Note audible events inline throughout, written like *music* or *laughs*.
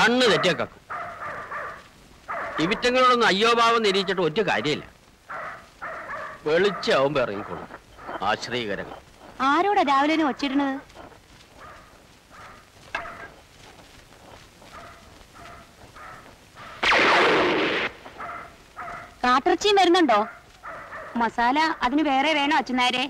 കണ്ണ് തെറ്റിയ കക്കും. ഇവിറ്റങ്ങളോടൊന്നും അയ്യോഭാവം നിരീക്ഷിച്ചിട്ട് ഒറ്റ കാര്യമില്ല. വെളിച്ചാവുമ്പോ ഇറങ്ങിക്കോളും ആശ്രയകരങ്ങൾ. ആരോടാ രാവിലെ ഒച്ചിടുന്നത് കാട്ടിറച്ചിയും വരുന്നുണ്ടോ? മസാല അതിന് വേറെ വേണോ അച്ഛനാരെ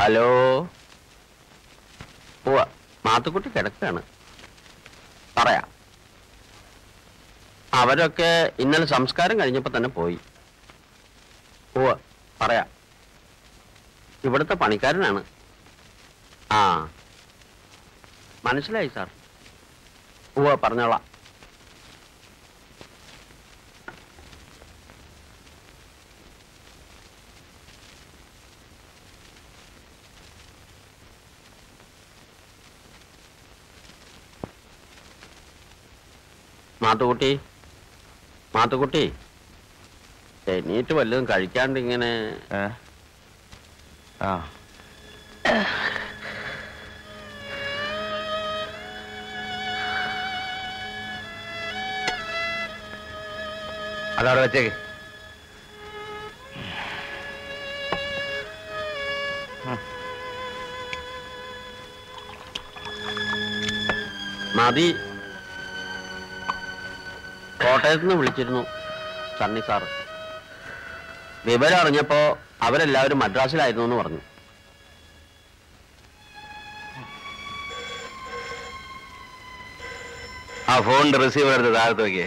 ഹലോ. പോവാ മാത്തുക്കുട്ടി കിടക്കാണ് പറയാ. അവരൊക്കെ ഇന്നലെ സംസ്കാരം കഴിഞ്ഞപ്പോൾ തന്നെ പോയി. പോവാ പറയാ. ഇവിടുത്തെ പണിക്കാരനാണ്. ആ. മനസ്സിലായി സാർ. പോവാ പറഞ്ഞോളാം. മാത്തുക്കുട്ടി? മാത്തുക്കുട്ടി? എണീറ്റ് വല്ലതും കഴിക്കാണ്ട് ഇങ്ങനെ ആ. അതവിടെ വെച്ചേക്ക്. മതി. കോട്ടയത്ത് നിന്ന് വിളിച്ചിരുന്നു സണ്ണി സാറ്. വിവരം അറിഞ്ഞപ്പോ അവരെല്ലാവരും മദ്രാസിലായിരുന്നു എന്ന് പറഞ്ഞു. ആ ഫോണിന്റെ റിസീവർ എടുത്ത് താഴത്ത് വെക്കേ.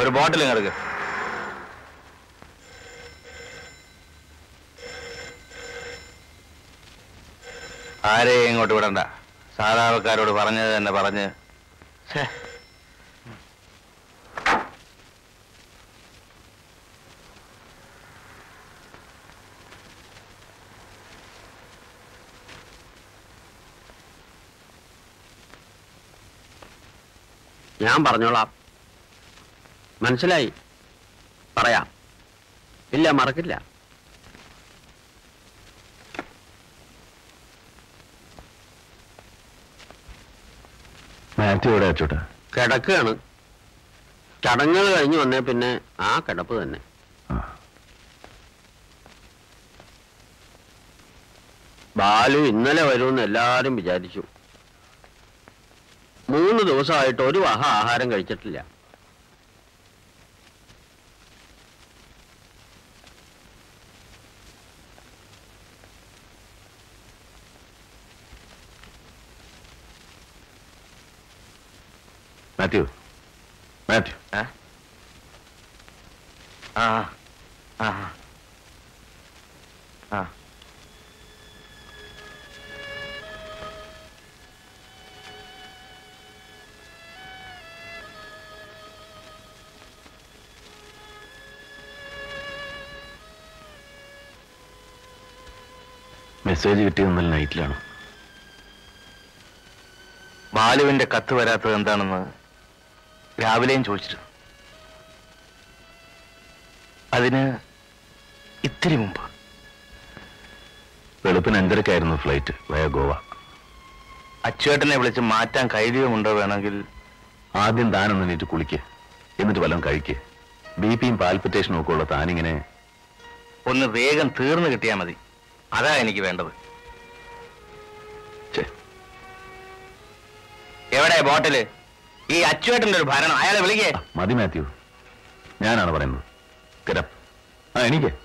ഒരു ബോട്ടിൽ കിടക്ക് ആരെയും ഇങ്ങോട്ട് വിടണ്ട. സാധാരണക്കാരോട് പറഞ്ഞത് തന്നെ പറഞ്ഞ്. ഞാൻ പറഞ്ഞോളാം. മനസ്സിലായി? പറയാം. ഇല്ല മറക്കില്ല. കിടക്കാണ് എവിടെ അച്ചോട്ടാ കിടക്കുകയാണ്. ചടങ്ങുകൾ കഴിഞ്ഞു വന്നേ പിന്നെ ആ കിടപ്പ് തന്നെ. ബാലു ഇന്നലെ വരുമെന്ന് എല്ലാരും വിചാരിച്ചു. ദിവസമായിട്ട് ഒരു വഹ ആഹാരം കഴിച്ചിട്ടില്ല. മാത്യു മെസ്സേജ് കിട്ടിയത് ഇന്നലെ നൈറ്റിലാണ്. ബാലുവിന്റെ കത്ത് വരാത്തത് എന്താണെന്ന് രാവിലെയും ചോദിച്ചിരുന്നു. അതിന് ഇത്തിരി മുമ്പ്. വെളുപ്പിന് അഞ്ചരക്കായിരുന്നു ഫ്ലൈറ്റ് വയ ഗോവ. അച്ചുവേട്ടനെ വിളിച്ച് മാറ്റാൻ കഴിയുമുണ്ടോ വേണമെങ്കിൽ ആദ്യം താനൊന്ന് നീറ്റ് കുളിക്ക് എന്നിട്ട് വല്ലതും കഴിക്ക്. ബി പിയും പാൽപിറ്റേഷനും ഒക്കെ ഉള്ള താനിങ്ങനെ ഒന്ന് വേഗം തീർന്നു കിട്ടിയാൽ മതി. അതാ എനിക്ക് വേണ്ടത്. എവിടെ ബോട്ടിൽ? ഈ അച്ചുവേട്ടന്റെ ഒരു ഭരണം. അയാളെ വിളിക്കേ. മതി മാത്യു. ഞാനാണ് പറയുന്നത്. കിടപ്പ് ആ എനിക്ക്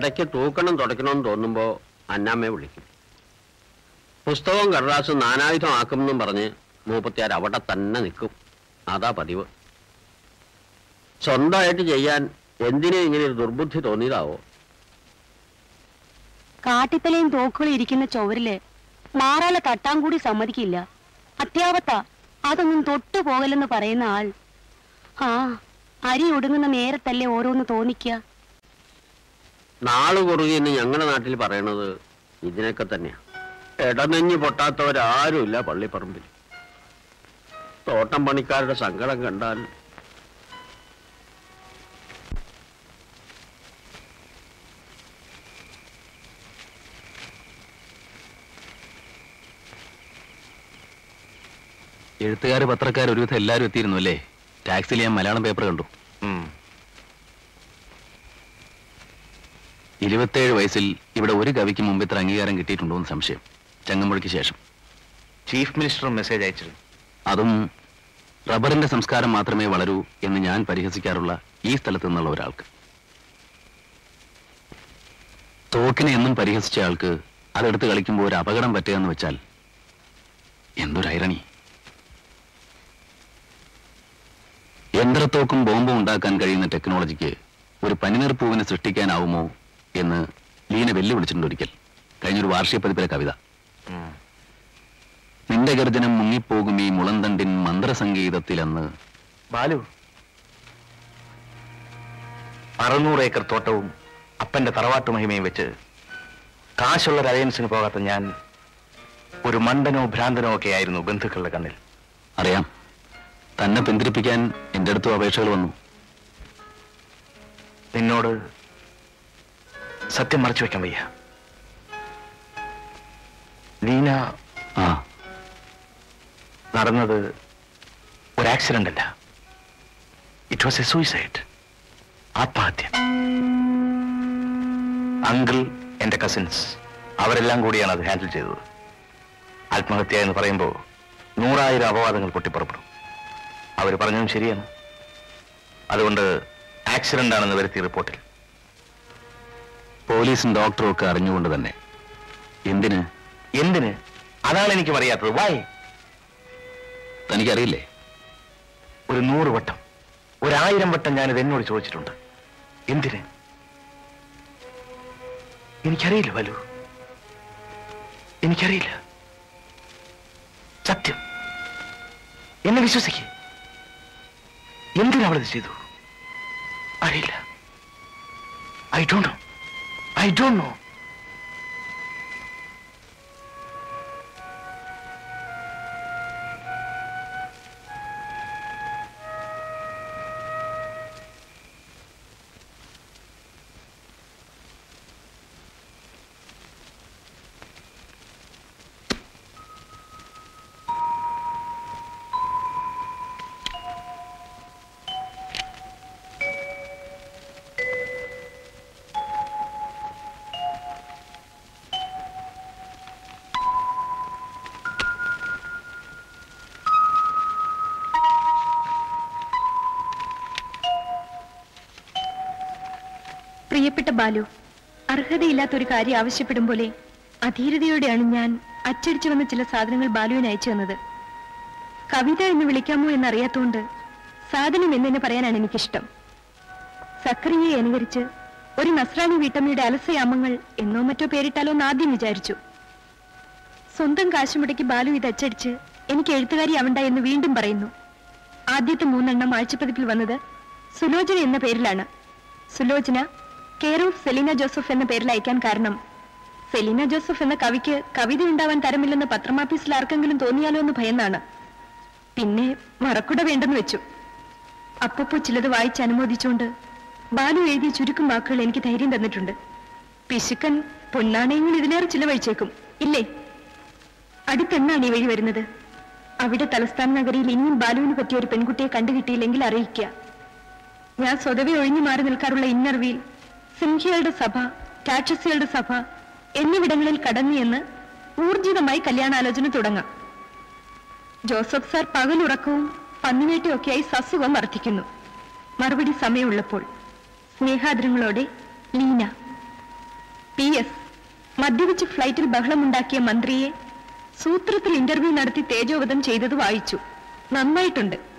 ഇടയ്ക്ക് തൂക്കണം തുടയ്ക്കണമെന്ന് തോന്നുമ്പോൾ അന്നാമ്മയെ വിളിക്കും. പുസ്തകവും കടലാസും നാനായുധമാക്കും എന്നും പറഞ്ഞ് മൂപ്പത്തിയാർ അവിടെ തന്നെ നിൽക്കും. അതാ പതിവ്. സ്വന്തമായിട്ട് ചെയ്യാൻ എന്തിനെ ഇങ്ങനെ ഒരു ദുർബുദ്ധി തോന്നിയതാവോ? കാട്ടിത്തലയും തോക്കുകളും ഇരിക്കുന്ന ചുവരിൽ മാറാല തട്ടാൻ കൂടി സമ്മതിക്കില്ല. അത്യാവത്ത അതൊന്നും തൊട്ടു പോകലെന്ന് പറയുന്ന ആൾ ആ അരി ഒടുങ്ങുന്ന നേരത്തല്ലേ ഓരോന്ന് തോന്നിക്ക. നാൾ കുറുകിയെന്ന് ഞങ്ങളുടെ നാട്ടിൽ പറയണത് ഇതിനൊക്കെ തന്നെയാ. ഇടനെഞ്ഞു പൊട്ടാത്തവരാരുമില്ല പള്ളിപ്പറമ്പിൽ തോട്ടം പണിക്കാരുടെ സങ്കടം കണ്ടാൽ എഴുത്തുകാർ പത്രക്കാർ ഒരുവിധം എല്ലാവരും എത്തിയിരുന്നു അല്ലേ? ടാക്സിയിൽ ഞാൻ മലയാളം പേപ്പർ കണ്ടു ഉം. ഇരുപത്തേഴ് വയസ്സിൽ ഇവിടെ ഒരു കവിക്ക് മുമ്പ് ഇത്ര അംഗീകാരം കിട്ടിയിട്ടുണ്ടോ എന്ന് സംശയം. ചങ്ങമ്പുഴയ്ക്ക് ശേഷം. ചീഫ് മിനിസ്റ്റർ മെസ്സേജ് അയച്ചിരുന്നു. അതും റബ്ബറിന്റെ സംസ്കാരം മാത്രമേ വളരൂ എന്ന് ഞാൻ പരിഹസിക്കാറുള്ള ഈ സ്ഥലത്ത് നിന്നുള്ള ഒരാൾക്ക്. തോക്കിനെ എന്നും പരിഹസിച്ച ആൾക്ക് അതെടുത്ത് കളിക്കുമ്പോൾ ഒരു അപകടം പറ്റുക എന്ന് വെച്ചാൽ എന്തൊരു ഐറണി യന്ത്രത്തോക്കും ബോംബും ഉണ്ടാക്കാൻ കഴിയുന്ന ടെക്നോളജിക്ക് ഒരു പനിനീർപ്പൂവിനെ സൃഷ്ടിക്കാനാവുമോ എന്ന് ലീന വെല്ലുവിളിച്ചിട്ടുണ്ട് ഒരിക്കൽ. കഴിഞ്ഞൊരു വാർഷിക പതിപ്പിലെ കവിത. നിന്റെ ഗർജനം മുങ്ങിപ്പോകും ഈ മുളന്തണ്ടിൻ മന്ത്രസംഗീതത്തിലെന്ന്. ബാലു അറുന്നൂറ് ഏക്കർ തോട്ടവും അപ്പന്റെ തറവാട്ട് മഹിമയും വെച്ച് കാശുള്ള അലയൻസിന് പോകാത്ത ഞാൻ ഒരു മണ്ടനോ ഭ്രാന്തനോ ഒക്കെ ആയിരുന്നു ബന്ധുക്കളുടെ കണ്ണിൽ. അറിയാം. തന്നെ പിന്തിരിപ്പിക്കാൻ എന്റെ അടുത്തും അപേക്ഷകൾ വന്നു. നിന്നോട് സത്യം മറച്ചു വെക്കാൻ വയ്യ. ലീന ആ. നടന്നത് ഒരു ആക്സിഡന്റ് അല്ല. ഇറ്റ് വാസ് എ സൂയിസൈഡ് ആത്മഹത്യ. അങ്കിൾ എന്റെ കസിൻസ് അവരെല്ലാം കൂടിയാണ് അത് ഹാൻഡിൽ ചെയ്തത്. ആത്മഹത്യ എന്ന് പറയുമ്പോൾ നൂറായിരം അപവാദങ്ങൾ പൊട്ടിപ്പുറപ്പെടും. അവർ പറഞ്ഞതും ശരിയാണ്. അതുകൊണ്ട് ആക്സിഡന്റ് ആണെന്ന് വരുത്തിയ റിപ്പോർട്ടിൽ പോലീസും ഡോക്ടറും ഒക്കെ അറിഞ്ഞുകൊണ്ട് തന്നെ. എന്തിന്? എന്തിന്? അതാണ് എനിക്ക് അറിയാത്തത് വായ് തനിക്കറിയില്ലേ? ഒരു നൂറ് വട്ടം ഒരായിരം വട്ടം ഞാനിത് എന്നോട് ചോദിച്ചിട്ടുണ്ട്. എന്തിന്? എനിക്കറിയില്ല വലു. എനിക്കറിയില്ല. സത്യം. എന്നെ വിശ്വസിക്കേ. എന്തിനാ അവളത് ചെയ്തു? അറിയില്ല. I don't know I don't know Balu. അർഹതയില്ലാത്ത ഒരു കാര്യം ആവശ്യപ്പെടും പോലെ അധീരതയോടെയാണ് ഞാൻ അച്ചടിച്ചു വന്ന ചില സാധനങ്ങൾ ബാലുവിന് അയച്ചു തന്നത്. കവിത എന്ന് വിളിക്കാമോ എന്നറിയാത്തോണ്ട് സാധനം എന്നെ പറയാനാണ് എനിക്കിഷ്ടം. സക്രിയെ അനുകരിച്ച് ഒരു നസ്രാണി വീട്ടമ്മയുടെ അലസയാമങ്ങൾ എന്നോ മറ്റോ പേരിട്ടാലോ എന്ന് ആദ്യം വിചാരിച്ചു. സ്വന്തം കാശുമുടക്കി ബാലു ഇത് അച്ചടിച്ച് എനിക്ക് എഴുത്തുകാരി ആവണ്ട എന്ന് വീണ്ടും പറയുന്നു. ആദ്യത്തെ മൂന്നെണ്ണം ആഴ്ചപ്പതിപ്പിൽ വന്നത് സുലോചന എന്ന പേരിലാണ്. സുലോചന ഓഫ് സെലീന ജോസഫ് എന്ന പേരിൽ അയക്കാൻ കാരണം. സെലീന ജോസഫ് എന്ന കവിക്ക് കവിത ഉണ്ടാവാൻ തരമില്ലെന്ന് പത്രമാഫീസിൽ ആർക്കെങ്കിലും തോന്നിയാലോ എന്ന് ഭയന്നാണ്. പിന്നെ മറക്കുട വേണ്ടെന്ന് വെച്ചു. അപ്പപ്പോ ചിലത് വായിച്ച് അനുമോദിച്ചുകൊണ്ട് ബാലു എഴുതിയ ചുരുക്കം വാക്കുകൾ എനിക്ക് ധൈര്യം തന്നിട്ടുണ്ട്. പിശുക്കൻ പൊന്നാണയങ്ങൾ ഇതിലേറെ ചിലവഴിച്ചേക്കും. ഇല്ലേ? അടുത്തെന്നാണ് ഈ വഴി വരുന്നത്? അവിടെ തലസ്ഥാന നഗരിയിൽ ഇനിയും ബാലുവിന് പറ്റിയ ഒരു പെൺകുട്ടിയെ കണ്ടുകിട്ടിയില്ലെങ്കിൽ അറിയിക്കുക. ഞാൻ സ്വതവേ ഒഴിഞ്ഞു മാറി നിൽക്കാറുള്ള ഇന്നർവിയിൽ സിംഹികളുടെ സഭ രാക്ഷസികളുടെ സഭ എന്നിവിടങ്ങളിൽ കടന്നിയെന്ന് ഊർജിതമായി കല്യാണാലോചന തുടങ്ങാം. ജോസഫ് സാർ പകലുറക്കവും പന്നിവേട്ടയൊക്കെയായി സസുഖം വർദ്ധിക്കുന്നു. മറുപടി സമയമുള്ളപ്പോൾ സ്നേഹാദരങ്ങളോടെ ലീന പി എസ് മദ്യപിച്ച് ഫ്ലൈറ്റിൽ ബഹളമുണ്ടാക്കിയ മന്ത്രിയെ സൂത്രത്തിൽ ഇന്റർവ്യൂ നടത്തി തേജോവധം ചെയ്തത് വായിച്ചു. നന്നായിട്ടുണ്ട്.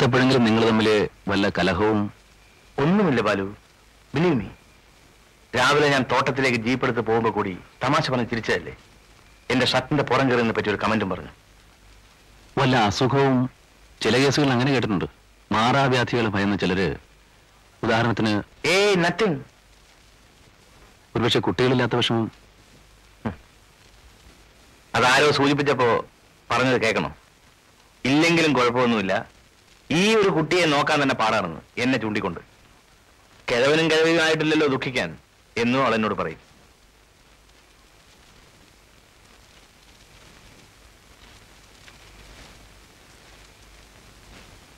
അടുത്തെപ്പോഴെങ്കിലും നിങ്ങൾ തമ്മിൽ വല്ല കലഹവും? ഒന്നുമില്ല ബാലു. ബിലീവ് മീ രാവിലെ ഞാൻ തോട്ടത്തിലേക്ക് ജീപ്പ് എടുത്ത് പോകുമ്പോൾ കൂടി തമാശ പറഞ്ഞ് തിരിച്ചതല്ലേ എന്റെ ഷർട്ടിന്റെ പുറം കയറിയെന്ന് പറ്റി ഒരു കമന്റും പറഞ്ഞു. വല്ല അസുഖവും? ചില കേസുകൾ അങ്ങനെ കേട്ടിട്ടുണ്ട്. മാറാവ്യാധികൾ ഭയന്ന ചിലര്. ഉദാഹരണത്തിന് ഏയ് നത്തിങ് ഒരുപക്ഷെ കുട്ടികളില്ലാത്ത വിഷമം. അതാരോ സൂചിപ്പിച്ചപ്പോ പറഞ്ഞത് കേൾക്കണം? ഇല്ലെങ്കിലും കുഴപ്പമൊന്നുമില്ല. ഈ ഒരു കുട്ടിയെ നോക്കാൻ തന്നെ പാടാണെന്ന് എന്നെ ചൂണ്ടിക്കൊണ്ട്. കിഴവനും കിഴവിയുമായിട്ടില്ലല്ലോ ദുഃഖിക്കാൻ എന്നും അവൾ എന്നോട് പറയും.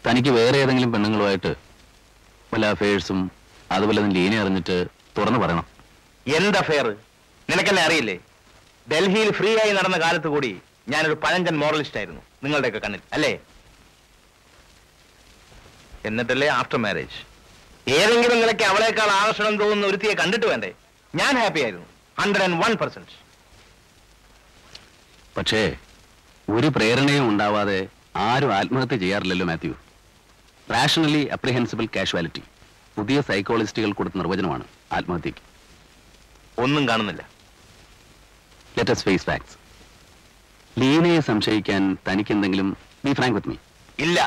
തനിക്ക് വേറെ ഏതെങ്കിലും പെണ്ണുങ്ങളുമായിട്ട് വല്ല അഫയേഴ്സും അതുപോലെ തന്നെ ലീനെ അറിഞ്ഞിട്ട് തുറന്നു പറയണം. എന്ത് അഫെയർ നിനക്കെന്നെ അറിയില്ലേ? ഡൽഹിയിൽ ഫ്രീ ആയി നടന്ന കാലത്ത് കൂടി ഞാനൊരു പഴഞ്ചൻ മോറലിസ്റ്റ് ആയിരുന്നു നിങ്ങളുടെയൊക്കെ കണ്ണിൽ അല്ലേ? എന്നിട്ടല്ലേ ആഫ്റ്റർ മാരേജ് ഏതെങ്കിലും നിലയ്ക്ക് അവളേക്കാൾ ആകർഷണം തോന്നുന്ന ഒരുത്തിയെ കണ്ടിട്ട് വേണ്ടേ? ഞാൻ ഹാപ്പി ആയിരുന്നു. ഹൺഡ്രഡ് ആൻഡ് വൺ പെർസെന്റ് പക്ഷേ ഒരു പ്രേരണയും ഉണ്ടാവാതെ ആരും ആത്മഹത്യ ചെയ്യാറില്ലല്ലോ മാത്യു. റാഷണലി അപ്രിഹെൻസിബിൾ കാഷ്വാലിറ്റി പുതിയ സൈക്കോളജിസ്റ്റുകൾ കൊടുത്ത നിർവചനമാണ് ആത്മഹത്യക്ക്. ഒന്നും കാണുന്നില്ല. ലെറ്റ് ലെറ്റസ് ഫേസ് ഫാക്ട്സ് ലീനയെ സംശയിക്കാൻ തനിക്ക് എന്തെങ്കിലും ബി ഫ്രാങ്ക് വിത്ത് മീ ഇല്ല.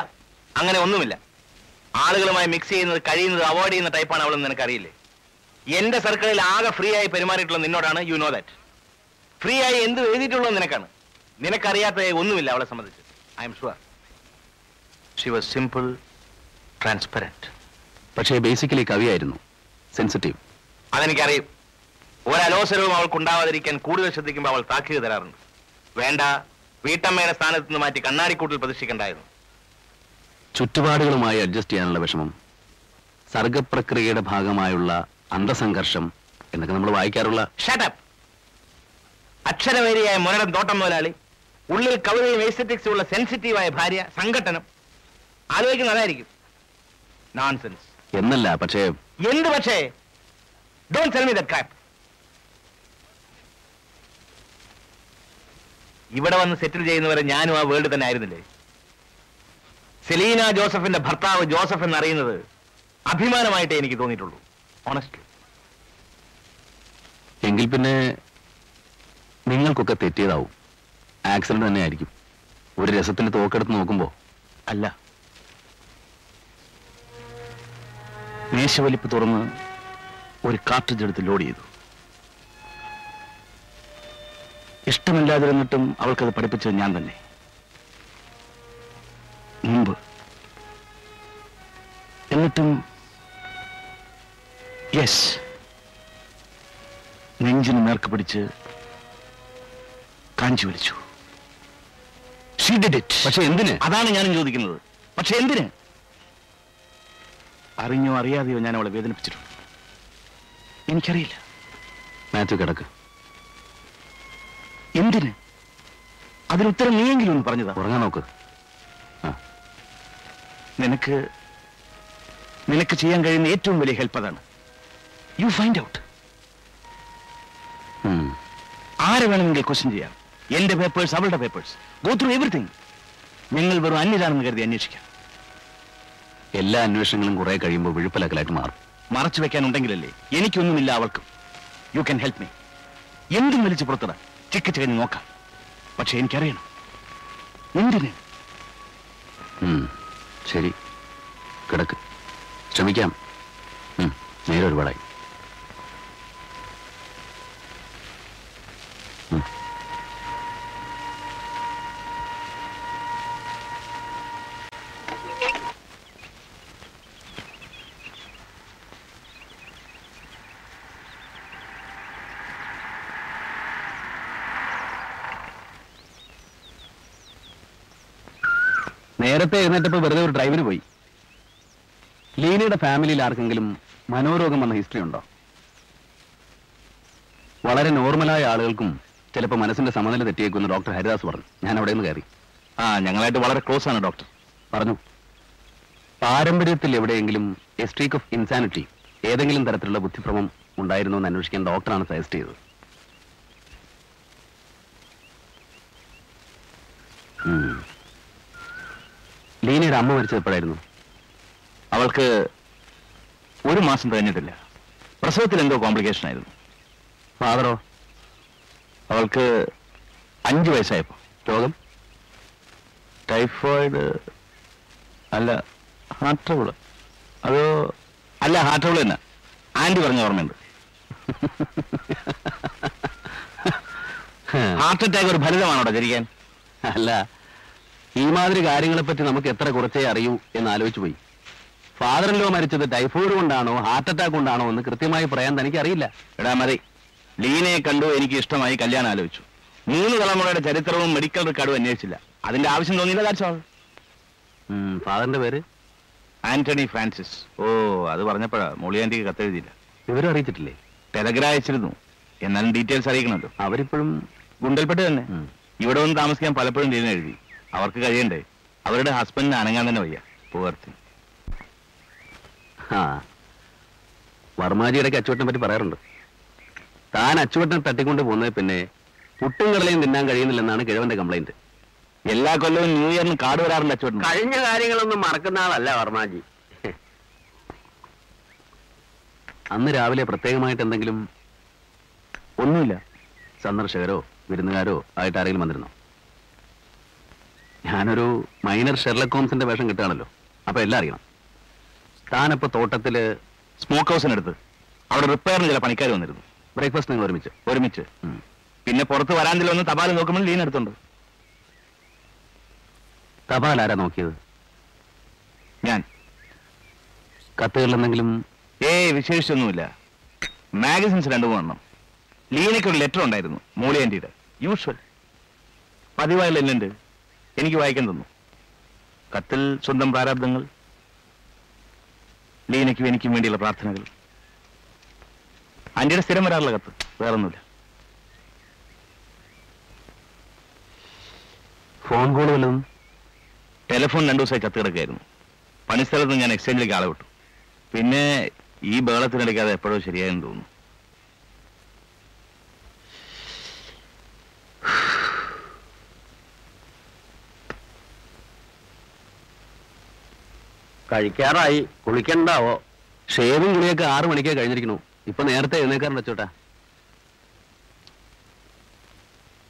അങ്ങനെ ഒന്നുമില്ല. ആളുകളുമായി മിക്സ് ചെയ്യുന്നത് കഴിയുന്നത് അവോയ്ഡ് ചെയ്യുന്ന ടൈപ്പാണ് അവളെന്ന് നിനക്കറിയില്ലേ? എന്റെ സർക്കിളിൽ ആകെ ഫ്രീ ആയി പെരുമാറിയിട്ടുള്ള നിന്നോടാണ് യു നോ ദാറ്റ് ഫ്രീ ആയി എന്ത് എഴുതിയിട്ടുള്ളത് നിനക്കാണ്? നിനക്കറിയാത്ത ഒന്നുമില്ല അവളെ സംബന്ധിച്ച്. I am sure she was simple transparent പക്ഷേ ബേസിക്കലി കവിയായിരുന്നു. സെൻസിറ്റീവ് അതെനിക്കറിയും. ഒരലോസരവും അവൾക്ക് ഉണ്ടാവാതിരിക്കാൻ കൂടുതൽ ശ്രദ്ധിക്കുമ്പോൾ അവൾ താക്കീത് തരാറുണ്ട്. വേണ്ട വീട്ടമ്മയുടെ സ്ഥാനത്ത് നിന്ന് മാറ്റി കണ്ണാടിക്കൂട്ടിൽ പ്രതിഷ്ഠിക്കണ്ടായിരുന്നു. ചുറ്റുപാടുകളുമായി അഡ്ജസ്റ്റ് ചെയ്യാനുള്ള വിഷമം. സർഗപ്രക്രിയയുടെ ഭാഗമായുള്ള അന്തസംഘർഷം എന്നൊക്കെ നമ്മൾ വായിക്കാറുള്ള ഷട്ടപ്പ് അക്ഷരവേരിയായ മുരടൻ തോട്ടം മുതലാളി ഉള്ളിൽ കവിതയും എസ്തറ്റിക്സും ഉള്ള സെൻസിറ്റീവായ ഭാര്യ സംഘട്ടനം. ആലോചിക്കുന്ന അതായിരിക്കും. നോൺസെൻസ് എന്നല്ല പക്ഷേ എന്ത് പക്ഷേ? Don't tell me that crap ഇവിടെ വന്ന് സെറ്റിൽ ചെയ്യുന്നവരെ ഞാനും ആ വേൾഡ് തന്നെ ആയിരുന്നില്ലേ? സെലീന ജോസഫിന്റെ ഭർത്താവ് ജോസഫ് എന്നറിയുന്നത് അഭിമാനമായിട്ടേ എനിക്ക് തോന്നിയിട്ടുള്ളൂ. ഓണസ്റ്റ്ലി എങ്കിൽ പിന്നെ നിങ്ങൾക്കൊക്കെ തെറ്റിയതാവും. ആക്സിഡന്റ് തന്നെ ആയിരിക്കും ഒരു രസത്തിന് തോക്കെടുത്ത് നോക്കുമ്പോ. അല്ല. മേശവലിപ്പ് തുറന്ന് ഒരു കാർട്രിഡ്ജ് എടുത്ത് ലോഡ് ചെയ്തു. ഇഷ്ടമില്ലാതിരുന്നിട്ടും അവൾക്കത് പഠിപ്പിച്ചത് ഞാൻ തന്നെ. മുമ്പ്. എന്നിട്ടും യെസ് നെഞ്ചിന് നേർക്ക് പിടിച്ച് കാഞ്ചി വിളിച്ചു പക്ഷെ എന്തിന്? അതാണ് ഞാനും ചോദിക്കുന്നത്. പക്ഷെ എന്തിന്? അറിഞ്ഞോ അറിയാതെയോ ഞാൻ അവളെ വേദനിപ്പിച്ചിട്ടുണ്ട്. എനിക്കറിയില്ല. മാത്യു കിടക്ക്. എന്തിന്? അതിനുത്തരം നീയെങ്കിലും ഒന്ന് പറഞ്ഞതാ. ഉറങ്ങാൻ നോക്ക്. നിനക്ക് നിനക്ക് ചെയ്യാൻ കഴിയുന്ന ഏറ്റവും വലിയ ഹെൽപ്പ് അതാണ്. You find out. ആരെ വേണമെങ്കിൽ ക്വസ്റ്റ്യൻ ചെയ്യാം. എന്റെ പേപ്പേഴ്സ് അവളുടെ പേപ്പേഴ്സ് ഗോ ത്രൂ എവറിഥിങ് ഞങ്ങൾ വെറും അന്യരാണെന്ന് കരുതി അന്വേഷിക്കാം. എല്ലാ അന്വേഷണങ്ങളും കുറെ കഴിയുമ്പോൾ വിഴുപ്പലക്കലായിട്ട് മാറും. മറച്ചു വെക്കാനുണ്ടെങ്കിലല്ലേ? എനിക്കൊന്നുമില്ല അവൾക്കും. യു ക്യാൻ ഹെൽപ്പ് മീ എന്തും വലിച്ചു പുറത്തിടാം. ചിക്ക് ചികഞ്ഞ് നോക്കാം. പക്ഷെ എനിക്കറിയണം. എന്തിന്. ശരി. കിടക്ക്. ശ്രമിക്കാം. നേരൊരുപാടായി. നേരത്തെ എഴുന്നേറ്റപ്പോ വെറുതെ ഒരു ഡ്രൈവിന് പോയി. ലീനയുടെ ഫാമിലിയിൽ ആർക്കെങ്കിലും മനോരോഗം വന്ന ഹിസ്റ്ററി ഉണ്ടോ? വളരെ നോർമലായ ആളുകൾക്കും ചിലപ്പോൾ മനസ്സിന്റെ സമനില തെറ്റിയേക്കുമെന്ന് ഡോക്ടർ ഹരിദാസ് പറഞ്ഞു. ഞാൻ അവിടെ നിന്ന് കയറി. ആ ഞങ്ങളായിട്ട് വളരെ ക്ലോസ് ആണ് ഡോക്ടർ പറഞ്ഞു. പാരമ്പര്യത്തിൽ എവിടെയെങ്കിലും എ സ്ട്രീക്ക് ഓഫ് ഇൻസാനിറ്റി ഏതെങ്കിലും തരത്തിലുള്ള ബുദ്ധിഭ്രമം ഉണ്ടായിരുന്നു എന്ന് അന്വേഷിക്കാൻ ഡോക്ടറാണ് സജസ്റ്റ് ചെയ്തത്. ഉം. ലീനയുടെ അമ്മ മരിച്ചത് എപ്പോഴായിരുന്നു? അവൾക്ക് ഒരു മാസം കഴിഞ്ഞിട്ടില്ല. പ്രസവത്തിൽ എന്തോ കോംപ്ലിക്കേഷൻ ആയിരുന്നു. ഫാദറോ അവൾക്ക് അഞ്ചു വയസ്സായപ്പോ രോഗം? ടൈഫോയിഡ് അല്ല ഹാർട്ട് ട്രബിൾ അതോ അല്ല ഹാർട്ട് ട്രബിൾ തന്നെ. ആന്റി പറഞ്ഞ ഓർമ്മയുണ്ട്. *laughs* ഹാർട്ട് അറ്റാക്ക് ഒരു ഫലിതമാണോ ജനിക്കാൻ അല്ല ഈ മാതിരി കാര്യങ്ങളെ പറ്റി നമുക്ക് എത്ര കുറച്ചേ അറിയൂ എന്ന് ആലോചിച്ചു പോയി. ഫാദറിലോ മരിച്ചത് ടൈഫോയിഡ് കൊണ്ടാണോ ഹാർട്ട് അറ്റാക്ക് കൊണ്ടാണോ എന്ന് കൃത്യമായി പറയാൻ തനിക്ക് അറിയില്ല എടാ മതി ലീനയെ കണ്ടു എനിക്ക് ഇഷ്ടമായി കല്യാണം ആലോചിച്ചു. മൂന്ന് തലമുറയുടെ ചരിത്രവും മെഡിക്കൽ റെക്കോർഡും അന്വേഷിച്ചില്ല. അതിന്റെ ആവശ്യം തോന്നിയില്ല ഫാദറിന്റെ പേര്? ആന്റണി ഫ്രാൻസിസ്. ഓ അത് പറഞ്ഞപ്പോഴാ മൊളിയാന്റിക്ക് കത്തെഴുതിയില്ല. വിവരം അറിയിച്ചിട്ടില്ലേ? ടെലഗ്രാ അയച്ചിരുന്നു. എന്നാലും ഡീറ്റെയിൽസ് അറിയിക്കണമല്ലോ. അവരിപ്പോഴും ഗുണ്ടൽപ്പെട്ട് തന്നെ. ഇവിടെ വന്ന് താമസിക്കാൻ പലപ്പോഴും ലീന എഴുതി. അവർക്ക് കഴിയണ്ടേ? അവരുടെ ഹസ്ബൻഡിന് അനങ്ങാൻ തന്നെ വയ്യ. പൂവർത്തി ആ വർമാജിയുടെ അച്ചുവട്ടനെ പറ്റി പറയാറുണ്ട്. താൻ അച്ചുവട്ടനെ തട്ടിക്കൊണ്ട് പോകുന്നത് പിന്നെ പുട്ടും കടലയും തിന്നാൻ കഴിയുന്നില്ലെന്നാണ് കിഴവന്റെ കംപ്ലൈന്റ് എല്ലാ കൊല്ലവും ന്യൂ ഇയറിന് കാട് വരാറുണ്ട് അച്ചുവട്ടം കഴിഞ്ഞ കാര്യങ്ങളൊന്നും മറക്കുന്ന ആളല്ല വർമാജി. അന്ന് രാവിലെ പ്രത്യേകമായിട്ട് എന്തെങ്കിലും ഒന്നുമില്ല. സന്ദർശകരോ വിരുന്നുകാരോ ആയിട്ട് ആരെങ്കിലും വന്നിരുന്നോ? ഞാനൊരു മൈനർ ഷെർലക് ഹോംസിന്റെ വേഷം കിട്ടുകയാണല്ലോ. അപ്പൊ എല്ലാം അറിയണം. താനപ്പോ തോട്ടത്തിൽ സ്മോക്ക് ഹൗസിനടുത്ത് അവിടെ റിപ്പയറിന് ചില പണിക്കാർ വന്നിരുന്നു. ബ്രേക്ക്ഫാസ്റ്റ് നിങ്ങൾ ഒരുമിച്ച്? ഒരുമിച്ച്. പിന്നെ പുറത്ത് വരാന്തിൽ വന്ന് തപാൽ നോക്കുമ്പോൾ ലീൻ എടുത്തുണ്ട്. തപാൽ ആരാ നോക്കിയത്? ഞാൻ. കത്തുകളിൽ എന്തെങ്കിലും ഏയ് വിശേഷിച്ചൊന്നുമില്ല. മാഗസിൻസ് രണ്ടു മൂന്നെണ്ണം ലീനയ്ക്ക് ഒരു ലെറ്റർ ഉണ്ടായിരുന്നു മൂളിയാന്റിയുടെ. യൂഷ്വൽ പതിവായുള്ള ലെല്ലുണ്ട് എനിക്ക് വായിക്കാൻ തന്നു. കത്തിൽ സ്വന്തം പ്രാരാബ്ദങ്ങൾ ലീനയ്ക്കും എനിക്കും വേണ്ടിയുള്ള പ്രാർത്ഥനകൾ. ആന്റിയുടെ സ്ഥിരം വരാറുള്ള കത്ത് വേറൊന്നുമില്ല. ഫോൺ കോൾ വല്ലതും? ടെലിഫോൺ രണ്ടു ദിവസമായി കത്ത് കിടക്കുകയായിരുന്നു. പണിസ്ഥലത്ത് ഞാൻ എക്സ്ചേഞ്ചിലേക്ക് ആളെ വിട്ടു. പിന്നെ ഈ ബഹളത്തിനിടയ്ക്ക് അത് എപ്പോഴോ ശരിയായെന്ന് തോന്നുന്നു. കഴിക്കാറായി. കുളിക്കണ്ടാവോ? ഷേവും കുളിയൊക്കെ ആറു മണിക്കേ കഴിഞ്ഞിരിക്കണു. ഇപ്പൊ നേരത്തെ എഴുന്നേക്കാറുണ്ട് അച്ചോട്ടാ.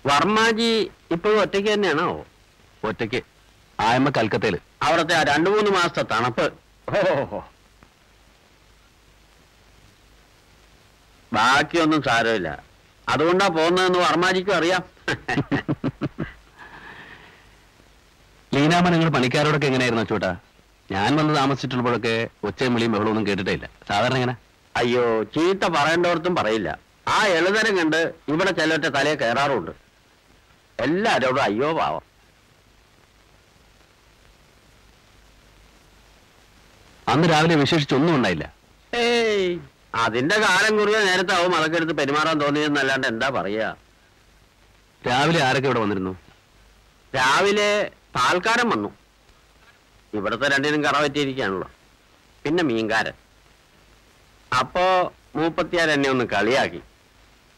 വർമാജി ഇപ്പോഴും ഒറ്റയ്ക്ക് തന്നെയാണോ? ഒറ്റയ്ക്ക്. ആയമ്മ കൽക്കത്തയിൽ. അവിടുത്തെ ആ രണ്ടു മൂന്ന് മാസത്തെ തണുപ്പ്. ഓഹോ ബാക്കിയൊന്നും സാരമില്ല. അതുകൊണ്ടാ പോകുന്നതെന്ന് വർമാജിക്കും അറിയാം. *laughs* ലീനാമ്മ നിങ്ങൾ പണിക്കാരോടൊക്കെ എങ്ങനെയായിരുന്നു അച്ചോട്ടാ? ഞാൻ വന്ന് താമസിച്ചിട്ടുള്ളപ്പോഴൊക്കെ ഒച്ചയും വിളിയും ബഹളമൊന്നും കേട്ടിട്ടേ ഇല്ല സാധാരണ എങ്ങനെ? അയ്യോ ചീത്ത പറയേണ്ടവർത്തും പറയില്ല. ആ എളുതരം കണ്ട് ഇവിടെ ചിലവറ്റ തലയെ കയറാറുണ്ട്. എല്ലാരോടും അയ്യോ പാവം. അന്ന് രാവിലെ വിശേഷിച്ചൊന്നും ഉണ്ടായില്ല. ഏയ് അതിന്റെ കാലം കുറിയ നേരത്തെ ആവും അതൊക്കെ പെരുമാറാൻ തോന്നിയെന്നല്ലാണ്ട് എന്താ പറയാ? രാവിലെ ആരൊക്കെ ഇവിടെ വന്നിരുന്നു? രാവിലെ പാൽക്കാരൻ വന്നു. ഇവിടുത്തെ രണ്ടിനും കറ പറ്റിയിരിക്കുകയാണല്ലോ പിന്നെ മീൻകാരൻ. അപ്പോ മൂപ്പത്തിയാർ എന്നെ ഒന്ന് കളിയാക്കി.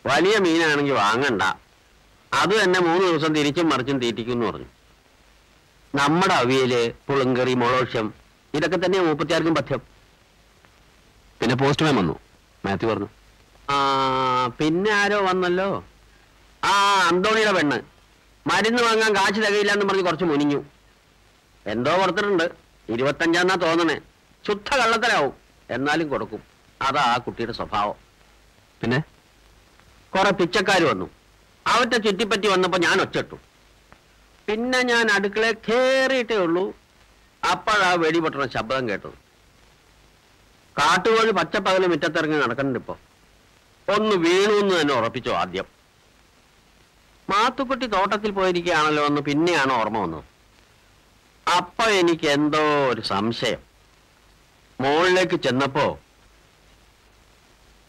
വലിയ മീനാണെങ്കിൽ വാങ്ങണ്ട. അത് തന്നെ മൂന്ന് ദിവസം തിരിച്ചും മറിച്ചും തീറ്റിക്കും പറഞ്ഞു. നമ്മുടെ അവിയൽ പുളുങ്കറി മൊളോഷ്യം ഇതൊക്കെ തന്നെ മൂപ്പത്തിയാർക്കും പഥ്യം. പിന്നെ പോസ്റ്റ്മാൻ വന്നു. മാത്യു പറഞ്ഞു. ആ പിന്നെ ആരോ വന്നല്ലോ? ആ അന്തോണിയുടെ പെണ്ണ്. മരുന്ന് വാങ്ങാൻ കാശ് തികയില്ല എന്ന് പറഞ്ഞ് കുറച്ച് മുനിഞ്ഞു. എന്തോ കൊടുത്തിട്ടുണ്ട്. ഇരുപത്തഞ്ചാന്നാ തോന്നണേ. ശുദ്ധ കള്ളത്തരാവും. എന്നാലും കൊടുക്കും. അതാ ആ കുട്ടിയുടെ സ്വഭാവം. പിന്നെ? കുറെ പിച്ചക്കാർ വന്നു. അവരുടെ ചുറ്റിപ്പറ്റി വന്നപ്പോ ഞാൻ ഒച്ചിട്ടു പിന്നെ ഞാൻ അടുക്കളയിൽ കേറിയിട്ടേ ഉള്ളൂ. അപ്പോഴാ വെടിപൊട്ടണ ശബ്ദം കേട്ടത്. കാട്ടുകോഴി പച്ചപ്പകൽ മുറ്റത്തിറങ്ങി നടക്കുന്നുണ്ട് ഇപ്പൊ. ഒന്ന് വീണു എന്ന് തന്നെ ഉറപ്പിച്ചു ആദ്യം. മാത്തുക്കുട്ടി തോട്ടത്തിൽ പോയിരിക്കുകയാണല്ലോ എന്ന് പിന്നെയാണ് ഓർമ്മ വന്നത്. അപ്പൊ എനിക്ക് എന്തോ ഒരു സംശയം. മുകളിലേക്ക് ചെന്നപ്പോ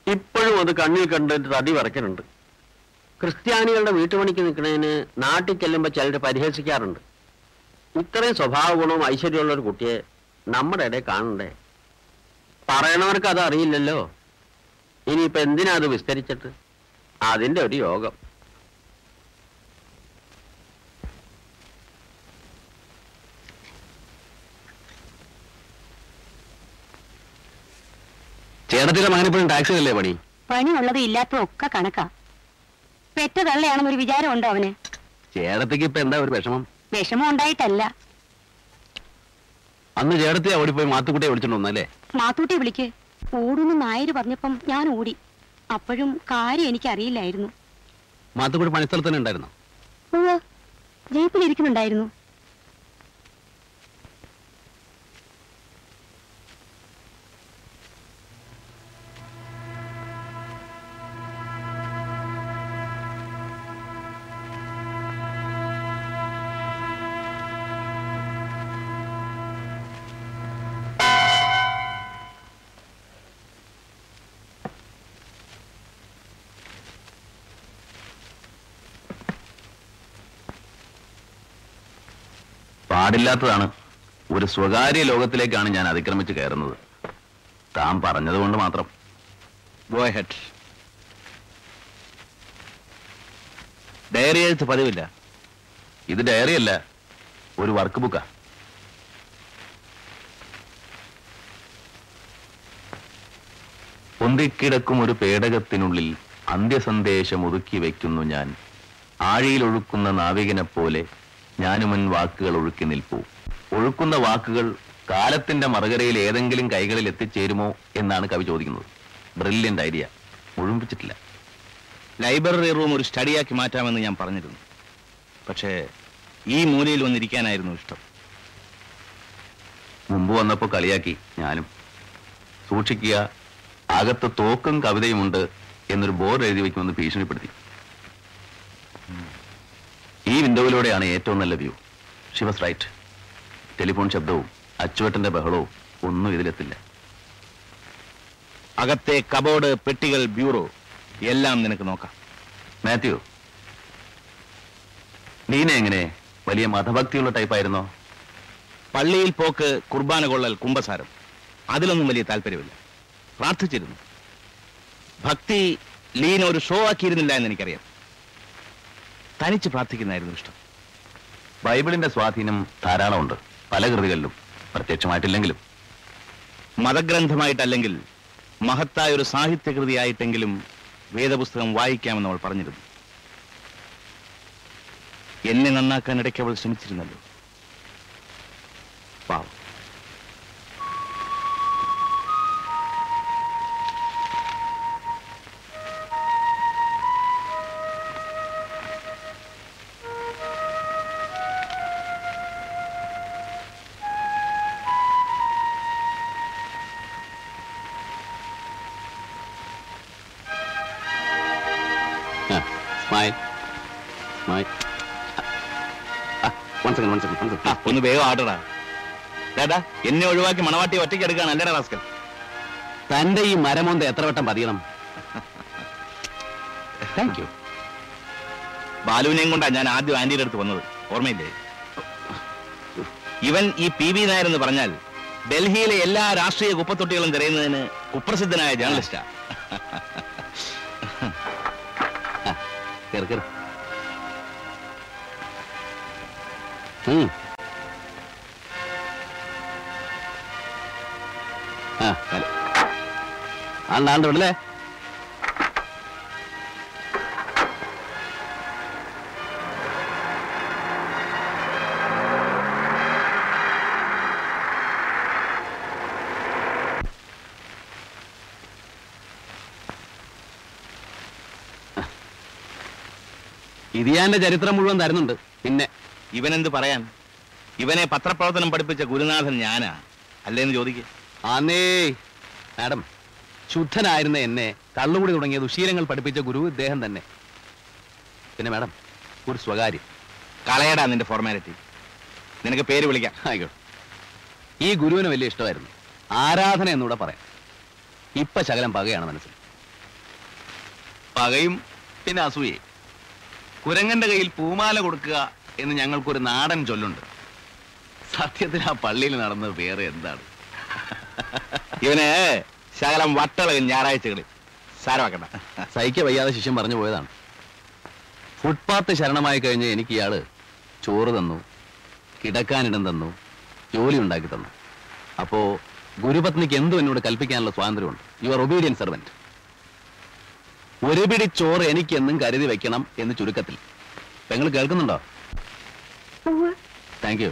ഇപ്പോഴും അത് കണ്ണിൽ കണ്ടിട്ട് തടി വരയ്ക്കുന്നുണ്ട് ക്രിസ്ത്യാനികളുടെ വീട്ടുപണിക്ക് നിൽക്കുന്നതിന് നാട്ടിൽ ചെല്ലുമ്പോൾ ചിലർ പരിഹസിക്കാറുണ്ട്. ഇത്രയും സ്വഭാവ ഗുണവും ഐശ്വര്യമുള്ള ഒരു കുട്ടിയെ നമ്മുടെ ഇടയിൽ കാണണ്ടേ? പറയണവർക്ക് അത് അറിയില്ലല്ലോ. ഇനിയിപ്പോ എന്തിനാ അത് വിസ്തരിച്ചിട്ട്? അതിന്റെ ഒരു യോഗം. ചേട്ടത്തിന്റെ മകനിപ്പോഴും ടാക്സിലല്ലേ പണി? പണിയുള്ളത് ഇല്ലാത്തതും ഒക്കെ കണക്കാ. പെറ്റ തള്ളയാണെന്നൊരു വിചാരമുണ്ടോ അവന്? ചേട്ടത്തിക്ക് ഇപ്പൊ എന്താ ഒരു വിഷമം? വിഷമം ഉണ്ടായിട്ടല്ല. അന്ന് ചേട്ടത്തിയാ ഓടിപ്പോയി മാത്തുക്കുട്ടിയെ വിളിച്ചിട്ടുണ്ടോ വന്നല്ലേ മാത്തൂട്ടി വിളിക്ക്. ഓടുന്നു നായര് പറഞ്ഞപ്പം ഞാൻ ഓടി. അപ്പോഴും കാര്യം എനിക്കറിയില്ലായിരുന്നു. മാത്തുക്കുട്ടി പണിസ്ഥലത്ത് തന്നെ ഉണ്ടായിരുന്നു? ഉവ്വ്, പാടില്ലാത്തതാണ്. ഒരു സ്വകാര്യ ലോകത്തിലേക്കാണ് ഞാൻ അതിക്രമിച്ച് കയറുന്നത്. താൻ പറഞ്ഞതുകൊണ്ട് മാത്രം. ഗോ ഹെഡ് ഡയറി എഴുത്ത് പതിവില്ല. ഇത് ഡയറി അല്ല ഒരു വർക്ക് ബുക്കാ പൊന്തിക്കിടക്കും ഒരു പേടകത്തിനുള്ളിൽ അന്ത്യസന്ദേശം ഒതുക്കി വയ്ക്കുന്നു ഞാൻ. ആഴിയിലൊഴുക്കുന്ന നാവികനെ പോലെ ഞാനുമൻ വാക്കുകൾ ഒഴുക്കി നിൽപ്പൂ. ഒഴുക്കുന്ന വാക്കുകൾ കാലത്തിന്റെ മറുകരയിൽ ഏതെങ്കിലും കൈകളിൽ എത്തിച്ചേരുമോ എന്നാണ് കവി ചോദിക്കുന്നത്. ബ്രില്യന്റ് ഐഡിയ മുഴുമിപ്പിച്ചിട്ടില്ല ലൈബ്രറി റൂം ഒരു സ്റ്റഡിയാക്കി മാറ്റാമെന്ന് ഞാൻ പറഞ്ഞിരുന്നു. പക്ഷേ ഈ മൂലയിൽ വന്നിരിക്കാനായിരുന്നു ഇഷ്ടം. മുമ്പ് വന്നപ്പോ കളിയാക്കി ഞാനും. സൂക്ഷിക്കുക അകത്ത് തോക്കും കവിതയുമുണ്ട് എന്നൊരു ബോർഡ് എഴുതി വെക്കുമെന്ന് ഭീഷണിപ്പെടുത്തി. ഈ വിൻഡോയിലൂടെയാണ് ഏറ്റവും നല്ല വ്യൂ. ഷിവസ് റൈറ്റ് ടെലിഫോൺ ശബ്ദവും അച്ചുവട്ടന്റെ ബഹളവും ഒന്നും ഇതിലെത്തില്ല. അകത്തെ കബോർഡ് പെട്ടികൾ ബ്യൂറോ എല്ലാം നിനക്ക് നോക്കാം. മാത്യു നീന എങ്ങനെ? വലിയ മതഭക്തിയുള്ള ടൈപ്പായിരുന്നോ പള്ളിയിൽ പോക്ക് കുർബാന കൊള്ളൽ കുംഭസാരം. അതിലൊന്നും വലിയ താല്പര്യമില്ല. പ്രാർത്ഥിച്ചിരുന്നു. ഭക്തി ലീന ഒരു ഷോ ആക്കിയിരുന്നില്ല എന്ന് എനിക്കറിയാം. തനിച്ച് പ്രാർത്ഥിക്കുന്നതായിരുന്നു ഇഷ്ടം. ബൈബിളിന്റെ സ്വാധീനം ധാരാളമുണ്ട്. പല കൃതികളിലും. പ്രത്യക്ഷമായിട്ടില്ലെങ്കിലും. മതഗ്രന്ഥമായിട്ടല്ലെങ്കിൽ മഹത്തായ ഒരു സാഹിത്യകൃതിയായിട്ടെങ്കിലും വേദപുസ്തകം വായിക്കാമെന്ന് അവൾ പറഞ്ഞിരുന്നു. എന്നെ നന്നാക്കാൻ ഇടയ്ക്ക് അവൾ ശ്രമിച്ചിരുന്നല്ലോ. പാവം. ഒന്ന് വേഗം ആട്ടടാ ഡേടാ എന്നെ ഒഴിവാക്കി മണവാട്ടി ഒറ്റയ്ക്ക് എടുക്കുകയാണ് അല്ലടാ റാസ്കൽ തന്റെ ഈ മരമൊന്ത എത്ര വട്ടം പതിയണം? താങ്ക് യു ബാലുവിനെയും കൊണ്ടാ ഞാൻ ആദ്യം ആന്റിയുടെ അടുത്ത് വന്നത്. ഓർമ്മയില്ലേ? ഇവൻ ഈ പി വി നായർ എന്ന് പറഞ്ഞാൽ ഡൽഹിയിലെ എല്ലാ രാഷ്ട്രീയ കുപ്പത്തൊട്ടികളും തിരയുന്നതിന് കുപ്രസിദ്ധനായ ജേർണലിസ്റ്റാ കേറ് കേറ്. ആണ്ട് വിടല്ലേ വിടലേ ഇതിയാന്റെ ചരിത്രം മുഴുവൻ തരുന്നുണ്ട്. പിന്നെ ഇവനെന്ത് പറയാൻ? ഇവനെ പത്രപ്രവർത്തനം പഠിപ്പിച്ച ഗുരുനാഥൻ ഞാനാ. അല്ലേന്ന് ചോദിക്കുക ആന്നേ മാഡം ശുദ്ധനായിരുന്ന എന്നെ കള്ളുകൂടി തുടങ്ങിയ ദുശീലങ്ങൾ പഠിപ്പിച്ച ഗുരു ഇദ്ദേഹം തന്നെ. പിന്നെ മാഡം ഒരു സ്വകാര്യം. കളയടാ നിന്റെ ഫോർമാലിറ്റി നിനക്ക് പേര് വിളിക്കാം. ആയിക്കോട്ടെ. ഈ ഗുരുവിന് വലിയ ഇഷ്ടമായിരുന്നു. ആരാധന എന്നൂടെ പറയാം. ഇപ്പൊ ശകലം പകയാണ് മനസ്സിൽ. പകയും പിന്നെ അസൂയെ കുരങ്ങന്റെ കയ്യിൽ പൂമാല കൊടുക്കുക എന്ന് ഞങ്ങൾക്കൊരു നാടൻ ചൊല്ലുണ്ട്. സത്യത്തിൽ ആ പള്ളിയിൽ നടന്നത് വേറെ എന്താണ്? *laughs* ഇവന് ശകലം വട്ടളകൻ ഞായറാഴ്ചകളിൽ. സാരമാക്കണ്ട സഹിക്ക വയ്യാതെ ശിഷ്യൻ പറഞ്ഞു പോയതാണ്. ഫുട്പാത്ത് ശരണമായി കഴിഞ്ഞ് എനിക്ക് ഇയാൾ ചോറ് തന്നു കിടക്കാനിടം തന്നു ജോലി ഉണ്ടാക്കി തന്നു. അപ്പോ ഗുരുപത്നിക്ക് എന്തും എന്നോട് കൽപ്പിക്കാനുള്ള സ്വാതന്ത്ര്യമുണ്ട്. യു ആർ ഒബീഡിയൻ സെർവന്റ് ഒരു പിടി ചോറ് എനിക്കെന്നും കരുതി വെക്കണം എന്ന് ചുരുക്കത്തിൽ. പെങ്ങൾ കേൾക്കുന്നുണ്ടോ? താങ്ക് യു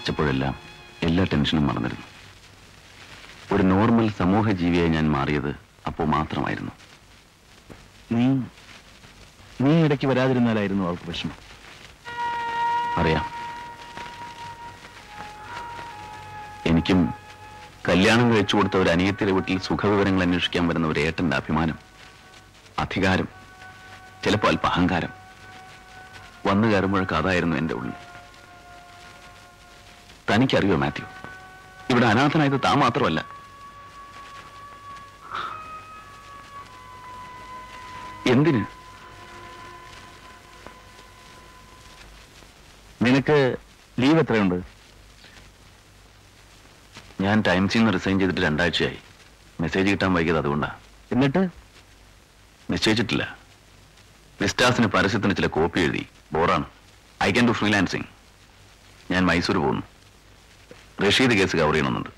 താമസിച്ചപ്പോഴെല്ലാം എല്ലാ ടെൻഷനും മറന്നിരുന്നു. ഒരു നോർമൽ സമൂഹ ജീവിയായി ഞാൻ മാറിയത് അപ്പോൾ മാത്രമായിരുന്നു. നീ നീ ഇടയ്ക്ക് വരാതിരുന്നാലായിരുന്നു അവൾക്ക് വിഷമം. അറിയാം. എനിക്കും കല്യാണം കഴിച്ചു കൊടുത്ത ഒരു അനിയത്തിയുടെ വീട്ടിൽ സുഖവിവരങ്ങൾ അന്വേഷിക്കാൻ വരുന്ന ഒരു ഏട്ടന്റെ അഭിമാനം അധികാരം ചിലപ്പോൾ അല്പ അഹങ്കാരം വന്നു കയറുമ്പോഴൊക്കെ അതായിരുന്നു എന്റെ ഉള്ളിൽ. തനിക്കറിയോ മാത്യു? ഇവിടെ അനാഥനായത് താൻ മാത്രമല്ല. എന്തിന്? നിനക്ക് ലീവ് എത്രയുണ്ട്? ഞാൻ ടൈംസിൽ നിന്ന് റിസൈൻ ചെയ്തിട്ട് രണ്ടാഴ്ചയായി. മെസ്സേജ് കിട്ടാൻ വൈകിയത് അതുകൊണ്ടാ. എന്നിട്ട്? നിശ്ചയിച്ചിട്ടില്ല വിസ്റ്റാസിന് പരസ്യത്തിന് ചില കോപ്പി എഴുതി. ബോറാണ് ഐ ക്യാൻ ഡു ഫ്രീലാൻസിങ് ഞാൻ മൈസൂർ പോകുന്നു. റഷീദ് കേസ് കവർ ചെയ്യണമെന്നുണ്ട്.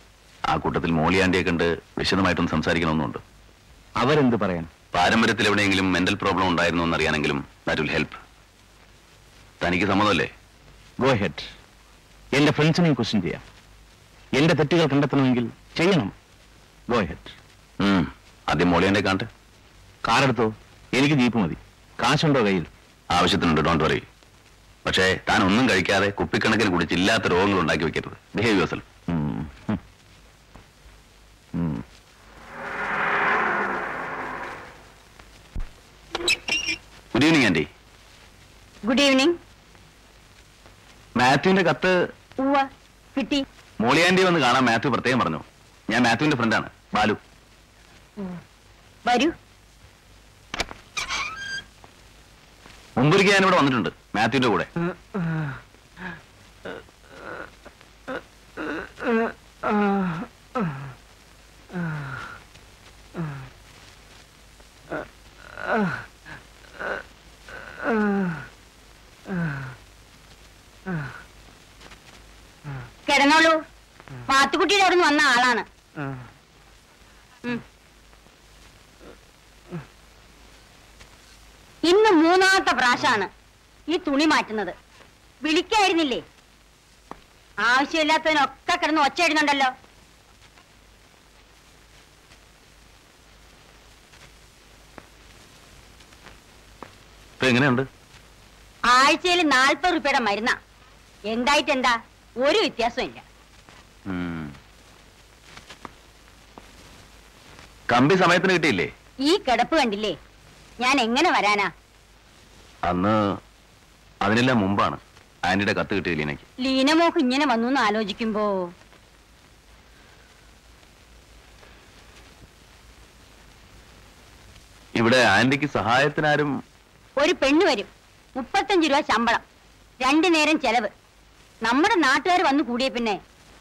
ആ കൂട്ടത്തിൽ മോളിയാണ്ടിയെ കണ്ട് വിശദമായിട്ടൊന്ന് സംസാരിക്കണമെന്നുണ്ട് അവരെന്ത് പറയാൻ? പാരമ്പര്യത്തിൽ എവിടെയെങ്കിലും മെന്റൽ പ്രോബ്ലം ഉണ്ടായിരുന്നു എന്നറിയാനെങ്കിലും ദാറ്റ് വിൽ ഹെൽപ്പ് തനിക്ക് സമ്മതമല്ലേ? ഗോ ഹെഡ് എന്റെ ഫ്രണ്ട്സിനെയും ക്വസ്റ്റ്യൻ ചെയ്യാം. എന്റെ തെറ്റുകൾ കണ്ടെത്തണമെങ്കിൽ ചെയ്യണം. Go ahead. ആദ്യം മോളിയാണ്ടിയെ കാണട്ടെ കാറെടുത്തോ എനിക്ക് ജീപ്പ് മതി. കാശുണ്ടോ കയ്യിൽ? ആവശ്യത്തിനുണ്ട് ഡോണ്ട് വറി പക്ഷേ താൻ ഒന്നും കഴിക്കാതെ കുപ്പിക്കണക്കിന് കുടിച്ച് ഇല്ലാത്ത രോഗങ്ങൾ ഉണ്ടാക്കി വെക്കരുത്. Behave yourself. Good evening aunty good evening മാത്യുവിന്റെ കത്ത് കിട്ടി. മോളി ആന്റി വന്ന് കാണാൻ മാത്യു പ്രത്യേകം പറഞ്ഞു. ഞാൻ മാത്യുവിന്റെ ഫ്രണ്ടാണ് ബാലു. വരൂ. മുമ്പൊരിക്കൽ ഞാൻ ഇവിടെ വന്നിട്ടുണ്ട്. മാത്യുവിന്റെ കൂടെ. കിടന്നോളൂ. പാത്തുകുട്ടിയുടെ അവിടെ നിന്ന് വന്ന ആളാണ്. ഇന്ന് മൂന്നാമത്തെ പ്രാവശ്യമാണ് ഈ തുണി മാറ്റുന്നത്. വിളിക്കായിരുന്നില്ലേ? ആവശ്യമില്ലാത്തതിനൊക്കെ കിടന്ന് ഒച്ച ഇടുന്നുണ്ടല്ലോ. എങ്ങനെയുണ്ട്? ആഴ്ചയിൽ നാൽപ്പത് റുപ്യയുടെ മരുന്നാ. എന്തായിട്ട് എന്താ ഒരു വ്യത്യാസമില്ല ഇല്ല. കമ്പി സമയത്തിന് കിട്ടിയില്ലേ? ഈ കിടപ്പ് കണ്ടില്ലേ? ഞാൻ എങ്ങനെ വരാനാ? അന്ന് അതിനെല്ലാം മുമ്പാണ്. ആന്റിയുടെ കത്ത് കിട്ടിയില്ല ലീന ലീനമോക്ക് ഇങ്ങനെ വന്നു എന്ന് ആലോചിക്കുമ്പോ? ഇവിടെ ആന്റിക്ക് സഹായത്തിനാരും ഒരു പെണ്ണ് വരും. മുപ്പത്തഞ്ച് രൂപ ശമ്പളം. രണ്ടു നേരം ചെലവ്. നമ്മുടെ നാട്ടുകാർ വന്നു കൂടിയ പിന്നെ.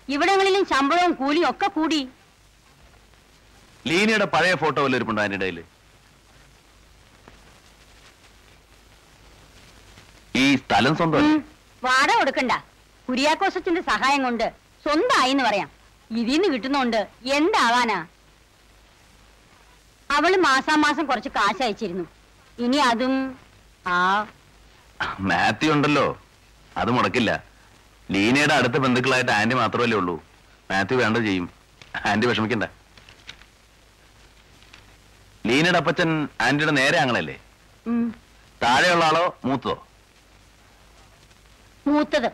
ഇവിടങ്ങളിലും ശമ്പളവും കൂലിയും ഒക്കെ കൂടി. ലീനയുടെ പഴയ ഫോട്ടോ വല്ല ഇരിപ്പുണ്ടോ ആന്റിയുടെ ഈ സ്ഥലം സ്വന്തം വാടക കൊടുക്കണ്ട. കുര്യാക്കോസത്തിന്റെ സഹായം കൊണ്ട് സ്വന്തമായി എന്ന് പറയാം. ഇതിന്ന് കിട്ടുന്നോണ്ട് എന്താവാനാ? അവൾ മാസാമാസം കുറച്ച് കാശ് അയച്ചിരുന്നു. ഇനി അതും ആ. മാത്യു ഉണ്ടല്ലോ. അത് മുടക്കില്ല. ലീനയുടെ അടുത്ത ബന്ധുക്കളായിട്ട് ആന്റി മാത്രമല്ലേ ഉള്ളൂ. മാത്യു വേണ്ട ചെയ്യും. ആന്റി വിഷമിക്കണ്ട. ലീനയുടെ അപ്പച്ചൻ ആന്റിയുടെ നേരെ ആങ്ങളല്ലേ? ഉം, താഴെയുള്ള ആളോ മൂത്തതോ? മൂത്തത്.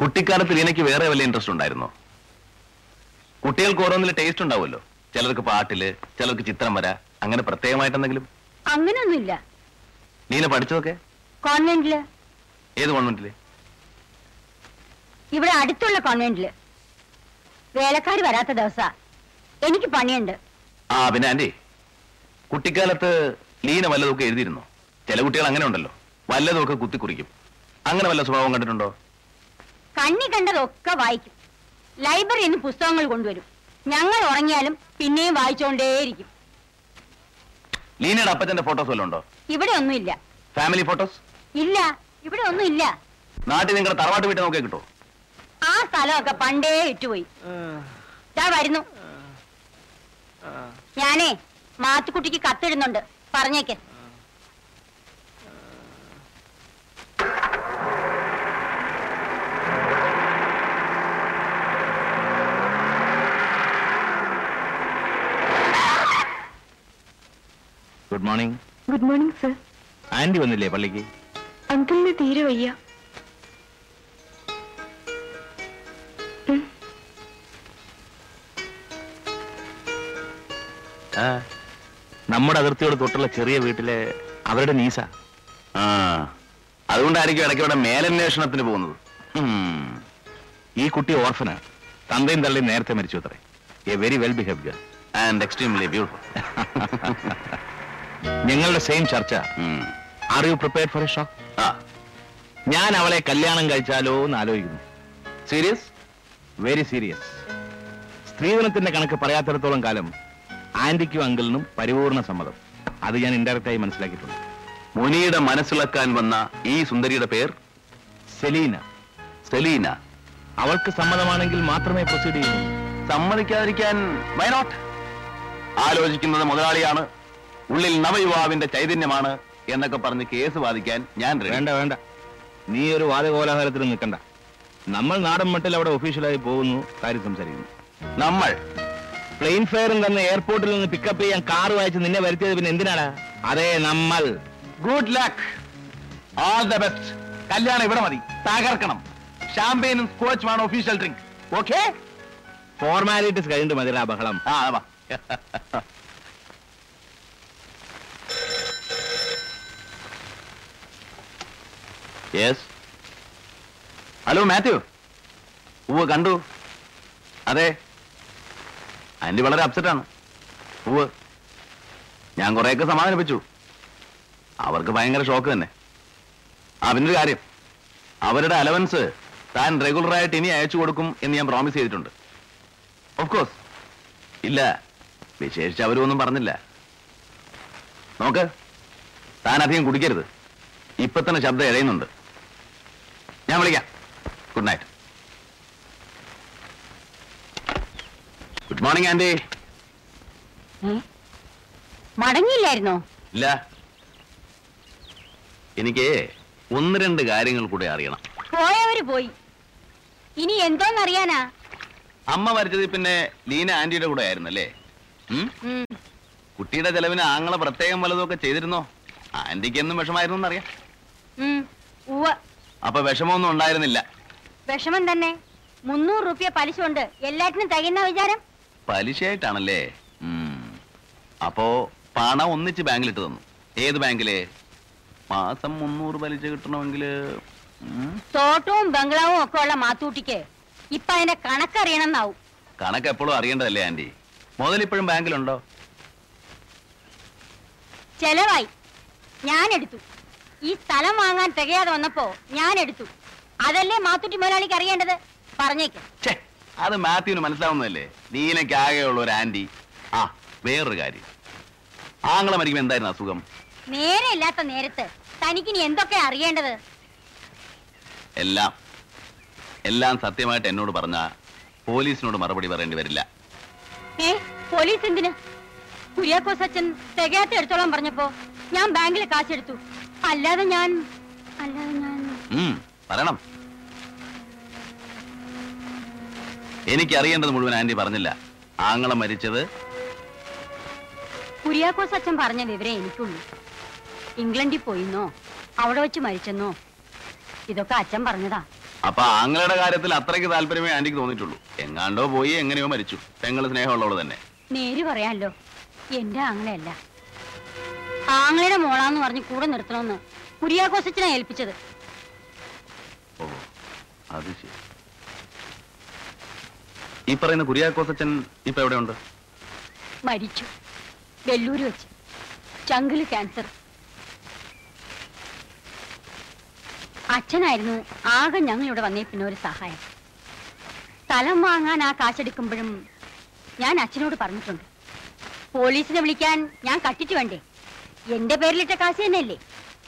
കുട്ടിക്കാലത്ത് ലീനയ്ക്ക് വേറെ വല്ല ഇൻട്രസ്റ്റ് ഉണ്ടായിരുന്നോ? കുട്ടികൾക്ക് ഓരോന്നിൽ ടേസ്റ്റ് ഉണ്ടാവുമല്ലോ. ചിലർക്ക് പാട്ടിൽ ചിലർക്ക് ചിത്രം വര അങ്ങനെ പ്രത്യേകമായിട്ട് എന്തെങ്കിലും? അങ്ങനെയൊന്നുമില്ല ലീന പഠിച്ചതൊക്കെ? കോൺവെന്റിൽ. ഏത് കോൺവെന്റിൽ? ഇവിടെ അടുത്തുള്ള കോൺവെന്റിൽ. വേലക്കാർ വരാത്ത ദിവസ. എനിക്ക് പണിയുണ്ട്. ആ പിന്നെ ആന്റി കുട്ടിക്കാലത്ത് ലീന വല്ലതൊക്കെ എഴുതിയിരുന്നോ? ചില കുട്ടികൾ അങ്ങനെ ഉണ്ടല്ലോ. വല്ലതൊക്കെ കുത്തിക്കുറിക്കും. അങ്ങനെ വല്ല സ്വഭാവം കണ്ടിട്ടുണ്ടോ? കണ്ണി കണ്ടതൊക്കെ വായിക്കും. ലൈബ്രറിയിൽ നിന്ന് പുസ്തകങ്ങൾ കൊണ്ടുവരും. ഞങ്ങൾ ഉറങ്ങിയാലും പിന്നെയും വായിച്ചുകൊണ്ടേയിരിക്കും ലീനയുടെ അപ്പച്ചന്റെ ഫോട്ടോസ് വല്ലതും ഉണ്ടോ? ഇവിടെ ഒന്നുമില്ല. ഫാമിലി ഫോട്ടോസ് ഇല്ല ഇവിടെ ഒന്നും ഇല്ല നാട്ടിൽ നിങ്ങളുടെ തറവാട്ട് വീട്ടിൽ നോക്കിയാൽ കിട്ടോ ആ സ്ഥലമൊക്കെ പണ്ടേ ഇട്ടുപോയി. ഇതാ വരുന്നു. ഞാനേ മാത്തുക്കുട്ടിക്ക് കത്തിടുന്നുണ്ട്. പറഞ്ഞേക്ക്. Good morning good morning sir aunty വന്നില്ലേ പള്ളിക്ക്? അങ്കിളിന് തീരെ വയ്യ. ആ, നമ്മുടെ അതിർത്തിയോട് തൊട്ടുള്ള ചെറിയ വീട്ടിലെ അവരുടെ നീസ. ആ. അതുകൊണ്ടായിരിക്കും ഇടയ്ക്ക് ഇവിടെ മേലന്വേഷണത്തിന് പോകുന്നത്. ഈ കുട്ടി ഓർഫനാണ് തന്തയും തള്ളിയും നേരത്തെ മരിച്ചു അത്രേ. A very well behave and extremely beautiful ഞങ്ങളുടെ same church. Are you prepared for a shock ഞാൻ അവളെ കല്യാണം കഴിച്ചാലോ എന്ന് ആലോചിക്കുന്നു. സീരിയസ് വെരി സീരിയസ് സ്ത്രീധനത്തിന്റെ കണക്ക് പറയാത്തിടത്തോളം കാലം ആന്റിക്കും അങ്കിളിനും പരിപൂർണ സമ്മതം. അത് ഞാൻ ഇൻഡയറക്റ്റ് ആയി മനസ്സിലാക്കിയിട്ടുണ്ട്. മുനിയുടെ മനസ്സിളക്കാൻ വന്ന ഈ സുന്ദരിയുടെ പേർ? സെലീന. സെലീന. അവൾക്ക് സമ്മതമാണെങ്കിൽ മാത്രമേ പ്രൊസീഡ് ചെയ്യൂ സമ്മതിക്കാതിരിക്കാൻ വൈ നോട്ട് ആലോചിക്കുന്നത് മുതലാളിയാണ്. ഉള്ളിൽ നവയുവാവിന്റെ ചൈതന്യമാണ് എന്നൊക്കെ പറഞ്ഞ് കേസ് വാദിക്കാൻ ഞാൻ. വേണ്ട വേണ്ട. നീ ഒരു വാദകോലാഹലത്തിൽ നിൽക്കണ്ട. നമ്മൾ നാടൻ മട്ടിൽ അവിടെ ഒഫീഷ്യലായി പോകുന്നു കാര്യം സംസാരിക്കുന്നു. നമ്മൾ. പ്ലെയിൻ ഫെയറും തന്നെ എയർപോർട്ടിൽ നിന്ന് പിക്കപ്പ് ചെയ്യാൻ കാർ വായിച്ച് നിന്നെ വരുത്തിയത് പിന്നെ എന്തിനാണ് അതെ നമ്മൾ. Good luck all the best കല്യാണം ഇവിടെ മതി. തകർക്കണം. ഷാമ്പെയിനും സ്കോച്ച് വേണം ഒഫീഷ്യൽ ഡ്രിങ്ക് ഓക്കെ ഫോർമാലിറ്റീസ് കഴിഞ്ഞിട്ട് മതിടാ ബഹളം. ആ അതാ വാ. യെസ് ഹലോ മാത്യു ഉവ് കണ്ടു. അതെ. ആന്റി വളരെ അപ്സെറ്റാണ് ഉവ് ഞാൻ കുറേയൊക്കെ സമാധാനിപ്പിച്ചു. അവർക്ക് ഭയങ്കര ഷോക്ക് തന്നെ. ആ പിന്നൊരു കാര്യം. അവരുടെ അലവൻസ് താൻ റെഗുലറായിട്ട് ഇനി അയച്ചു കൊടുക്കും എന്ന് ഞാൻ പ്രോമിസ് ചെയ്തിട്ടുണ്ട്. ഓഫ് കോഴ്സ് ഇല്ല. വിശേഷിച്ച് അവരൊന്നും പറഞ്ഞില്ല. നോക്ക്. താൻ അധികം കുടിക്കരുത്. ഇപ്പൊ തന്നെ ശബ്ദം ഇഴയുന്നുണ്ട്. ഞാൻ വിളിക്കാം. Good night good morning aunty ഏ? മടങ്ങിയില്ലായിരുന്നോ? ഇല്ല. എനിക്ക് ഒന്ന് രണ്ട് കാര്യങ്ങൾ കൂടെ അറിയണം. പോയവര് പോയി. ഇനി എന്തോന്നറിയാനാ? അമ്മ വരച്ചത് പിന്നെ ലീന ആന്റിയുടെ കൂടെ ആയിരുന്നല്ലേ. കുട്ടിയുടെ ചെലവിന് ആങ്ങളെ പ്രത്യേകം വല്ലതൊക്കെ ചെയ്തിരുന്നോ? ആന്റിക്ക് എന്നും വിഷമായിരുന്നു എന്നറിയാം. ഉവ്വ്. അപ്പൊ വിഷമമൊന്നും ഉണ്ടായിരുന്നില്ല. വിഷമം തന്നെ. മുന്നൂറ് റുപ്യ പലിശ ഉണ്ട്. എല്ലാറ്റിനും തികയുന്ന വിചാരം? പലിശയായിട്ടാണല്ലേ. അപ്പോ പണം ഒന്നിച്ച് ബാങ്കിലിട്ട് തന്നു. ഏത് ബാങ്കിൽ? മാസം മുന്നൂറ് പലിശ കിട്ടണമെങ്കിൽ തോട്ടവും ബംഗ്ലാവും ഒക്കെ ഉള്ള മാത്തൂട്ടിക്ക് ഇപ്പൊ അതിന്റെ കണക്കറിയണമെന്നാവും. കണക്ക് എപ്പോഴും അറിയേണ്ടതല്ലേ ആന്റി? മുതലിപ്പോഴും ബാങ്കിലുണ്ടോ? ചെലവായി. ഞാൻ എടുത്തു ഈ സ്ഥലം വാങ്ങാൻ തികയാതെ വന്നപ്പോ ഞാൻ എടുത്തു. അതല്ലേ മാത്തുറ്റി മുതലാളിക്ക് അറിയേണ്ടത്? പറഞ്ഞേക്ക്. അത് മാത്യുവിന് മനസ്സിലാവുന്നതല്ലേ? നീനയ്ക്ക് ആകെയുള്ള ഒരു ആന്റി ആ വേറൊരു കാര്യം. ആങ്ങളെ മരിക്കുമ്പോ എന്തായിരുന്നു അസുഖം? നേരെ ഇല്ലാത്ത നേരത്ത് തനിക്ക് ഇനി എന്തൊക്കെ അറിയേണ്ടത്? എല്ലാം. എല്ലാം സത്യമായിട്ട് എന്നോട് പറഞ്ഞ പോലീസിനോട് മറുപടി പറയേണ്ടി വരില്ല. ഏ പോലീസ് എന്തിന്? കുര്യാക്കോസ് അച്ഛൻ തികയാത്ത എടുത്തോളാൻ പറഞ്ഞപ്പോ ഞാൻ ബാങ്കിൽ കാശെടുത്തു അല്ലാതെ ഞാൻ അല്ലാതെ ഞാൻ പറയണം. എനിക്കറിയേണ്ടത് മുഴുവൻ ആന്റി പറഞ്ഞില്ല. ആങ്ങളെ മരിച്ചത് കുര്യാക്കോസ് അച്ഛൻ പറഞ്ഞ വിവരം എനിക്കുള്ളൂ. ഇംഗ്ലണ്ടിൽ പോയിന്നോ അവിടെ വെച്ച് മരിച്ചെന്നോ ഇതൊക്കെ അച്ഛൻ പറഞ്ഞതാ. അപ്പൊ ആങ്ങളുടെ കാര്യത്തിൽ അത്രയ്ക്ക് താല്പര്യമേ ആന്റിക്ക് തോന്നിയിട്ടുള്ളൂ. എങ്ങാണ്ടോ പോയി എങ്ങനെയോ മരിച്ചു. പെങ്ങൾ സ്നേഹമുള്ളവൾ തന്നെ. നേര് പറയാല്ലോ എന്റെ ആങ്ങളയല്ല. ആങ്ങളയുടെ മോളാന്ന് പറഞ്ഞ് കൂടെ നിർത്തണമെന്ന് കുര്യാഘോഷത്തിനാ ഏൽപ്പിച്ചത്. ഓ അത് ശരി. ഈ പറയുന്ന കുര്യാക്കോസച്ചൻ ഇപ്പൊ എവിടെയുണ്ട്? മരിച്ചു. വെല്ലൂര് വെച്ച്. ചങ്കിൽ ക്യാൻസർ അച്ഛനായിരുന്നു ആകെ ഞങ്ങൾ ഇവിടെ വന്നേ പിന്നെ ഒരു സഹായം. സ്ഥലം വാങ്ങാൻ ആ കാശെടുക്കുമ്പോഴും ഞാൻ അച്ഛനോട് പറഞ്ഞിട്ടുണ്ട്. പോലീസിനെ വിളിക്കാൻ ഞാൻ കട്ടിച്ചു വേണ്ടേ? എന്റെ പേരിലിട്ട കാശ് തന്നെയല്ലേ?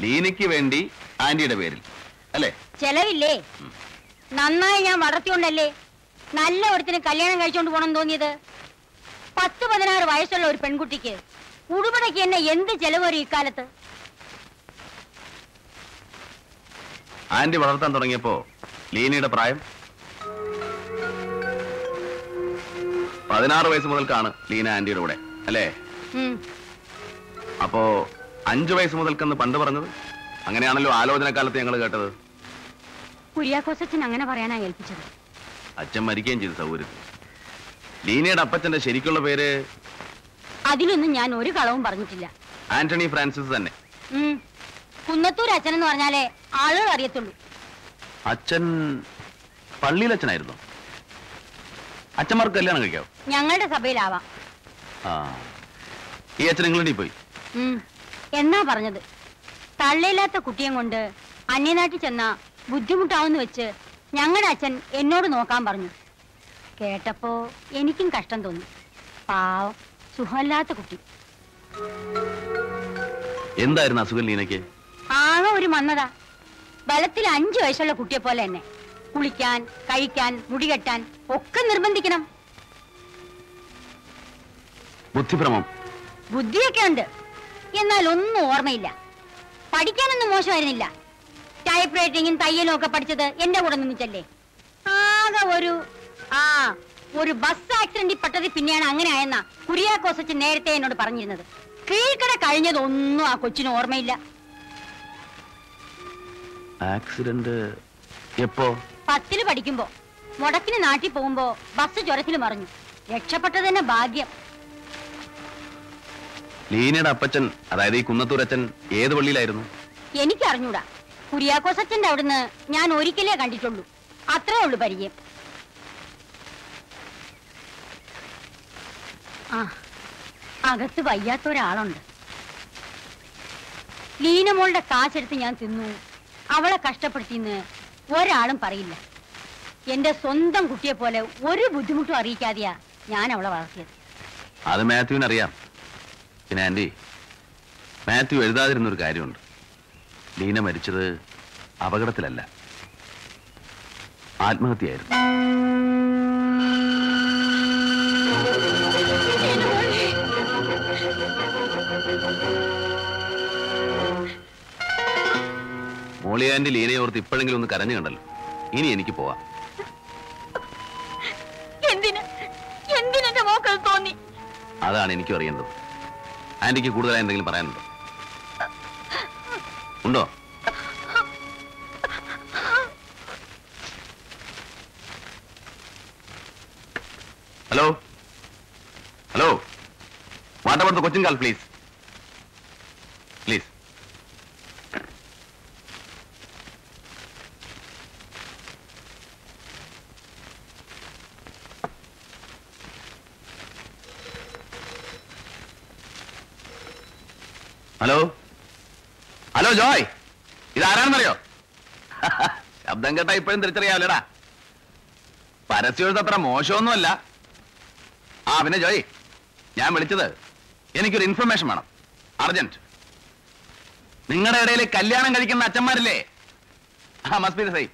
ലീനയ്ക്ക് വേണ്ടി ആന്റിയുടെ പേരിൽ. അല്ലേ? ചെലവില്ലേ? നന്നായി ഞാൻ വളർത്തിയോണ്ടല്ലേ നല്ല ഒരുത്തിന് കല്യാണം കഴിച്ചോണ്ട് പോണം തോന്നിയത്? പത്ത് പതിനാറ് വയസ്സുള്ള ഒരു പെൺകുട്ടിക്ക് ഉടുപടയ്ക്ക് എന്നെ എന്ത് ചെലവ് വരും ഇക്കാലത്ത്? ആന്റി വളർത്താൻ തുടങ്ങിയപ്പോ ലീനയുടെ പ്രായം? പതിനാറ് വയസ്സ് മുതൽക്കാണ് ലീന ആന്റിയുടെ കൂടെ അല്ലേ. അപ്പോ അഞ്ചു വയസ്സ് മുതൽക്കെന്ന് പണ്ട് പറഞ്ഞത്? അങ്ങനെയാണല്ലോ ആലോചന കാലത്ത് ഞങ്ങൾ കേട്ടത്. കുര്യാക്കോസച്ചൻ അങ്ങനെ പറയാനാ ഏൽപ്പിച്ചത്. അച്ഛൻ മരിക്കുകയും ചെയ്തു സൗകര്യത്തിൽ ലീനയുടെ അപ്പച്ചന്റെ ശരിക്കുള്ള പേര്? അതിലൊന്നും ഞാൻ ഒരു കളവും പറഞ്ഞിട്ടില്ല. ആന്റണി ഫ്രാൻസിസ് തന്നെ. കുന്നത്തൂർ അച്ഛൻ എന്ന് പറഞ്ഞാലേ ആളുകൾ അറിയത്തുള്ളൂ. അച്ഛൻ പള്ളിയിൽ അച്ഛനായിരുന്നു അച്ഛന്മാർക്ക് കല്യാണം കഴിക്കാവോ? ഞങ്ങളുടെ സഭയിലാവാം. ആ. ഈ അച്ഛൻ ഇംഗ്ലണ്ടിൽ പോയി. എന്നാ പറഞ്ഞത്? തള്ളയില്ലാത്ത കുട്ടിയും കൊണ്ട് അന്യനാട്ടിൽ ചെന്ന ബുദ്ധിമുട്ടാവുന്ന വെച്ച് ഞങ്ങളുടെ അച്ഛൻ എന്നോട് നോക്കാൻ പറഞ്ഞു. കേട്ടപ്പോ എനിക്കും കഷ്ടം തോന്നി. പാവം സുഖമില്ലാത്ത കുട്ടി. എന്തായിരുന്നു അസുഖം ലീനയ്ക്ക്? ആകെ ഒരു മന്നതാ ബലത്തിൽ അഞ്ചു വയസ്സുള്ള കുട്ടിയെ പോലെ തന്നെ. കുളിക്കാൻ കഴിക്കാൻ മുടി കെട്ടാൻ ഒക്കെ നിർബന്ധിക്കണം. ബുദ്ധിഭ്രമം. ബുദ്ധിയൊക്കെ ഉണ്ട്. എന്നാൽ ഒന്നും ഓർമ്മയില്ല. പഠിക്കാനൊന്നും മോശമായിരുന്നില്ല. ടൈപ്പ് റൈറ്റിങ്ങും തയ്യലും ഒക്കെ പഠിച്ചത് എന്റെ കൂടെ നിന്നിച്ചല്ലേ ആകെ ഒരു ആ ഒരു ബസ് ആക്സിഡന്റിൽ പെട്ടത് പിന്നെയാണ് അങ്ങനെ ആയെന്ന കുര്യാക്കോസച്ച് നേരത്തെ എന്നോട് പറഞ്ഞിരുന്നത്. കീഴ്ക്കട കഴിഞ്ഞതൊന്നും ആ കൊച്ചിന് ഓർമ്മയില്ല. ആക്സിഡന്റ് എപ്പോ? പത്തിൽ പഠിക്കുമ്പോ മുടക്കിന് നാട്ടിൽ പോകുമ്പോ ബസ് ചുരത്തിൽ മറിഞ്ഞു. രക്ഷപ്പെട്ടത് തന്നെ ഭാഗ്യം. ലീനയുടെ അപ്പച്ചൻ അതായത് ഈ കുന്നത്തൂരച്ചൻ ഏത് പള്ളിയിലായിരുന്നു? എനിക്ക് അറിഞ്ഞൂടാ കുര്യാക്കോസച്ചന്റെ അവിടുന്ന് ഞാൻ ഒരിക്കലേ കണ്ടിട്ടുള്ളൂ. അത്രേ ഉള്ളൂ പരിചയം. ആ അകത്ത് വയ്യാത്ത ഒരാളുണ്ട് ലീനമോളുടെ കാശെടുത്ത് ഞാൻ തിന്നു. അവളെ കഷ്ടപ്പെടുത്തിന്ന് ഒരാളും പറയില്ല. എന്റെ സ്വന്തം കുട്ടിയെ പോലെ ഒരു ബുദ്ധിമുട്ടും അറിയിക്കാതെയാ ഞാൻ അവളെ വളർത്തിയത്. അത് മാത്യുവിന് അറിയാം പിന്നെ ആന്റി മാത്യു എഴുതാതിരുന്ന ഒരു കാര്യമുണ്ട്. ലീന മരിച്ചത് അപകടത്തിലല്ല. ആത്മഹത്യയായിരുന്നു. മോളിയാന്റെ ലീനയെ ഓർത്ത് ഇപ്പോഴെങ്കിലും ഒന്ന് കരഞ്ഞു കണ്ടല്ലോ. ഇനി എനിക്ക് പോവാം. അതാണ് എനിക്കും അറിയേണ്ടത്. ആന്റിക്ക് കൂടുതലായി എന്തെങ്കിലും പറയാനുണ്ടോ? ഉണ്ടോ? Hello? Hello? മാറ്റപ്പെടുത്ത Cochin call please hello hello Joy ഇതാരാണെന്നറിയോ? *laughs* ശബ്ദം കേട്ടാ ഇപ്പോഴും തിരിച്ചറിയാവില്ലടാ. പരസ്യം അത്ര മോശമൊന്നുമല്ല. ആ പിന്നെ ജോയ് ഞാൻ വിളിച്ചത് എനിക്കൊരു ഇൻഫർമേഷൻ വേണം. അർജന്റ് നിങ്ങളുടെ ഇടയിൽ കല്യാണം കഴിക്കുന്ന അച്ഛന്മാരില്ലേ? ആ മസ്ബി സൈ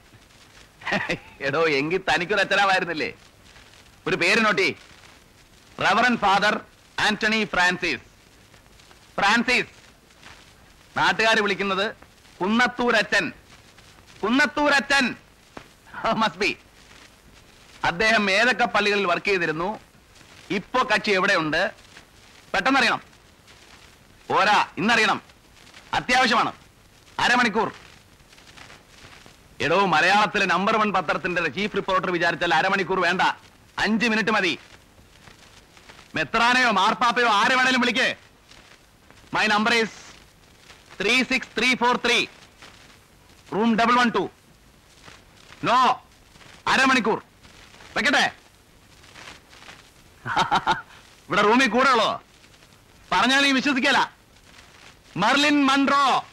എടോ എങ്കിൽ തനിക്കൊരു അച്ഛനാവായിരുന്നില്ലേ? ഒരു പേര് naughty. Reverend father Antony Francis Francis നാട്ടുകാർ വിളിക്കുന്നത് കുന്നത്തൂരച്ചൻ. കുന്നത്തൂരച്ചൻ. മസ്റ്റ് ബി അദ്ദേഹം ഏതൊക്കെ പള്ളികളിൽ വർക്ക് ചെയ്തിരുന്നു? ഇപ്പോ കക്ഷി എവിടെയുണ്ട്? പെട്ടെന്നറിയണം. പോരാ ഇന്നറിയണം. അത്യാവശ്യമാണ്. അരമണിക്കൂർ. എടോ മലയാളത്തിലെ നമ്പർ വൺ പത്രത്തിന്റെ ചീഫ് റിപ്പോർട്ടർ വിചാരിച്ചാൽ അരമണിക്കൂർ വേണ്ട. അഞ്ച് മിനിറ്റ് മതി. മെത്രാനയോ മാർപ്പാപ്പയോ ആരെ വേണേലും വിളിക്കേ. My number is three six three four three. Room double one two. No അരമണിക്കൂർ. വെക്കട്ടെ. *laughs* ഇവിടെ റൂമിൽ കൂടെ ഉള്ളോ? പറഞ്ഞാൽ നീ വിശ്വസിക്കല. മർലിൻ മൺട്രോ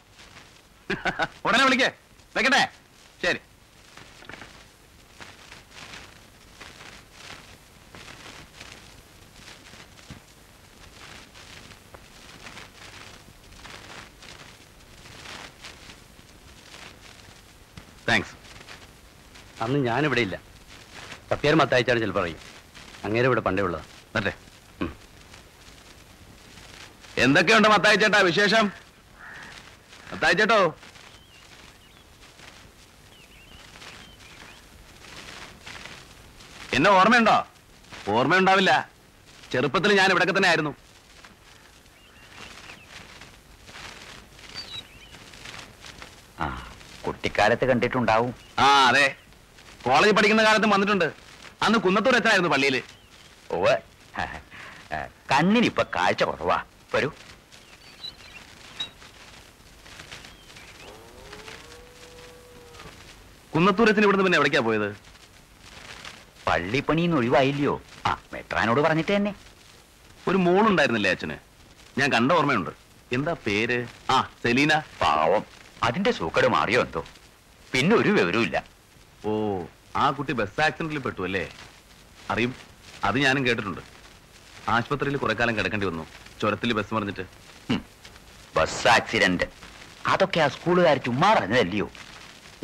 *laughs* ഉടനെ വിളിക്കേ. വെക്കട്ടെ. ശരി. താങ്ക്സ് അന്ന് ഞാനിവിടെ ഇല്ല. സത്യാർ മത്തയച്ചാണ് ചിലപ്പോൾ പറയും അങ്ങേരെ ഇവിടെ പണ്ടേ ഉള്ളതാ. അല്ലേ എന്തൊക്കെയുണ്ട് മത്തായി ചേട്ടാ വിശേഷം? മത്തായി ചേട്ടോ എന്നെ ഓർമ്മയുണ്ടോ? ഓർമ്മയുണ്ടാവില്ല. ചെറുപ്പത്തിൽ ഞാൻ ഇവിടൊക്കെ തന്നെ ആയിരുന്നു. ആ. കുട്ടിക്കാലത്ത് കണ്ടിട്ടുണ്ടാവും. ആ അതെ. കോളേജ് പഠിക്കുന്ന കാലത്തും വന്നിട്ടുണ്ട്. അന്ന് കുന്നത്തൂർ എത്തായിരുന്നു പള്ളിയിൽ ഓ കണ്ണിനിപ്പൊ കാഴ്ച കുറവാ. വരൂ. കുന്നത്തൂരത്തിന് ഇവിടുന്ന് പിന്നെ എവിടേക്കാ പോയത്? പള്ളിപ്പണിന്ന് ഒഴിവായില്ലയോ? ആ മെട്രാനോട് പറഞ്ഞിട്ട് തന്നെ. ഒരു മോളുണ്ടായിരുന്നില്ലേ അച്ഛന്? ഞാൻ കണ്ട ഓർമ്മയുണ്ട്. എന്താ പേര്? ആ സെലീന. പാവം. അതിന്റെ സൂക്കട് മാറിയോ എന്തോ? പിന്നെ ഒരു വിവരവും ഓ ആ കുട്ടി ബസ് ആക്സിഡന്റിൽ പെട്ടു അല്ലേ? അറിയും. അത് ഞാനും കേട്ടിട്ടുണ്ട്. ആശുപത്രിയിൽ കുറെ കാലം കിടക്കേണ്ടി വന്നു. ചുരത്തിൽ ബസ് മറിഞ്ഞിട്ട്. Bus accident. അതൊക്കെ ആ സ്കൂളുകാർ ചുമ്മാ പറഞ്ഞതല്ലയോ?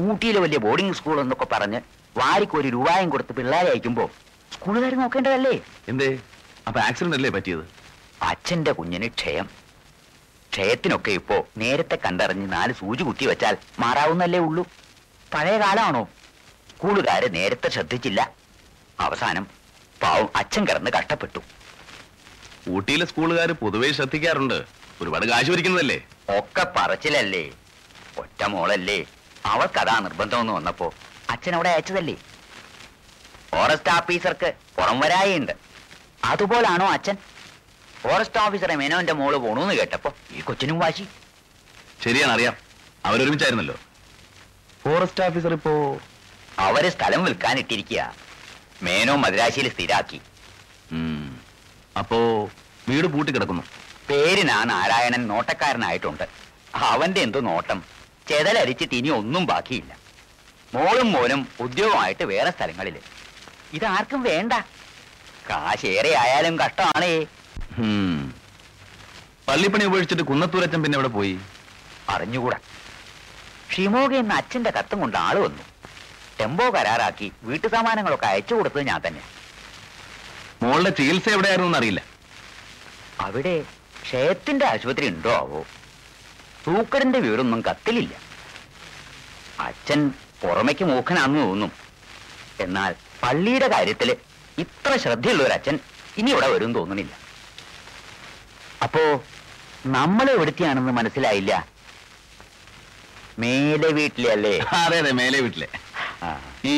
ഊട്ടിയിലെ വലിയ ബോർഡിംഗ് സ്കൂൾ എന്നൊക്കെ പറഞ്ഞ് വാരിക്ക് ഒരു രൂപായും കൊടുത്ത് പിള്ളേരെ അയക്കുമ്പോ സ്കൂളുകാർ നോക്കേണ്ടതല്ലേ? എന്തേ? അപ്പൊ ആക്സിഡന്റ് അല്ലേ പറ്റിയത്? അച്ഛന്റെ കുഞ്ഞിന് ക്ഷയം. ക്ഷയത്തിനൊക്കെ ഇപ്പോ നേരത്തെ കണ്ടറിഞ്ഞ് നാല് സൂചി കുത്തി വെച്ചാൽ മാറാവുന്നല്ലേ ഉള്ളൂ. പഴയ കാലമാണോ കൂടുകാര് നേരത്തെ ശ്രദ്ധിച്ചില്ല. അവസാനം പാവം അച്ഛൻ കിടന്ന് കഷ്ടപ്പെട്ടു. ഊട്ടിയിലെ സ്കൂളുകാർ പൊതുവെ ശ്രദ്ധിക്കാറുണ്ട്. ഒരുപാട് കാശ് വരിക്കുന്നതല്ലേ ഒക്കെ പറച്ചിലല്ലേ? ഒറ്റ മോളല്ലേ? അവൾക്കതാ നിർബന്ധമെന്ന് വന്നപ്പോ അച്ഛൻ അവിടെ അയച്ചതല്ലേ? ഫോറസ്റ്റ് ഓഫീസർക്ക് പുറം വരായുണ്ട്. അതുപോലാണോ അച്ഛൻ? ഫോറസ്റ്റ് ഓഫീസറെ മേനോന്റെ മോൾ പോണൂന്ന് കേട്ടപ്പോ ഈ കൊച്ചിനും വാശി. ശരിയാണ് അറിയാം അവരൊരുമിച്ചായിരുന്നല്ലോ. ഫോറസ്റ്റ് ഓഫീസർ ഇപ്പോ അവർ സ്ഥലം വിൽക്കാൻ ഇട്ടിരിക്കുക മേനോ മദ്രാശിയിൽ സ്ഥിരാക്കി. അപ്പോ വീട് പൂട്ടിക്കിടക്കുന്നു. പേരിനാ നാരായണൻ നോട്ടക്കാരനായിട്ടുണ്ട്. അവന്റെ എന്തു നോട്ടം. ചെതലരിച്ചിട്ട് ഇനി ഒന്നും ബാക്കിയില്ല. മോളും മോനും ഉദ്യോഗമായിട്ട് വേറെ സ്ഥലങ്ങളിൽ. ഇതാർക്കും വേണ്ട. കാശേറെ ആയാലും കഷ്ടമാണേ. പള്ളിപ്പണി ഉപേക്ഷിച്ചിട്ട് കുന്നത്തൂരച്ചൻ പിന്നെ എവിടെ പോയി? അറിഞ്ഞുകൂടാ. ഷിമോഗ എന്ന അച്ഛന്റെ കത്തും കൊണ്ട് ആൾ വന്നു. ടെമ്പോ കരാറാക്കി വീട്ടു സാമാനങ്ങളൊക്കെ അയച്ചു കൊടുത്തത് ഞാൻ തന്നെ. മോളുടെ ചികിത്സ എവിടെയായിരുന്നു അറിയില്ല അവിടെ ക്ഷയത്തിന്റെ ആശുപത്രി ഉണ്ടോ ആവോ? തൂക്കടിന്റെ വിവരമൊന്നും കത്തിലില്ല. അച്ഛൻ പുറമേക്ക് മൂക്കനാന്ന് തോന്നും. എന്നാൽ പള്ളിയുടെ കാര്യത്തിൽ ഇത്ര ശ്രദ്ധയുള്ള ഒരു അച്ഛൻ ഇനി ഇവിടെ വരും തോന്നുന്നില്ല അപ്പോ നമ്മളെ എവിടുത്തെയാണെന്ന് മനസ്സിലായില്ല? മേലെ വീട്ടിലെ അല്ലേ? *laughs* അതെ അതെ മേലെ വീട്ടിലെ. ഈ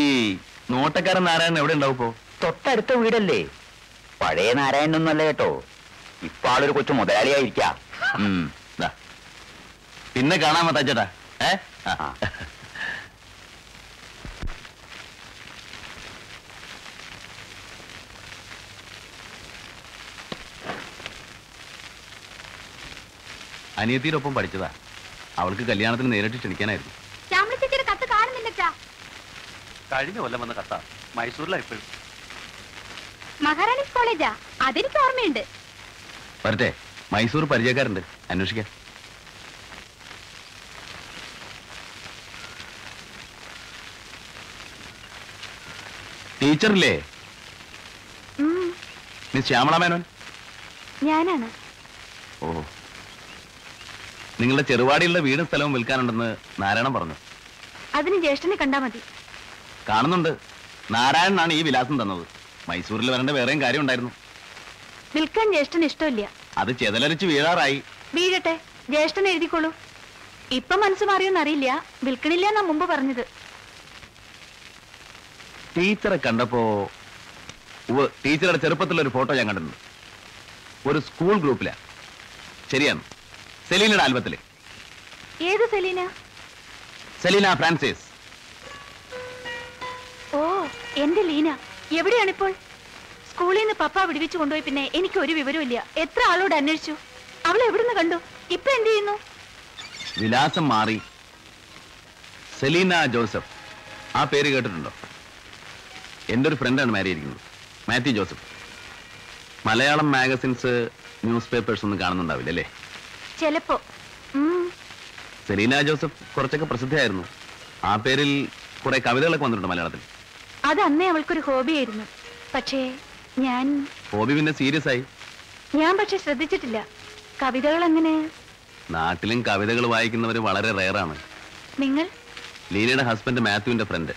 നോട്ടക്കാരൻ നാരായണൻ എവിടെ ഉണ്ടാവും ഇപ്പോ തൊട്ടടുത്ത വീടല്ലേ? പഴയ നാരായണൻ നാരായണനൊന്നല്ല കേട്ടോ. ഇപ്പൊ ആളൊരു കൊച്ചു മുതലാളിയായിരിക്കാം. പിന്നെ കാണാൻ മത്താച്ചേട്ടാ ഏ? ആ. ആ. പഠിച്ചതാ. അവൾക്ക് കല്യാണത്തിന് നേരിട്ട് ക്ഷണിക്കാനായിരുന്നു. ശ്യാമള ചേച്ചിയുടെ കത്ത് കാണുന്നില്ല കഴിഞ്ഞ കൊല്ലം വന്ന കത്ത. മൈസൂരിലാണ് ഇപ്പോഴും. മഹാറാണീസ് കോളേജാ. അതെനിക്ക് ഓർമ്മയുണ്ട്. വരട്ടെ മൈസൂർ പരിചയക്കാരുണ്ട്. അന്വേഷിക്കാം. ടീച്ചറില്ലേ? മിസ് ശ്യാമള മേനോൻ? ഞാനാണ്. ഓ. നിങ്ങളുടെ ചെറുവാടിയുള്ള വീടും സ്ഥലവും വിൽക്കാനുണ്ടെന്ന് നാരായണൻ പറഞ്ഞു. അതിന് ജ്യേഷ്ഠനെ കണ്ടാ മതി. കാണുന്നുണ്ട്. നാരായണനാണ് ഈ വിലാസം തന്നത്. മൈസൂരിൽ വരേണ്ട വേറെയും കാര്യം ഉണ്ടായിരുന്നു വിൽക്കാൻ ജ്യേഷ്ഠന് ഇഷ്ടമില്ല. അത് ചെതലരിച്ച് വീഴാറായി. വീഴട്ടെ ജ്യേഷ്ഠൻ എഴുതിക്കോളൂ. ഇപ്പൊ മനസ്സ് മാറിയോന്നറിയില്ല വിൽക്കണില്ല എന്നാ മുമ്പ് പറഞ്ഞത്. ടീച്ചറെ കണ്ടപ്പോ ഉവ്വ്, ടീച്ചറുടെ ചെറുപ്പത്തിലുള്ള ഒരു ഫോട്ടോ ഞാൻ കണ്ടിട്ടുണ്ട്. ഒരു സ്കൂൾ ഗ്രൂപ്പിലാ. ശരിയാണ്. സെലീനയുടെ ആൽബത്തിൽ. ഏത് സെലീന? സെലീന ഫ്രാൻസിസ്. ഓ എന്റെ ലീന. എവിടെയാണ് ഇപ്പോൾ സ്കൂളിൽ നിന്ന് പപ്പ വിടുവിച്ചു കൊണ്ടുപോയി പിന്നെ എനിക്ക് ഒരു വിവരമില്ല എത്ര ആളോട് അന്വേഷിച്ചു? അവൾ എവിടുന്ന് കണ്ടു? ഇപ്പൊ എന്ത് ചെയ്യുന്നു? വിലാസം മാറി. സെലീന ജോസഫ്. ആ പേര് കേട്ടിട്ടുണ്ടോ? എന്റെ ഒരു ഫ്രണ്ടാണ് മാരി ഇരിക്കുന്നത് Mathew Joseph. Malayalam magazines news papers ഒന്നും കാണുന്നുണ്ടാവില്ല അല്ലേ? ചെലപ്പോ. സെലീന ജോസഫ് കുറച്ചൊക്കെ പ്രസിദ്ധയായിരുന്നു. ആ പേരിൽ കുറെ കവിതകളൊക്കെ വന്നിട്ടുണ്ട് മലയാളത്തിൽ. അത് അന്നേ അവൾക്കൊരു ഹോബിയായിരുന്നു. പക്ഷേ ഞാൻ ഹോബി പിന്നെ സീരിയസ് ആയി. ഞാൻ പക്ഷെ ശ്രദ്ധിച്ചിട്ടില്ല. കവിതകൾ അങ്ങനെ നാട്ടിലും കവിതകൾ വായിക്കുന്നവർ വളരെ റെയറാണ്. നിങ്ങൾ? ലീനയുടെ ഹസ്ബൻഡ് മാത്യുവിന്റെ ഫ്രണ്ട്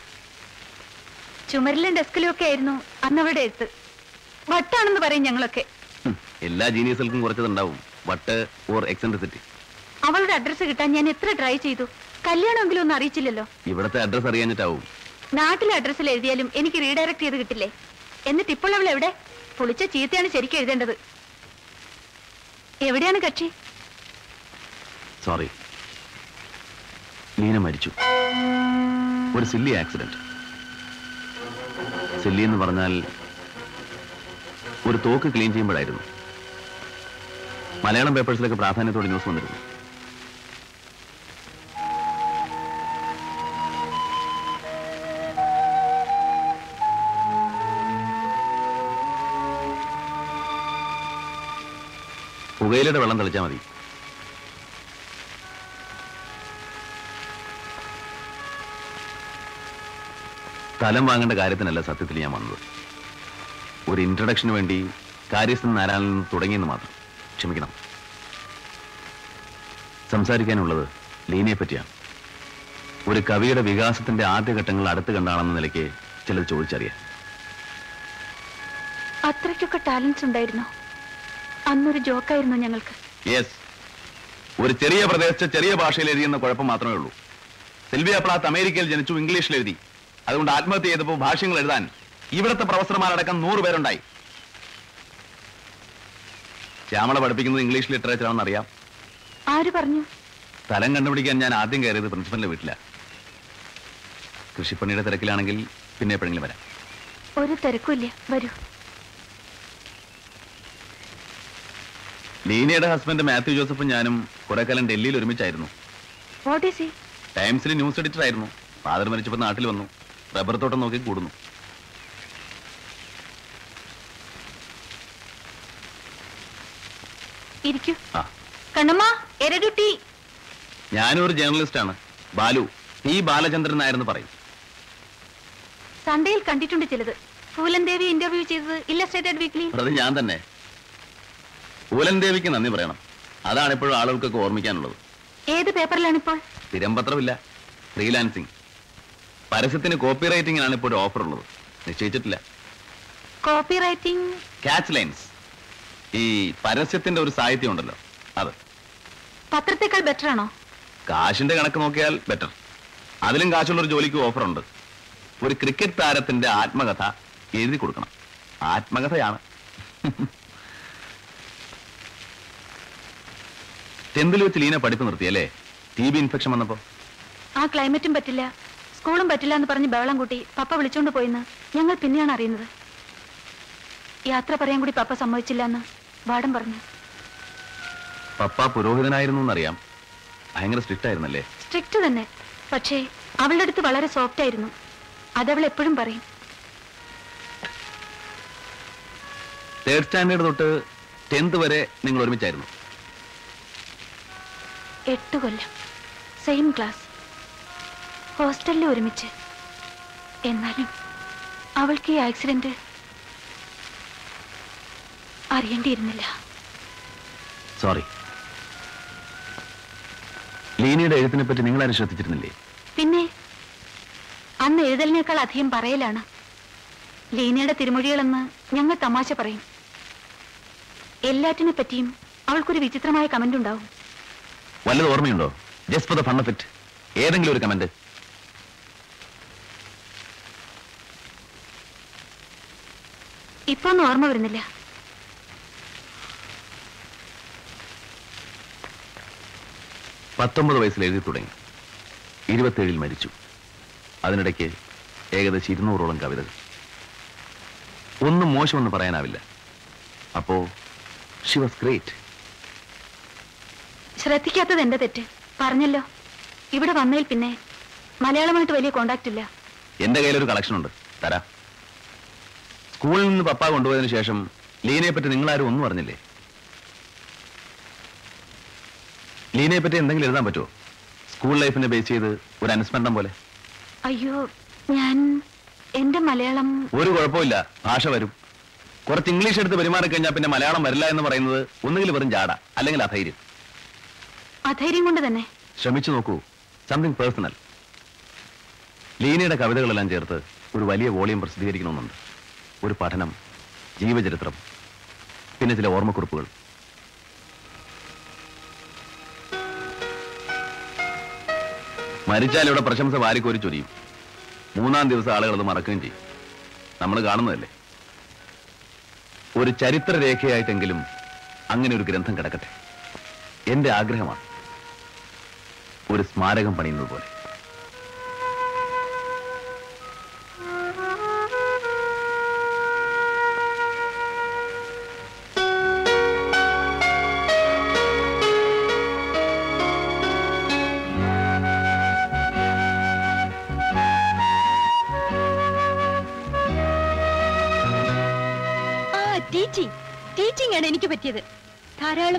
ചുമരിലും ഡെസ്കിലും ഒക്കെ ആയിരുന്നു അന്നവരുടെ എഴുത്ത്. വട്ടാണെന്ന് പറയും ഞങ്ങളൊക്കെ. എല്ലാ ജീനിയസുകൾക്കും കുറച്ചതുണ്ടാവും. വട്ട് ഓർ എക്സെൻട്രിസിറ്റി അവളുടെ അഡ്രസ് കിട്ടാൻ ഞാൻ എത്ര ട്രൈ ചെയ്തു? കല്യാണമെങ്കിലും ഒന്നും അറിയിച്ചില്ലല്ലോ. ഇവിടുത്തെ അഡ്രസ് അറിയാനിട്ടാവും നാട്ടിലെ അഡ്രസ്സിൽ എഴുതിയാലും എനിക്ക് റീഡയറക്ട് ചെയ്ത് കിട്ടില്ലേ? എന്നിട്ട് ഇപ്പോൾ അവൾ എവിടെ? പുളിച്ച ചീത്തയാണ് ശരിക്കും എഴുതേണ്ടത്. എവിടെയാണ് കക്ഷി? സോറി ലീന മരിച്ചു. ഒരു സില്ലി ആക്സിഡന്റ് സില്ലി എന്ന് പറഞ്ഞാൽ ഒരു തോക്ക് ക്ലീൻ ചെയ്യുമ്പോഴായിരുന്നു. മലയാളം പേപ്പേഴ്സിലൊക്കെ പ്രാധാന്യത്തോടെ ന്യൂസ് വന്നിരുന്നു. പുകയിലയുടെ വെള്ളം തെളിച്ചാൽ മതി. സ്ഥലം വാങ്ങേണ്ട കാര്യത്തിനല്ല സത്യത്തിൽ ഞാൻ വന്നത്. ഒരു ഇൻട്രഡക്ഷന് വേണ്ടി കാര്യസ്ഥൻ നാരായണൻ തുടങ്ങിയെന്ന് മാത്രം. ക്ഷമിക്കണം. സംസാരിക്കാനുള്ളത് ലീനയെ പറ്റിയാണ്. ഒരു കവിയുടെ വികാസത്തിന്റെ ആദ്യഘട്ടങ്ങൾ അടുത്ത് കണ്ടാണെന്ന നിലയ്ക്ക് ചിലത് ചോദിച്ചറിയാം. അത്രയ്ക്കൊക്കെ ടാലൻസ് ഉണ്ടായിരുന്നോ? അന്നൊരു ജോക്കായിരുന്നു ഞങ്ങൾക്ക്. യെസ് ഒരു ചെറിയ പ്രദേശത്ത് ചെറിയ ഭാഷയിൽ എഴുതിയെന്ന കുഴപ്പം മാത്രമേ ഉള്ളൂ. സിൽവിയ പ്ലാത്ത് അമേരിക്കയിൽ ജനിച്ചു ഇംഗ്ലീഷിൽ എഴുതി. അതുകൊണ്ട് ആത്മഹത്യ ചെയ്തപ്പോൾ ഭാഷ്യങ്ങൾ എഴുതാൻ ഇവിടുത്തെ പ്രൊഫസർമാരടക്കം നൂറ് പേരുണ്ടായി. ശ്യാമള പഠിപ്പിക്കുന്നത് ഇംഗ്ലീഷ് ലിറ്ററേച്ചർ ആണെന്ന് അറിയാം. ആര് പറഞ്ഞു? സ്ഥലം കണ്ടുപിടിക്കാൻ ഞാൻ ആദ്യം കയറിയത് പ്രിൻസിപ്പലിന്റെ വീട്ടിലാണ് കൃഷിപ്പണിയുടെ തിരക്കിലാണെങ്കിൽ പിന്നെ എപ്പോഴെങ്കിലും വരാം. ഒരു തിരക്കുമില്ല വരൂ. ലീനയുടെ ഹസ്ബൻഡ് മാത്യു ജോസഫും ഞാനും കുറെ കാലം ഡൽഹിയിൽ ഒരുമിച്ചായിരുന്നു. ടൈംസിൽ ന്യൂസ് എഡിറ്റർ ആയിരുന്നു ഫാദർ മരിച്ചപ്പോൾ നാട്ടിൽ വന്നു. റബ്ബർ തോട്ടം നോക്കി കൂടുന്നു. ഇരിക്കൂ. കണ്ണമ്മ എരടുട്ടി ഞാനൊരു ജേർണലിസ്റ്റ് ആണ് ബാലു ടി ബാലചന്ദ്രൻ ആയിരുന്നു പറയും. സൺഡേയിൽ കണ്ടിട്ടുണ്ട് ചിലത്. പൂലൻദേവി ഇന്റർവ്യൂ ചെയ്തത് ഇല്ലസ്ട്രേറ്റഡ് വീക്ക്ലി അത് ഞാൻ തന്നെ. പൂലൻദേവിക്ക് നന്ദി പറയണം. അതാണ് ഇപ്പോഴും ആളുകൾക്കൊക്കെ ഓർമ്മിക്കാനുള്ളത്. ഏത് പേപ്പറിലാണ് ഇപ്പോൾ സ്ഥിരം പത്രമില്ല ഫ്രീലാൻസിങ്. പരസ്യത്തിന് കോപ്പി റൈറ്റിംഗിനാണ് ഇപ്പോൾ ഒരു ഓഫർ ഉള്ളത്. നിശ്ചയിച്ചിട്ടില്ല. കോപ്പി റൈറ്റിംഗ് ക്യാച്ച് ലൈൻസ് ഈ പരസ്യത്തിന്റെ ഒരു സാഹിത്യം ഉണ്ടല്ലോ. അത്. പത്രത്തെക്കാൾ ബെറ്റർ ആണോ? കാശിന്റെ കണക്ക് നോക്കിയാൽ ബെറ്റർ അതിലും കാശുള്ള ഒരു ജോലിക്ക് ഓഫർ ഉണ്ട് ഒരു ക്രിക്കറ്റ് താരത്തിന്റെ ആത്മകഥ എഴുതി കൊടുക്കണം. ആത്മകഥയാണ്. ടെന്തിൽ വെച്ച് ലീന പഠിപ്പ് നിർത്തിയല്ലേ? ടി ബി ഇൻഫെക്ഷൻ വന്നപ്പോ? ആ ക്ലൈമറ്റും പറ്റില്ല. സ്കൂളും പറ്റില്ല എന്ന് പറഞ്ഞ് ബഹളം കൂട്ടി പപ്പ വിളിച്ചോണ്ട് പോയിന്ന്. ഞങ്ങൾ പിന്നെയാണ് അറിയുന്നത്. യാത്ര പറയാൻ കൂടി പപ്പ സമ്മതിച്ചില്ല വാടൻ പറഞ്ഞു. പപ്പ പുരോഹിതനായിരുന്നു എന്നറിയാം ഭയങ്കര സ്ട്രിക്റ്റ് ആയിരുന്നല്ലേ സ്ട്രിക്റ്റ് തന്നെ. പക്ഷേ അവളുടെ അടുത്ത് വളരെ സോഫ്റ്റ് ആയിരുന്നു. അതവൾ എപ്പോഴും പറയും. തേർഡ് സ്റ്റാൻഡേർഡ് തൊട്ട് ടെൻത്ത് വരെ നിങ്ങൾ ഒരുമിച്ചായിരുന്നു. എട്ട് കൊല്ലം. സെയിം ക്ലാസ് ഹോസ്റ്റലിൽ ഒരുമിച്ച്. എന്നാലും അവൾക്ക് ഈ ആക്സിഡന്റ് അറിയേണ്ടിയിരുന്നില്ല. സോറി ലീനയുടെ എഴുത്തിനെ പറ്റി നിങ്ങൾ ശ്രദ്ധിച്ചിരുന്നില്ലേ പിന്നെ അന്ന് എഴുതലിനേക്കാൾ അധികം പറയലാണ്. ലീനയുടെ തിരുമൊഴികളെന്ന് ഞങ്ങൾ തമാശ പറയും. എല്ലാറ്റിനെ പറ്റിയും അവൾക്കൊരു വിചിത്രമായ കമന്റ് ഉണ്ടാവും. വല്ലത് ഓർമ്മയുണ്ടോ? Just for the fun of it ഏതെങ്കിലും ഒരു കമന്റ് ഇപ്പൊ ഒന്നും ഓർമ്മ വരുന്നില്ല. പത്തൊമ്പത് വയസ്സിൽ എഴുതി തുടങ്ങി. ഇരുപത്തേഴിൽ മരിച്ചു. അതിനിടയ്ക്ക് ഏകദേശം ഇരുന്നൂറോളം കവിതകൾ. ഒന്നും മോശമെന്ന് പറയാനാവില്ല. അപ്പോ ഷി വാസ് ഗ്രേറ്റ് ശ്രദ്ധിക്കാത്തത് എന്റെ തെറ്റ്? പറഞ്ഞല്ലോ. ഇവിടെ വന്നതിൽ പിന്നെ മലയാളമായിട്ട് വലിയ കോണ്ടാക്ട് ഇല്ല. എന്റെ കയ്യിലൊരു കളക്ഷൻ ഉണ്ട്. തരാ. സ്കൂളിൽ നിന്ന് പപ്പ കൊണ്ടുപോയതിനു ശേഷം ലീനയെ പറ്റി നിങ്ങളാരും ഒന്നും അറിഞ്ഞില്ലേ? ലീനയെ പറ്റി എന്തെങ്കിലും എഴുതാൻ പറ്റുമോ? സ്കൂൾ ലൈഫിനെ ബേസ് ചെയ്ത് ഒരു അനുസ്മരണം പോലെ. അയ്യോ ഞാൻ എന്റെ മലയാളം ഒരു കുഴപ്പമില്ല ഭാഷ വരും. കുറച്ച് ഇംഗ്ലീഷ് എടുത്ത് പെരുമാറി കഴിഞ്ഞാൽ പിന്നെ മലയാളം വരില്ല എന്ന് പറയുന്നത് ഒന്നുകിൽ വെറും ജാട അല്ലെങ്കിൽ അധൈര്യം. അധൈര്യം കൊണ്ട് തന്നെ. ശ്രമിച്ചു നോക്കൂ സംതിങ് പേഴ്സണൽ ലീനയുടെ കവിതകളെല്ലാം ചേർത്ത് ഒരു വലിയ വോളിയം പ്രസിദ്ധീകരിക്കണമെന്നുണ്ട്. ഒരു പഠനം ജീവചരിത്രം പിന്നെ ചില ഓർമ്മക്കുറിപ്പുകൾ. മരിച്ചാൽ ഇവിടെ പ്രശംസ വാരിക്കോരി ചൊരിയും. മൂന്നാം ദിവസം ആളുകൾ അത് മറക്കുകയും ചെയ്യും. നമ്മൾ കാണുന്നതല്ലേ? ഒരു ചരിത്ര രേഖയായിട്ടെങ്കിലും അങ്ങനെ ഒരു ഗ്രന്ഥം കിടക്കട്ടെ. എന്റെ ആഗ്രഹമാണ് ഒരു സ്മാരകം പണിയുന്നത് പോലെ.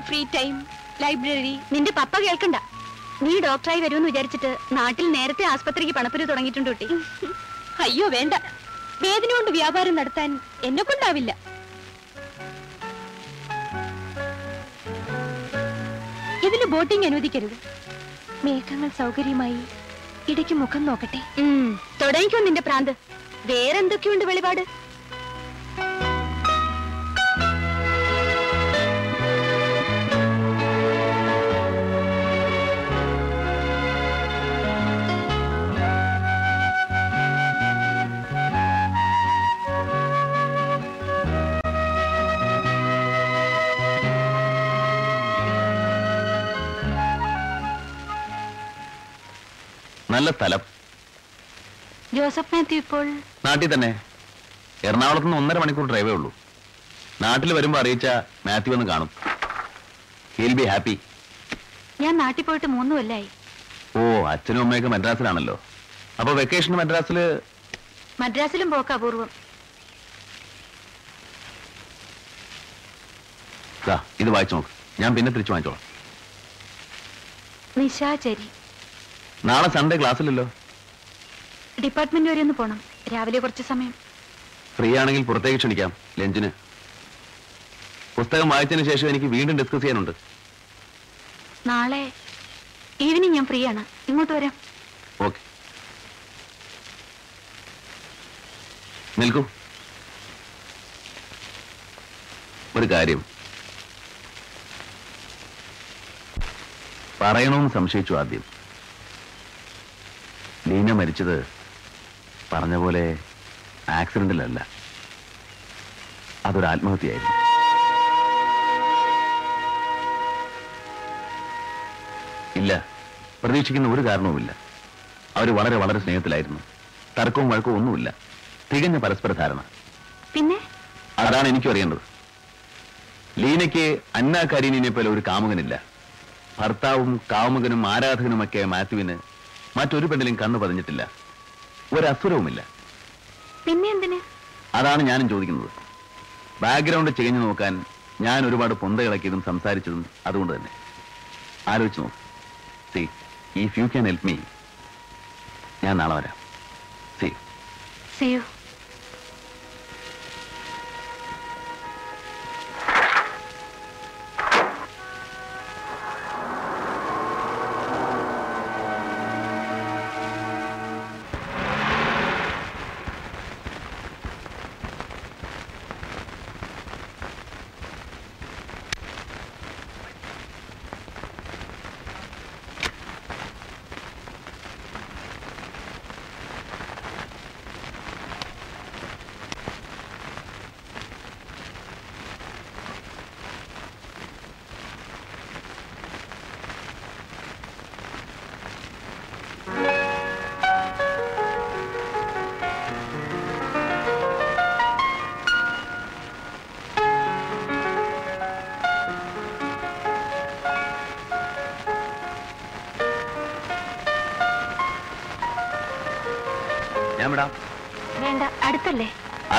Free time library. നിന്റെ പപ്പ കേൾക്കണ്ട. നീ ഡോക്ടറായി വരുമെന്ന് വിചാരിച്ചിട്ട് നാട്ടിൽ നേരത്തെ ആസ്പത്രിക്ക് പണപ്പുരി തുടങ്ങിയിട്ടുണ്ട് കുട്ടി. അയ്യോ വേണ്ട. വേദന കൊണ്ട് വ്യാപാരം നടത്താൻ എന്നെ കൊണ്ടാവില്ല ഇതിന് ബോട്ടിംഗ് അനുവദിക്കരുത്. മേഘങ്ങൾ സൗകര്യമായി ഇടയ്ക്ക് മുഖം നോക്കട്ടെ. തുടങ്ങിക്കോ നിന്റെ പ്രാന്ത്. വേറെന്തൊക്കെയുണ്ട് വെളിപാട്? നല്ല സ്ഥലം. ജോസഫ് മാത്യു ഇപ്പോൾ? നാട്ടിൽ തന്നെ. എറണാകുളത്ത് നിന്ന് ഒന്നര മണിക്കൂർ ഡ്രൈവേ ഉള്ളൂ. നാട്ടിൽ വരുമ്പോ അറിയിച്ച മാത്യു ഒന്ന് കാണും. ഹീൽ ബി ഹാപ്പി ഞാൻ നാട്ടിൽ പോയിട്ട് മൂന്ന് കൊല്ലായി. ഓ അച്ഛനും അമ്മയൊക്കെ മദ്രാസിലാണല്ലോ. അപ്പൊ വെക്കേഷൻ മദ്രാസിൽ? മദ്രാസിലും പോക്ക അപൂർവം. ഇത് വായിച്ചു നോക്ക്. ഞാൻ പിന്നെ തിരിച്ചു വാങ്ങിച്ചോളാം. നിശാചരി. നാളെ സൺഡേ ക്ലാസ്സിലല്ലോ ഡിപ്പാർട്ട്മെന്റ് വരെ ഒന്ന് പോണം. രാവിലെ കുറച്ച് സമയം. ഫ്രീ ആണെങ്കിൽ പുറത്തേക്ക് ക്ഷണിക്കാം ലഞ്ചിന്. പുസ്തകം വായിച്ചതിന് ശേഷം എനിക്ക് വീണ്ടും ഡിസ്കസ് ചെയ്യാനുണ്ട്. നാളെ ഈവനിങ് ഞാൻ ഫ്രീ ആണ് ഇങ്ങോട്ട് വരാം. ഓക്കെ നിൽക്കൂ. ഒരു കാര്യം. പറയണമെന്ന് സംശയിച്ചു ആദ്യം. മരിച്ചത് പറഞ്ഞ പോലെ ആക്സിഡന്റിലല്ല. അതൊരു ആത്മഹത്യയായിരുന്നു. ഇല്ല പ്രതീക്ഷിക്കുന്ന ഒരു കാരണവുമില്ല. അവർ വളരെ വളരെ സ്നേഹത്തിലായിരുന്നു. തർക്കവും വഴക്കവും ഒന്നുമില്ല. തികഞ്ഞ പരസ്പര ധാരണ. പിന്നെ? അതാണ് എനിക്കും അറിയേണ്ടത്. ലീനയ്ക്ക് അന്ന കരീനിനെ പോലെ ഒരു കാമുകനില്ല. ഭർത്താവും കാമുകനും ആരാധകനുമൊക്കെ മാത്യുവിന് മറ്റൊരു പെണ്ണിലും കണ്ണു പതിഞ്ഞിട്ടില്ല. ഒരസുരവുമില്ല. അസുരവുമില്ല പിന്നെ എന്തിന്? അതാണ് ഞാനും ചോദിക്കുന്നത്. ബാക്ക്ഗ്രൗണ്ട് ചികഞ്ഞു നോക്കാൻ ഞാൻ ഒരുപാട് പൊന്ത ഇളക്കിയതും സംസാരിച്ചതും അതുകൊണ്ട് തന്നെ. ആലോചിച്ച് നോക്ക്. See if you can help me ഞാൻ നാളെ വരാം. സി. See you.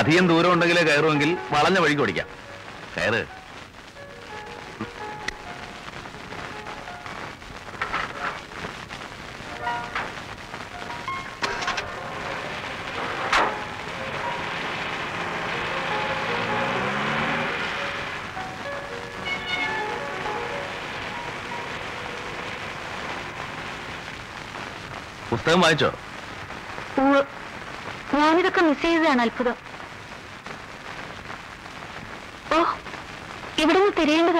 അധികം ദൂരം ഉണ്ടെങ്കിലേ കയറുമെങ്കിൽ വളഞ്ഞ വഴിക്ക് ഓടിക്കാം. കയറ്. പുസ്തകം വായിച്ചോ. ഞാനിതൊക്കെ മിസ് ചെയ്തതാണ് അത്ഭുതം ഓ ഇവിടെ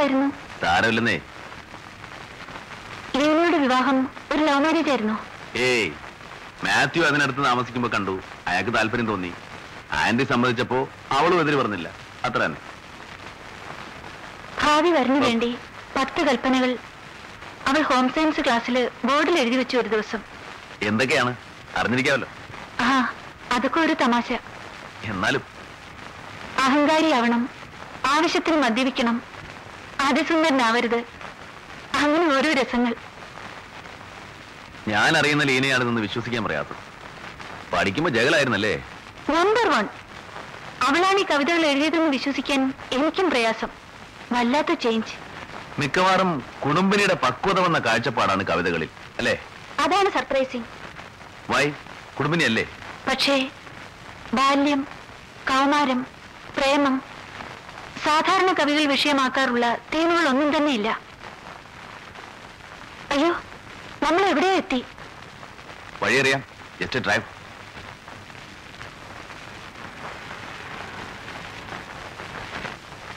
നിന്ന് താരമില്ലെന്നേ. ലീനയുടെ വിവാഹം ഒരു ലവ് മാരേജ് ആയിരുന്നു. ഏയ് മാത്യു അതിനടുത്ത് താമസിക്കുമ്പോ കണ്ടു. അയാൾക്ക് താല്പര്യം തോന്നി. ആന്റി സമ്മതിച്ചപ്പോ അവളും എതിര് പറഞ്ഞില്ല. അത്ര തന്നെ. ഭാവി വരനു വേണ്ടി പത്ത് കൽപ്പനകൾ അവൾ ഹോം സയൻസ് ക്ലാസ്സിൽ ബോർഡിൽ എഴുതി വെച്ചു ഒരു ദിവസം. എന്തൊക്കെയാണ്? അറിഞ്ഞിരിക്കാമല്ലോ ആ അതൊക്കെ ഒരു തമാശ. എന്നാലും. അഹങ്കാരിയാവണം ആവശ്യത്തിന് മദ്യപിക്കണം അതിസുന്ദരനാവരുത് അങ്ങനെ ഓരോ രസങ്ങൾ. ഞാൻ അറിയുന്ന ലീനയാണെന്ന് വിശ്വസിക്കാൻ പറയാത്തത്. പഠിക്കുമ്പോ ജഗലായിരുന്നല്ലേ നമ്പർ വൺ അവളാണ് ഈ കവിതകൾ എഴുതിയതെന്ന് വിശ്വസിക്കാൻ എനിക്കും പ്രയാസം. വല്ലാത്ത ചേഞ്ച് മിക്കവാറും കുടുംബിനിയുടെ പക്വത വന്ന കാഴ്ചപ്പാടാണ് കവിതകളിൽ അല്ലേ? അതാണ് സർപ്രൈസിങ് വൈ കുടുംബിനി അല്ലേ പക്ഷേ ബാല്യം കൗമാരം പ്രേമം സാധാരണ കവികൾ വിഷയമാക്കാറുള്ള തീമുകൾ ഒന്നും തന്നെയില്ല. അയ്യോ നമ്മൾ എവിടെയാ എത്തി? വഴിയറിയാം. ഡ്രൈവ്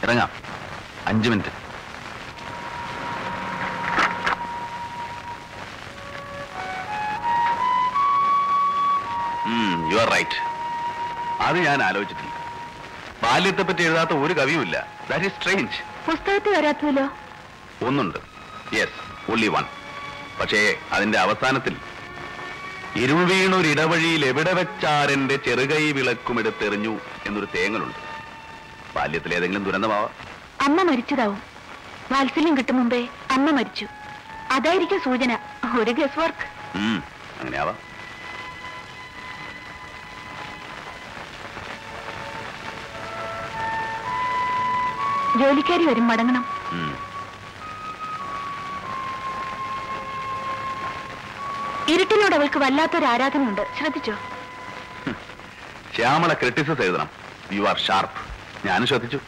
ഇറങ്ങാം. അഞ്ചു മിനിറ്റ്. യു ആർ റൈറ്റ് അത് ഞാൻ ആലോചിച്ചിട്ടില്ല. ബാല്യത്തെ പറ്റി എഴുതാത്ത ഒരു കവിയുമില്ല. ദാറ്റ് ഈസ് സ്ട്രേഞ്ച് പുസ്തകത്തിൽ വരാത്തല്ലോ ഒന്നുണ്ട്. യെസ് only വൺ പക്ഷേ അതിന്റെ അവസാനത്തിൽ ഇരുവീണൊരിടവഴിയിൽ എവിടെ വെച്ചാരെന്റെ ചെറുകൈ വിളക്കുമെടുത്തെറിഞ്ഞു എന്നൊരു തേങ്ങലുണ്ട്. ബാല്യത്തിൽ ഏതെങ്കിലും ദുരന്തമാവാ. അമ്മ മരിച്ചതാവും. വാത്സല്യം കിട്ടും മുമ്പേ അമ്മ മരിച്ചു. അതായിരിക്കും സൂചന. ഒരു ഗസ് വർക്ക് ഉം, ജോലിക്കാരി വരും മടങ്ങണം. ഇരുട്ടിനോട് അവൾക്ക് വല്ലാത്തൊരു ആരാധനയുണ്ട്. ശ്രദ്ധിച്ചോ? ശ്യാമള ക്രിട്ടിസിസ് എഴുതണം. യു ആർ ഷാർപ്പ് ഞാനും ശ്രദ്ധിച്ചു.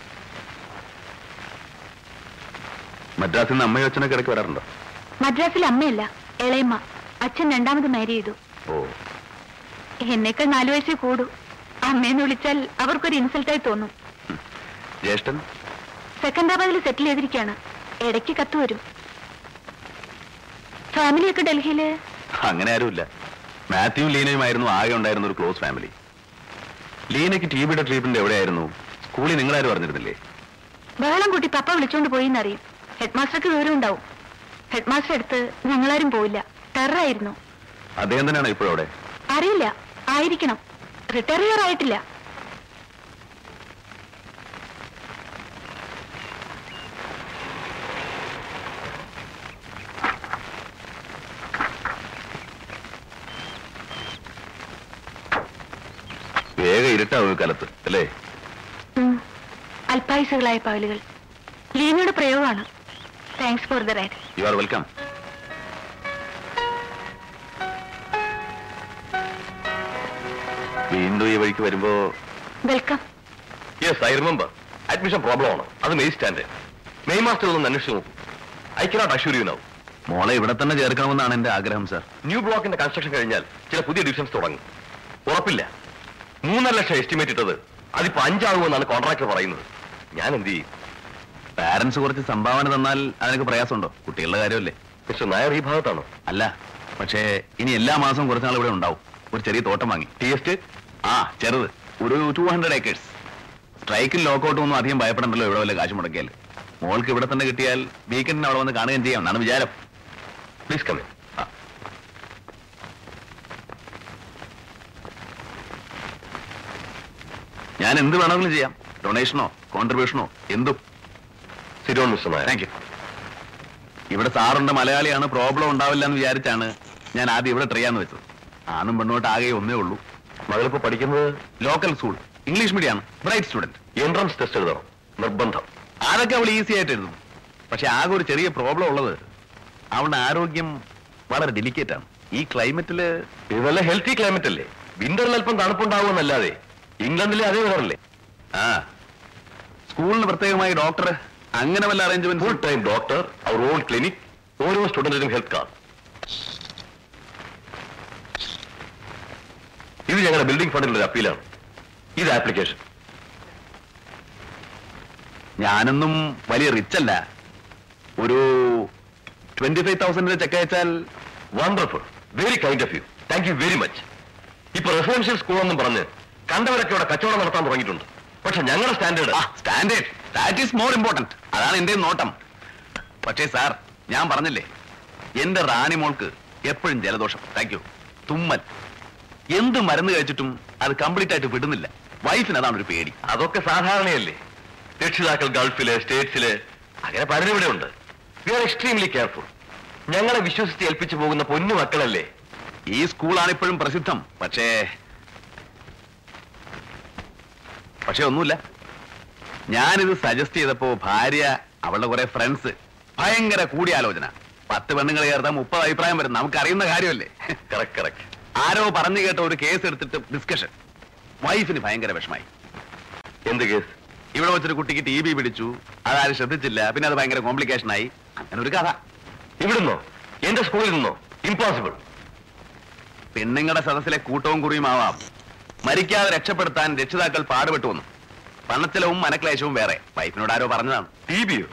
മദ്രാസിൽ നിന്ന് അമ്മയും അച്ഛനൊക്കെ ഇടയ്ക്ക് വരാറുണ്ടോ? മദ്രാസിൽ അമ്മയല്ല ഇളയമ്മ. അച്ഛൻ രണ്ടാമത് മാരി ചെയ്തു. ഓ. എന്നേക്കാൾ നാലു വയസ്സിൽ കൂടൂ. അമ്മയെന്ന് വിളിച്ചാൽ അവർക്കൊരു ഇൻസൾട്ടായി തോന്നും. ജ്യേഷ്ഠൻ? സെക്കൻഡാബാദിൽ സെറ്റിൽ ചെയ്തിരിക്കുകയാണ്. ഇടയ്ക്ക് കത്ത് വരും. ഫാമിലിയൊക്കെ ഡൽഹിയിൽ? അങ്ങനെ ആരുമില്ല. ലീനയും ലീനയുമായിരുന്നു ആകെ ഉണ്ടായിരുന്ന ഒരു ക്ലോസ് ഫാമിലി ലീനയ്ക്ക് ടി ബിയുടെ ട്രീറ്റ്മെന്റ് എവിടെയായിരുന്നു? സ്കൂളിൽ നിങ്ങളാരും അറിഞ്ഞിരുന്നില്ലേ? ബഹളം കൂട്ടി പപ്പ വിളിച്ചോണ്ട് പോയി എന്നറിയും ഹെഡ് മാസ്റ്റർക്ക് വിവരം ഉണ്ടാവും. ഹെഡ് മാസ്റ്റർ അടുത്ത് ഞങ്ങളാരും പോയില്ല. ടെററായിരുന്നു അദ്ദേഹം തന്നെയാണ് ഇപ്പോഴവിടെ? അറിയില്ല. ആയിരിക്കണം. റിട്ടയർ ചെയ്യാറായിട്ടില്ല വേഗം ഇരുട്ടാവും കാലത്ത് അല്ലേ. അല്പായുസുകളായ പാവലുകൾ ലീനയുടെ പ്രയോഗമാണ്. Thanks for the ride you are welcome വീണ്ടും ഈ വഴിക്ക് വരുമ്പോ welcome yes I remember admission problem ആണ്. അത് മെയ് സ്റ്റാൻഡ് മെയ് മാസ്റ്റർ ഒന്ന് അന്വേഷിച്ച് നോക്കും. I cannot assure you now മോളെ ഇവിടെ തന്നെ ചേർക്കണമെന്നാണ് എന്റെ ആഗ്രഹം സർ ന്യൂ ബ്ലോക്കിന്റെ കൺസ്ട്രക്ഷൻ കഴിഞ്ഞാൽ ചില പുതിയ ഡിവിഷൻസ് തുടങ്ങും. ഉറപ്പില്ല. മൂന്നര ലക്ഷം എസ്റ്റിമേറ്റ് ഇട്ടത്. അതിപ്പോ അഞ്ചാകുമെന്നാണ് കോൺട്രാക്ടർ പറയുന്നത്. ഞാൻ എന്ത് ചെയ്യും? പാരന്റ്സ് കുറച്ച് സംഭാവന തന്നാൽ അതിനൊക്കെ പ്രയാസമുണ്ടോ? കുട്ടികളുടെ കാര്യമല്ലേ? പക്ഷെ നായർ ഈ ഭാഗത്താണോ? അല്ല പക്ഷേ ഇനി എല്ലാ മാസവും കുറച്ച് നാൾ ഇവിടെ ഉണ്ടാവും. ഒരു ചെറിയ തോട്ടം വാങ്ങി. ടി എസ്റ്റ് ആ ചെറുത്. ഒരു ടു ഹൺഡ്രഡ് ഏക്കേഴ്സ് സ്ട്രൈക്കിൽ ലോക്കൗട്ടും ഒന്നും അധികം ഭയപ്പെടണ്ടല്ലോ ഇവിടെ വല്ല കാശ് മുടക്കിയാൽ മോൾക്ക് ഇവിടെ തന്നെ കിട്ടിയാൽ വീക്കെൻഡിന് അവിടെ വന്ന് കാണുകയും ചെയ്യാം എന്നാണ് വിചാരം. പ്ലീസ് കമ്മി ഞാൻ എന്ത് വേണമെങ്കിലും ചെയ്യാം. ഡൊണേഷനോ കോൺട്രിബ്യൂഷനോ എന്തും. സിരോൺ മിസ്റ്റർ താങ്ക് യു ഇവിടെ സാറുണ്ട് മലയാളിയാണ് പ്രോബ്ലം ഉണ്ടാവില്ല എന്ന് വിചാരിച്ചാണ് ഞാൻ ആദ്യം ഇവിടെ ട്രൈ ചെയ്യാന്ന് വെച്ചത്. ആണും പെണ്ണോട്ട് ആകെ ഒന്നേ ഉള്ളൂ. മകളിപ്പോ പഠിക്കുന്നത്? ലോക്കൽ സ്കൂൾ ഇംഗ്ലീഷ് മീഡിയം ആണ്. ബ്രൈറ്റ് സ്റ്റുഡന്റ് എൻട്രൻസ് ടെസ്റ്റ് എഴുതണം. നിർബന്ധം. അതൊക്കെ അവൾ ഈസി ആയിട്ട് എഴുതും. പക്ഷെ ആകെ ഒരു ചെറിയ പ്രോബ്ലം ഉള്ളത് അവളുടെ ആരോഗ്യം വളരെ ഡെലിക്കേറ്റ് ആണ്. ഈ ക്ലൈമറ്റിൽ ഇതല്ല ഹെൽത്തി ക്ലൈമറ്റ് അല്ലേ? വിന്ററിൽ അല്പം തണുപ്പുണ്ടാവുമെന്നല്ലാതെ ഇംഗ്ലണ്ടിലെ അതേ വിവരല്ലേ ആ. സ്കൂളിന് പ്രത്യേകമായി ഡോക്ടർ അങ്ങനെ വല്ല arrangement full time doctor our own clinic ഓരോ സ്റ്റുഡന്റിനും ഹെൽത്ത് കാർഡ് ഇത് ഞങ്ങളുടെ ബിൽഡിംഗ് ഫണ്ടിൽ ഒരു അപ്പീലാണ് ഇത് ആപ്ലിക്കേഷൻ ഞാനൊന്നും വലിയ റിച്ച് അല്ല. ഒരു ട്വന്റി ഫൈവ് തൗസൻഡിന് ചെക്ക് അയച്ചാൽ wonderful very kind of you thank you very much ഇപ്പൊ റെസിഡൻഷ്യൽ സ്കൂൾ എന്നും പറഞ്ഞ് കണ്ടവരൊക്കെ ഇവിടെ കച്ചവടം നടത്താൻ തുടങ്ങിയിട്ടുണ്ട്. പക്ഷെ ഞങ്ങളുടെ standard standard that is more important അതാണ് എന്റെ നോട്ടം. പക്ഷേ സാർ ഞാൻ പറഞ്ഞില്ലേ? എന്റെ റാണി മോൾക്ക് എപ്പോഴും ജലദോഷം. താങ്ക് യു തുമ്മൽ. എന്ത് മരുന്ന് കഴിച്ചിട്ടും അത് കംപ്ലീറ്റ് ആയിട്ട് വിടുന്നില്ല. വൈഫിന് അതാണ് ഒരു പേടി. അതൊക്കെ സാധാരണയല്ലേ? രക്ഷിതാക്കൾ ഗൾഫിൽ സ്റ്റേറ്റ്സിൽ അങ്ങനെ പലരും ഇവിടെ ഉണ്ട്. വി ആർ എക്സ്ട്രീംലി കെയർഫുൾ ഞങ്ങളെ വിശ്വസിച്ച് ഏൽപ്പിച്ചു പോകുന്ന പൊന്നു മക്കളല്ലേ? ഈ സ്കൂളാണ് ഇപ്പോഴും പ്രസിദ്ധം. പക്ഷേ പക്ഷെ ഒന്നുമില്ല. ഞാനിത് സജസ്റ്റ് ചെയ്തപ്പോ ഭാര്യ അവളുടെ കുറെ ഫ്രണ്ട്സ് ഭയങ്കര കൂടിയാലോചന. പത്ത് പെണ്ണുങ്ങൾ ചേർത്താൽ മുപ്പത് അഭിപ്രായം വരും. നമുക്ക് അറിയുന്ന കാര്യമല്ലേ? കറക്റ്റ് കറക്റ്റ് ആരോ പറഞ്ഞു കേട്ട ഒരു കേസ് എടുത്തിട്ട് ഡിസ്കഷൻ വൈഫിന് ഭയങ്കര വിഷമായി. എന്ത് കേസ് ഇവിടെ വെച്ചൊരു കുട്ടിക്ക് ടി ബി പിടിച്ചു. അതാരും ശ്രദ്ധിച്ചില്ല. പിന്നെ അത് ഭയങ്കര കോംപ്ലിക്കേഷൻ ആയി. അങ്ങനെ ഒരു കഥ. ഇവിടുന്നോ? എന്റെ സ്കൂളിൽ നിന്നോ? ഇമ്പോസിബിൾ പെണ്ണുങ്ങളുടെ സദസ്സിലെ കൂട്ടവും കുറിയും ആവാം. മരിക്കാതെ രക്ഷപ്പെടുത്താൻ രക്ഷിതാക്കൾ പാടുപെട്ടു വന്നു. പണത്തിലവും മനക്ലേശവും വേറെ. വൈഫിനോട് ആരോ പറഞ്ഞതാണ്. ടി ബിയോ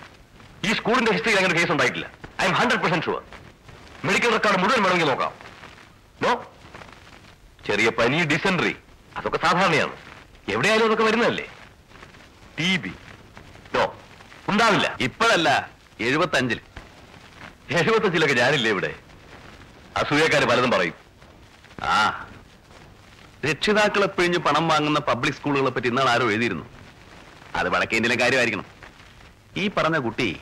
ഈ സ്കൂളിന്റെ ഹിസ്റ്ററിയിൽ അങ്ങനെ കേസ് ഉണ്ടായിട്ടില്ല. I am hundred percent sure medical record മുഴുവൻ വേണമെങ്കിൽ നോക്കാം. നോ ചെറിയ പനി ഡിസെൻട്രി അതൊക്കെ സാധാരണയാണ്. എവിടെയായാലും അതൊക്കെ വരുന്നതല്ലേ? ടി ബി നോ ഉണ്ടാവില്ല. ഇപ്പോഴല്ല എഴുപത്തഞ്ചിൽ എഴുപത്തഞ്ചിലൊക്കെ ഞാനില്ലേ ഇവിടെ? അസൂയക്കാര് പലതും പറയും. ആ. രക്ഷിതാക്കളെ പിഴിഞ്ഞ് പണം വാങ്ങുന്ന പബ്ലിക് സ്കൂളുകളെ പറ്റി ഇന്നാൾ ആരോ എഴുതിയിരുന്നു. അത് വടക്കേന്ത്യയിലെ കാര്യമായിരിക്കണം. ഈ പറഞ്ഞ കുട്ടി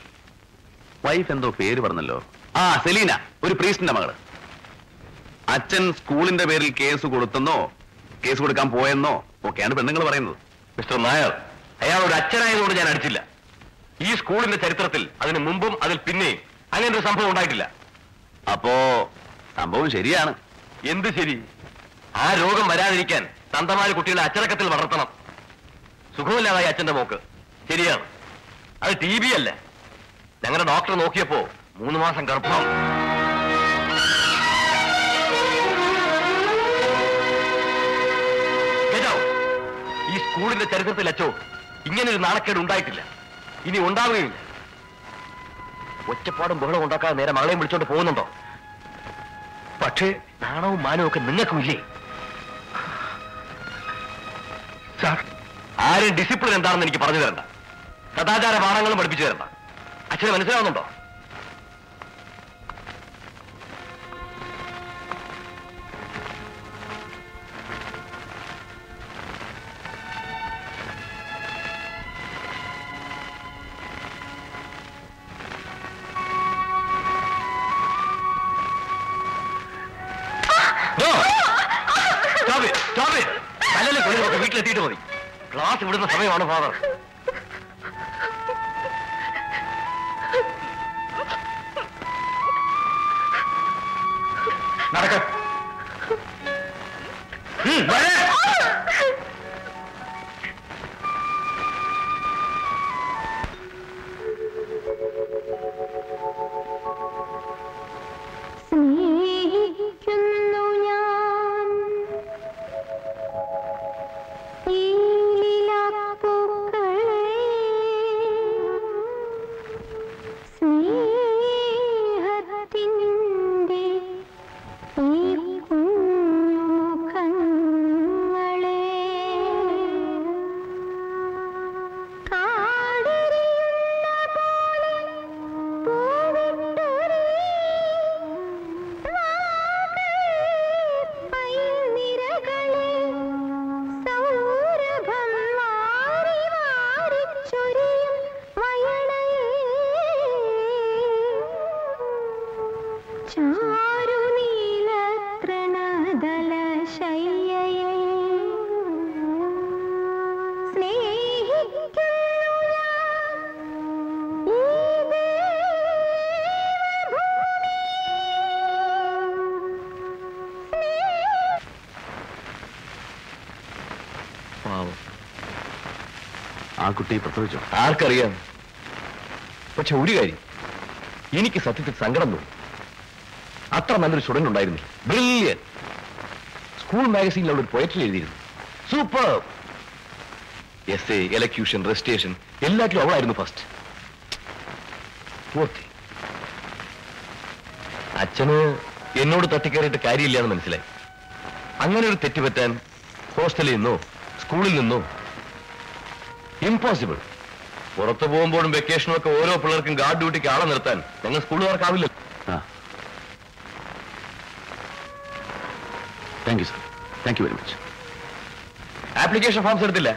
വൈഫ് എന്തോ പേര് പറഞ്ഞല്ലോ. ആ സെലീന ഒരു പ്രീസ്റ്റിന്റെ മകൾ. അച്ഛൻ സ്കൂളിന്റെ പേരിൽ കേസ് കൊടുത്തെന്നോ കേസ് കൊടുക്കാൻ പോയെന്നോ ഒക്കെയാണ് പെണ്ണുങ്ങൾ പറയുന്നത്. മിസ്റ്റർ നായർ അയാൾ ഒരു അച്ഛനായതുകൊണ്ട് ഞാൻ അടിച്ചില്ല. ഈ സ്കൂളിന്റെ ചരിത്രത്തിൽ അതിന് മുമ്പും അതിൽ പിന്നെയും അങ്ങനെ ഒരു സംഭവം ഉണ്ടായിട്ടില്ല. അപ്പോ സംഭവം ശരിയാണ്. എന്ത് ശരി? ആ രോഗം വരാതിരിക്കാൻ തന്തമാര് കുട്ടികളെ അച്ചടക്കത്തിൽ വളർത്തണം. സുഖമില്ലാതായി അച്ഛന്റെ മോക്ക്. ശരിയാണ്. അത് ടി ബി അല്ല? ഞങ്ങളുടെ ഡോക്ടർ നോക്കിയപ്പോ മൂന്ന് മാസം ഗർഭം. ഈ സ്കൂളിന്റെ ചരിത്രത്തിൽ അച്ചോ ഇങ്ങനെ ഒരു നാണക്കേട് ഉണ്ടായിട്ടില്ല. ഇനി ഉണ്ടാവുകയില്ല. ഒറ്റപ്പാടും ബഹളം ഉണ്ടാക്കാതെ നേരെ മകളെയും വിളിച്ചോണ്ട് പോകുന്നുണ്ടോ? പക്ഷേ നാണവും മാനവും ഒക്കെ നിങ്ങൾക്കും ഇല്ലേ? ആരും ഡിസിപ്ലിൻ എന്താണെന്ന് എനിക്ക് പറഞ്ഞു തരണ്ട. സദാചാര പാഠങ്ങളും പഠിപ്പിച്ചു തരണ്ട. അച്ഛന് മനസ്സിലാവുന്നുണ്ടോ? വീട്ടിലെത്തിയിട്ട് മതി. ക്ലാസ് വിടുന്ന സമയമാണ് ഫാദർ നടക്ക. ആ കുട്ടിയെ പ്രസവിച്ചോ. ആർക്കറിയാം? പക്ഷെ ഒരു കാര്യം. എനിക്ക് സത്യത്തിൽ സങ്കടം തോന്നി. അത്ര നല്ലൊരു സ്റ്റുഡന്റ് ഉണ്ടായിരുന്നു ബ്രില്യൻ സ്കൂൾ മാഗസീനിൽ അവിടെ ഒരു പോയട്രി എഴുതിയിരുന്നു. Super essay elocution registration എല്ലാറ്റിലും അവളായിരുന്നു ഫസ്റ്റ് പൂർത്തി. അച്ഛന് എന്നോട് തട്ടിക്കയറിയിട്ട് കാര്യമില്ല എന്ന് മനസ്സിലായി. അങ്ങനെ ഒരു തെറ്റ് പറ്റാൻ ഹോസ്റ്റലിൽ നിന്നോ സ്കൂളിൽ നിന്നോ ഇമ്പോസിബിൾ പുറത്തു പോകുമ്പോഴും വെക്കേഷനും ഒക്കെ ഓരോ പിള്ളേർക്കും ഗാർഡ് ഡ്യൂട്ടിക്ക് ആളെ നിർത്താൻ. ഞങ്ങൾ സ്കൂളുകാർക്കാവില്ല thank you sir thank you very much application forms എടുത്തില്ല.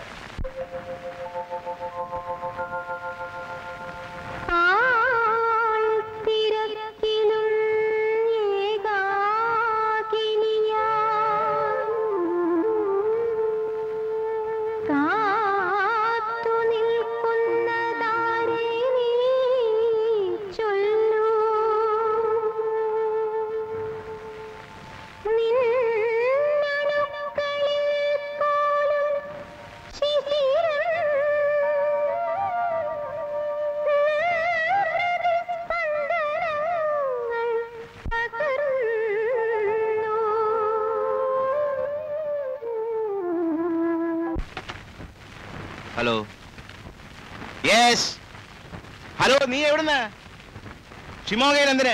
ഷിമോഗയിൽ എന്തിന്?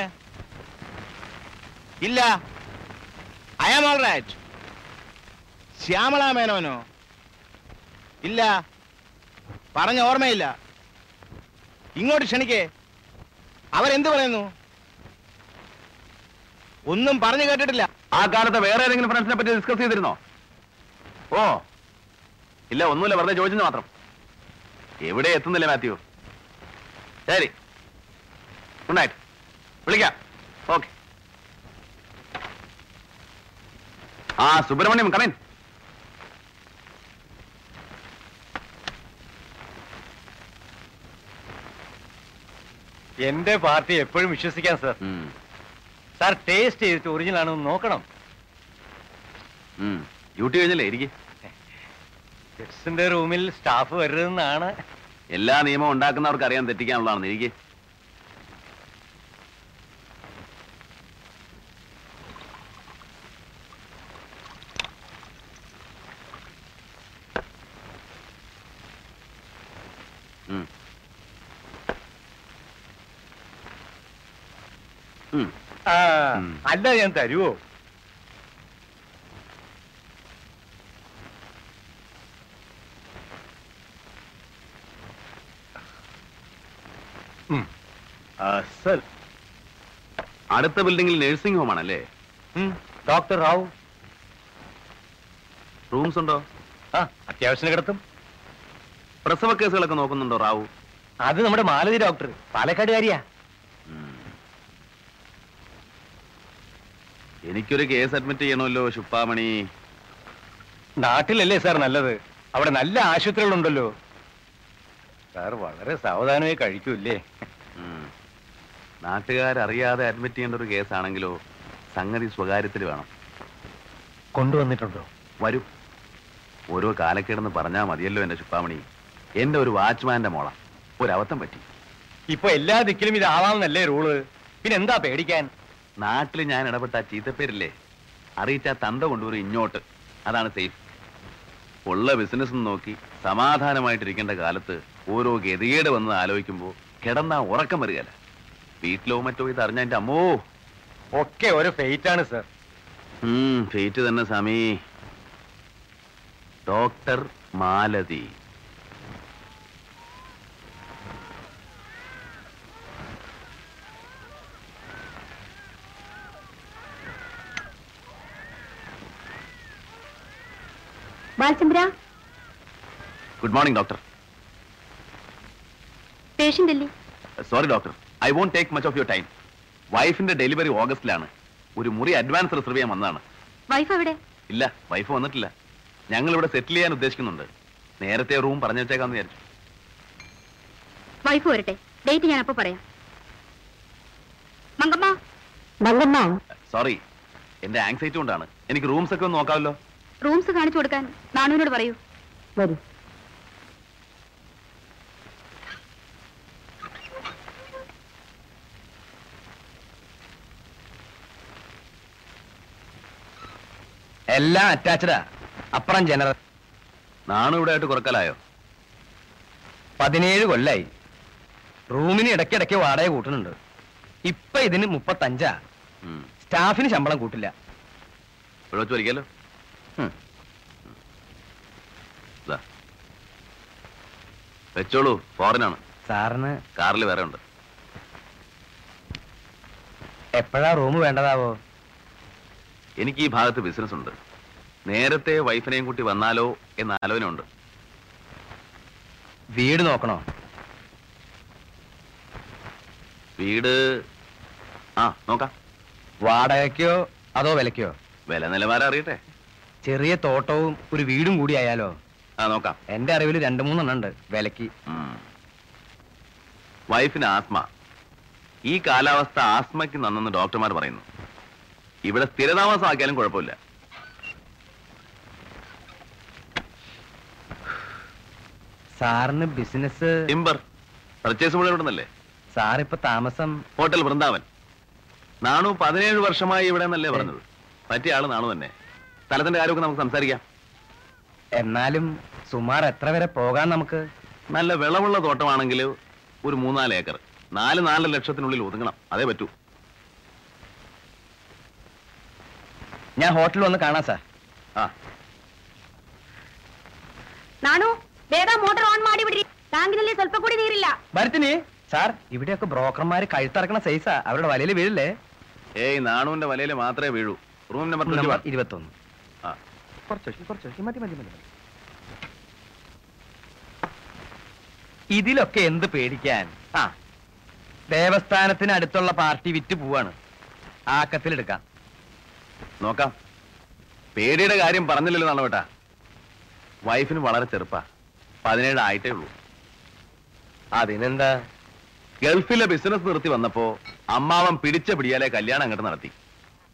ഇല്ല. I am all right Shyamala മേനോനോ ഇല്ല. പറഞ്ഞ ഓർമ്മയില്ല. ഇങ്ങോട്ട് ക്ഷണിക്കേ. അവരെന്ത് പറയുന്നു? ഒന്നും പറഞ്ഞു കേട്ടിട്ടില്ല. ആ കാലത്ത് വേറെ ഏതെങ്കിലും ഫ്രണ്ട്സിനെ പറ്റി ഡിസ്കസ് ചെയ്തിരുന്നോ? ഓ. ഇല്ല ഒന്നുമില്ല. വെറുതെ ചോദിച്ചെന്ന് മാത്രം. എവിടെ എത്തുന്നില്ല മാത്യു? ശരി ഗുഡ് നൈറ്റ് വിളിക്കാം ഓക്കെ ആ സുബ്രഹ്മണ്യം കമൻ എന്റെ പാർട്ടി എപ്പോഴും വിശ്വസിക്കാം സാർ സാർ ടേസ്റ്റ് ചെയ്തിട്ട് ഒറിജിനൽ ആണെന്ന് നോക്കണം. ഡ്യൂട്ടി കഴിഞ്ഞല്ലേ ഇരിക്കും. ഗസ്റ്റിന്റെ റൂമിൽ സ്റ്റാഫ് വരരുതെന്നാണ്. എല്ലാ നിയമവും ഉണ്ടാക്കുന്നവർക്ക് അറിയാൻ തെറ്റിക്കാനുള്ളതാണ് ഇരിക്കും ആ, ഉം. അല്ല ഞാൻ തരുവോ? സർ. അടുത്ത ബിൽഡിംഗിൽ നേഴ്സിംഗ് ഹോം ആണല്ലേ ഡോക്ടർ റാവു. റൂംസ് ഉണ്ടോ? ആ അത്യാവശ്യം കിടത്തും. പ്രസവ കേസുകളൊക്കെ നോക്കുന്നുണ്ടോ റാവു? അത് നമ്മുടെ മാലതി ഡോക്ടർ. പാലക്കാട് പാലക്കാടുകാരിയാ എനിക്കൊരു കേസ് അഡ്മിറ്റ് ചെയ്യണമല്ലോ ശുപ്പാമണി. നാട്ടിലല്ലേ സാർ നല്ലത്? അവിടെ നല്ല ആശുപത്രികളുണ്ടല്ലോ. സാർ വളരെ സാവധാനമായി കഴിക്കൂല്ലേ. നാട്ടുകാരറിയാതെ അഡ്മിറ്റ് ചെയ്യേണ്ട ഒരു കേസാണെങ്കിലോ സംഗതി സ്വകാര്യത്തിൽ വേണം. കൊണ്ടുവന്നിട്ടുണ്ടോ? വരൂ. ഓരോ കാലക്കേടെന്ന് പറഞ്ഞാൽ മതിയല്ലോ എന്റെ ശുപ്പാമണി. എന്റെ ഒരു വാച്ച്മാന്റെ മോള. ഒരവത്തം പറ്റി. ഇപ്പൊ എല്ലാ ദിക്കിലും ഇതാവാമെന്നല്ലേ റൂൾ പിന്നെന്താ പേടിക്കാൻ? നാട്ടിൽ ഞാൻ ഇടപെട്ട ചീത്തപ്പേരില്ലേ? അറിയിച്ച തന്ത കൊണ്ടുവരും ഇങ്ങോട്ട്. അതാണ് സേഫ് ഉള്ള ബിസിനസ് നോക്കി സമാധാനമായിട്ടിരിക്കേണ്ട കാലത്ത് ഓരോ ഗതികേട് വന്ന് ആലോചിക്കുമ്പോൾ കിടന്ന ഉറക്കം വരികയല്ല. വീട്ടിലോ മറ്റോ ഇത് അറിഞ്ഞ അമ്മോ. ഒക്കെ ഒരു ഫെയ്റ്റ് ആണ് സർ ഉം, ഫേറ്റ് തന്നെ സമീ doctor Malathi. Balachandra? Good morning doctor patient അല്ലേ? Sorry doctor I won't take much of your time വൈഫിന്റെ ഡെലിവറി ഓഗസ്റ്റിലാണ്. ഒരു മുറി അഡ്വാൻസ് റിസർവ് ചെയ്യാൻ വന്നതാണ്. വൈഫ് എവിടെ? ഇല്ല വൈഫ് വന്നിട്ടില്ല. ഞങ്ങൾ ഇവിടെ സെറ്റിൽ ചെയ്യാൻ ഉദ്ദേശിക്കുന്നുണ്ട്. നേരത്തെ റൂം പറഞ്ഞു വെച്ചേക്കാന്ന് വിചാരിച്ചു. വൈഫ് വരട്ടെ. ഡേറ്റ് ഞാൻ അപ്പൊ പറയാം. മങ്കമ്മ? മങ്കമ്മ? സോറി എന്റെ ആങ്സൈറ്റി കൊണ്ടാണ്. എനിക്ക് റൂംസ് ഒക്കെ ഒന്ന് നോക്കാമല്ലോ. റൂംസ് കാണിച്ചു കൊടുക്കാൻ നാണുവിനോട് പറയൂ. വരൂ. എല്ലാം അറ്റാച്ചഡാ അപ്പുറം ജനറൽ നാണു ഇവിടെ ആയിട്ട് കുറക്കലായോ? പതിനേഴ് കൊല്ലായി. റൂമിന് ഇടയ്ക്കിടയ്ക്ക് വാടക കൂട്ടുന്നുണ്ട്. ഇപ്പൊ ഇതിന് മുപ്പത്തഞ്ചാ. സ്റ്റാഫിന് ശമ്പളം കൂട്ടില്ല. ഇവിടെ വെച്ചോളൂ ഫോറിനാണ് സാറിന് കാറിൽ വേറെ ഉണ്ട്. എപ്പോഴാ റൂം വേണ്ടതാവോ? എനിക്ക് ഈ ഭാഗത്ത് ബിസിനസ് ഉണ്ട്. നേരത്തെ വൈഫിനെയും കൂട്ടി വന്നാലോ എന്ന ആലോചന ഉണ്ട് വീട് നോക്കണോ? വീട് ആ നോക്കാം. വാടകയ്ക്കോ അതോ വിലയ്ക്കോ? വില നിലവാരം അറിയട്ടെ. ചെറിയ തോട്ടവും ഒരു വീടും കൂടി ആയാലോ? ആ നോക്കാം. എന്റെ അറിവിൽ രണ്ടു മൂന്നെണ്ണം ഉണ്ട്. വിലക്ക്. വൈഫിന് ആസ്മ. ഈ കാലാവസ്ഥ ആസ്മയ്ക്ക് നന്നെന്ന് ഡോക്ടർമാർ പറയുന്നു. ഇവിടെ സ്ഥിരതാമസമാക്കിയാലും കുഴപ്പമില്ല. സാറിന് ബിസിനസ് ടിമ്പർ. പർച്ചേസ് മുഴുവൻ ഇവിടുന്നല്ലേ സാറിപ്പോ താമസം ഹോട്ടൽ വൃന്ദാവൻ. നാണു പതിനേഴ് വർഷമായി ഇവിടെ എന്നല്ലേ പറഞ്ഞത്. പറ്റിയ ആൾ നാണു തന്നെ. സ്ഥലത്തിന്റെ കാര്യമൊക്കെ നമുക്ക് സംസാരിക്കാം എന്നാലും സുമാർ എത്ര വരെ പോകാൻ നമുക്ക് നല്ല വിളവുള്ള തോട്ടമാണെങ്കിൽ ഒരു മൂന്നാല് ഏക്കർ നാല് നാല് ലക്ഷത്തിനുള്ളിൽ ഒതുങ്ങണം അതേ പറ്റൂ ഞാൻ ഹോട്ടലിൽ വന്ന് കാണാം സാർ ആ ನಾನು ಬೇಗ ಮೋಟರ್ ಆನ್ ಮಾಡಿ ಬಿಡ್ರಿ ಟ್ಯಾಂಕಿನಲ್ಲಿ ಸ್ವಲ್ಪ ಕೂಡ ನೀರಿಲ್ಲ ഭരത്തിനി സാർ ഇവിടെയൊക്കെ ബ്രോക്കർമാര് കഴുത്തിറക്കണ സൈസാ അവരുടെ വലയിൽ വീഴില്ലേ ഏയ് നാണുവിന്റെ വലയിൽ മാത്രമേ വീഴൂ റൂം നമ്പർ ട്വന്റി വൺ ഇരുപത്തൊന്ന് ആ കുറച്ച് കുറച്ച് മതി മതി മതി ഇതിലൊക്കെ എന്ത് പേടിക്കാൻ? ആ ദേവസ്ഥാനത്തിന് അടുത്തുള്ള പാർട്ടി വിറ്റ് പോവാണ്. ആക്കത്തിലെടുക്കാം. നോക്കാം. പേടിയുടെ കാര്യം പറഞ്ഞില്ലല്ലോ നാണുവേട്ടാ വൈഫിന് വളരെ ചെറുപ്പാ. പതിനേഴ് ആയിട്ടേ ഉള്ളൂ. അതിനെന്താ? ഗൾഫിലെ ബിസിനസ് നിർത്തി വന്നപ്പോ അമ്മാവൻ പിടിച്ച പിടിയാലെ കല്യാണം അങ്ങോട്ട് നടത്തി.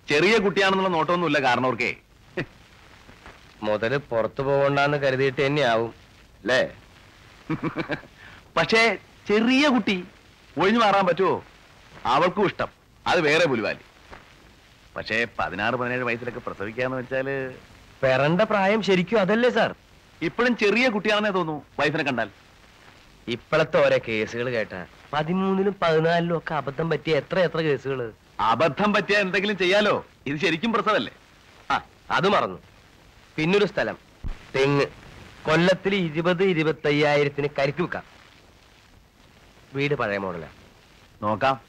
ചെറിയ കുട്ടിയാണെന്നുള്ള നോട്ടമൊന്നുമില്ല കാരണവർക്കേ. മുതൽ പുറത്തു പോകണ്ടെന്ന് കരുതിയിട്ട് തന്നെയാവും. അല്ലേ പക്ഷേ ചെറിയ കുട്ടി ഒഴിഞ്ഞു മാറാൻ പറ്റുമോ അവൾക്കും ഇഷ്ടം. അത് വേറെ പുലിവാലി. പക്ഷേ പതിനാറ് പതിനേഴ് വയസ്സിലൊക്കെ പ്രസവിക്കാന്ന് വെച്ചാൽ പെറണ്ട പ്രായം ശരിക്കും അതല്ലേ സാർ? ഇപ്പോഴും ചെറിയ കുട്ടിയാണെന്നേ തോന്നുന്നു വൈഫിനെ കണ്ടാൽ. ഇപ്പോഴത്തെ ഓരോ കേസുകൾ കേട്ടാ പതിമൂന്നിലും പതിനാലിലും ഒക്കെ അബദ്ധം പറ്റിയ എത്ര എത്ര കേസുകൾ അബദ്ധം പറ്റിയ എന്തെങ്കിലും ചെയ്യാലോ? ഇത് ശരിക്കും പ്രസവല്ലേ? ആ അത് മറന്നു. പിന്നൊരു സ്ഥലം. തെങ്ങ്. കൊല്ലത്തിൽ ഇരുപത് ഇരുപത്തി അയ്യായിരത്തിന് കരിക്ക് വെക്കാം വീട് പഴയ മോഡല. നോക്കാം.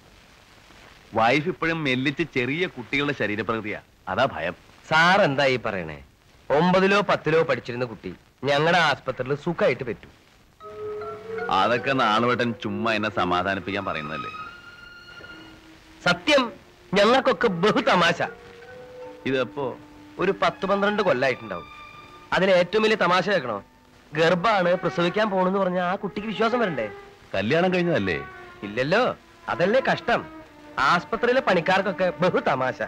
വൈഫ് ഇപ്പോഴും മെല്ലിച്ച് ചെറിയ കുട്ടികളുടെ ശരീരപ്രകൃതിയാ. അതാ ഭയം. സാർ എന്താ ഈ പറയണേ? ഒമ്പതിലോ പത്തിലോ പഠിച്ചിരുന്ന കുട്ടി ഞങ്ങളുടെ ആസ്പത്രിയിൽ സുഖമായിട്ട് പറ്റും. അതൊക്കെ നാണുവേട്ടൻ ചുമ്മാ എന്നെ സമാധാനിപ്പിക്കാൻ പറയുന്നതല്ലേ? സത്യം ഞങ്ങൾക്കൊക്കെ ബഹു തമാശ ഇതെപ്പോ? ഒരു പത്ത് പന്ത്രണ്ട് കൊല്ലായിട്ടുണ്ടാവും. അതിൽ ഏറ്റവും വലിയ തമാശ കേൾക്കണോ? ഗർഭാണ് പ്രസവിക്കാൻ പോണെന്ന് പറഞ്ഞ ആ കുട്ടിക്ക് വിശ്വാസം വരണ്ടേ? കല്യാണം കഴിഞ്ഞതല്ലേ? ഇല്ലല്ലോ. അതല്ലേ കഷ്ടം. ആസ്പത്രിയിലെ പണിക്കാർക്കൊക്കെ ബഹു തമാശ.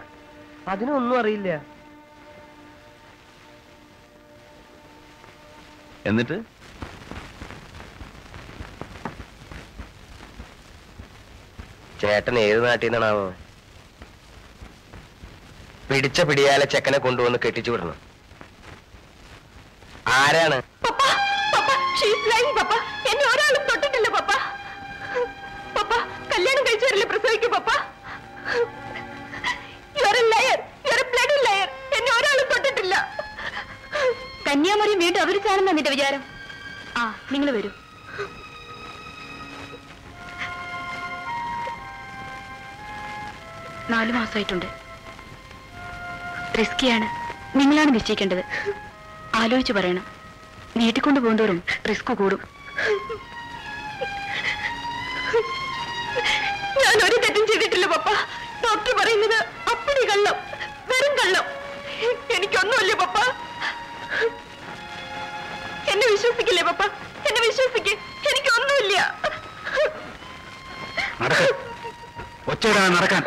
അതിനൊന്നും അറിയില്ല. എന്നിട്ട്? ചേട്ടൻ ഏത് നാട്ടിൽ നിന്നാണാവോ? പിടിച്ച പിടിയാലെ ചെക്കനെ കൊണ്ടുവന്ന് കെട്ടിച്ചു വിടണം. ആരാണ്? എന്നെ ഒരാളും തൊട്ടിട്ടില്ല പപ്പ. പപ്പ കല്യാണം കഴിച്ചവരല്ലേ പ്രസവിക്കും പപ്പ. യുവർ ലയർ യുവർ ലയർ എന്നെ ഒരാളും തൊട്ടിട്ടില്ല. കന്യാകുമാരി വീണ്ടും അവരിച്ചാണെന്നാ നിന്റെ വിചാരം? ആ നിങ്ങൾ വരൂ. നാലു മാസമായിട്ടുണ്ട് റിസ്കിയാണ്. നിങ്ങളാണ് നിശ്ചയിക്കേണ്ടത്. ആലോചിച്ച് പറയണം. നീട്ടിക്കൊണ്ടു പോകുന്തോറും റിസ്ക് കൂടും. ഞാൻ ഒരു തെറ്റും ചെയ്തിട്ടില്ല പപ്പ. ഡോക്ടർ പറയുന്നത് അപ്പടി കള്ളം വെറും കള്ളം. എനിക്കൊന്നുമില്ല പപ്പ. എന്നെ വിശ്വസിക്കില്ലേ പപ്പ? എന്നെ വിശ്വസിക്ക്. എനിക്കൊന്നുമില്ല. ഒച്ചയിടാൻ നടക്കാൻ.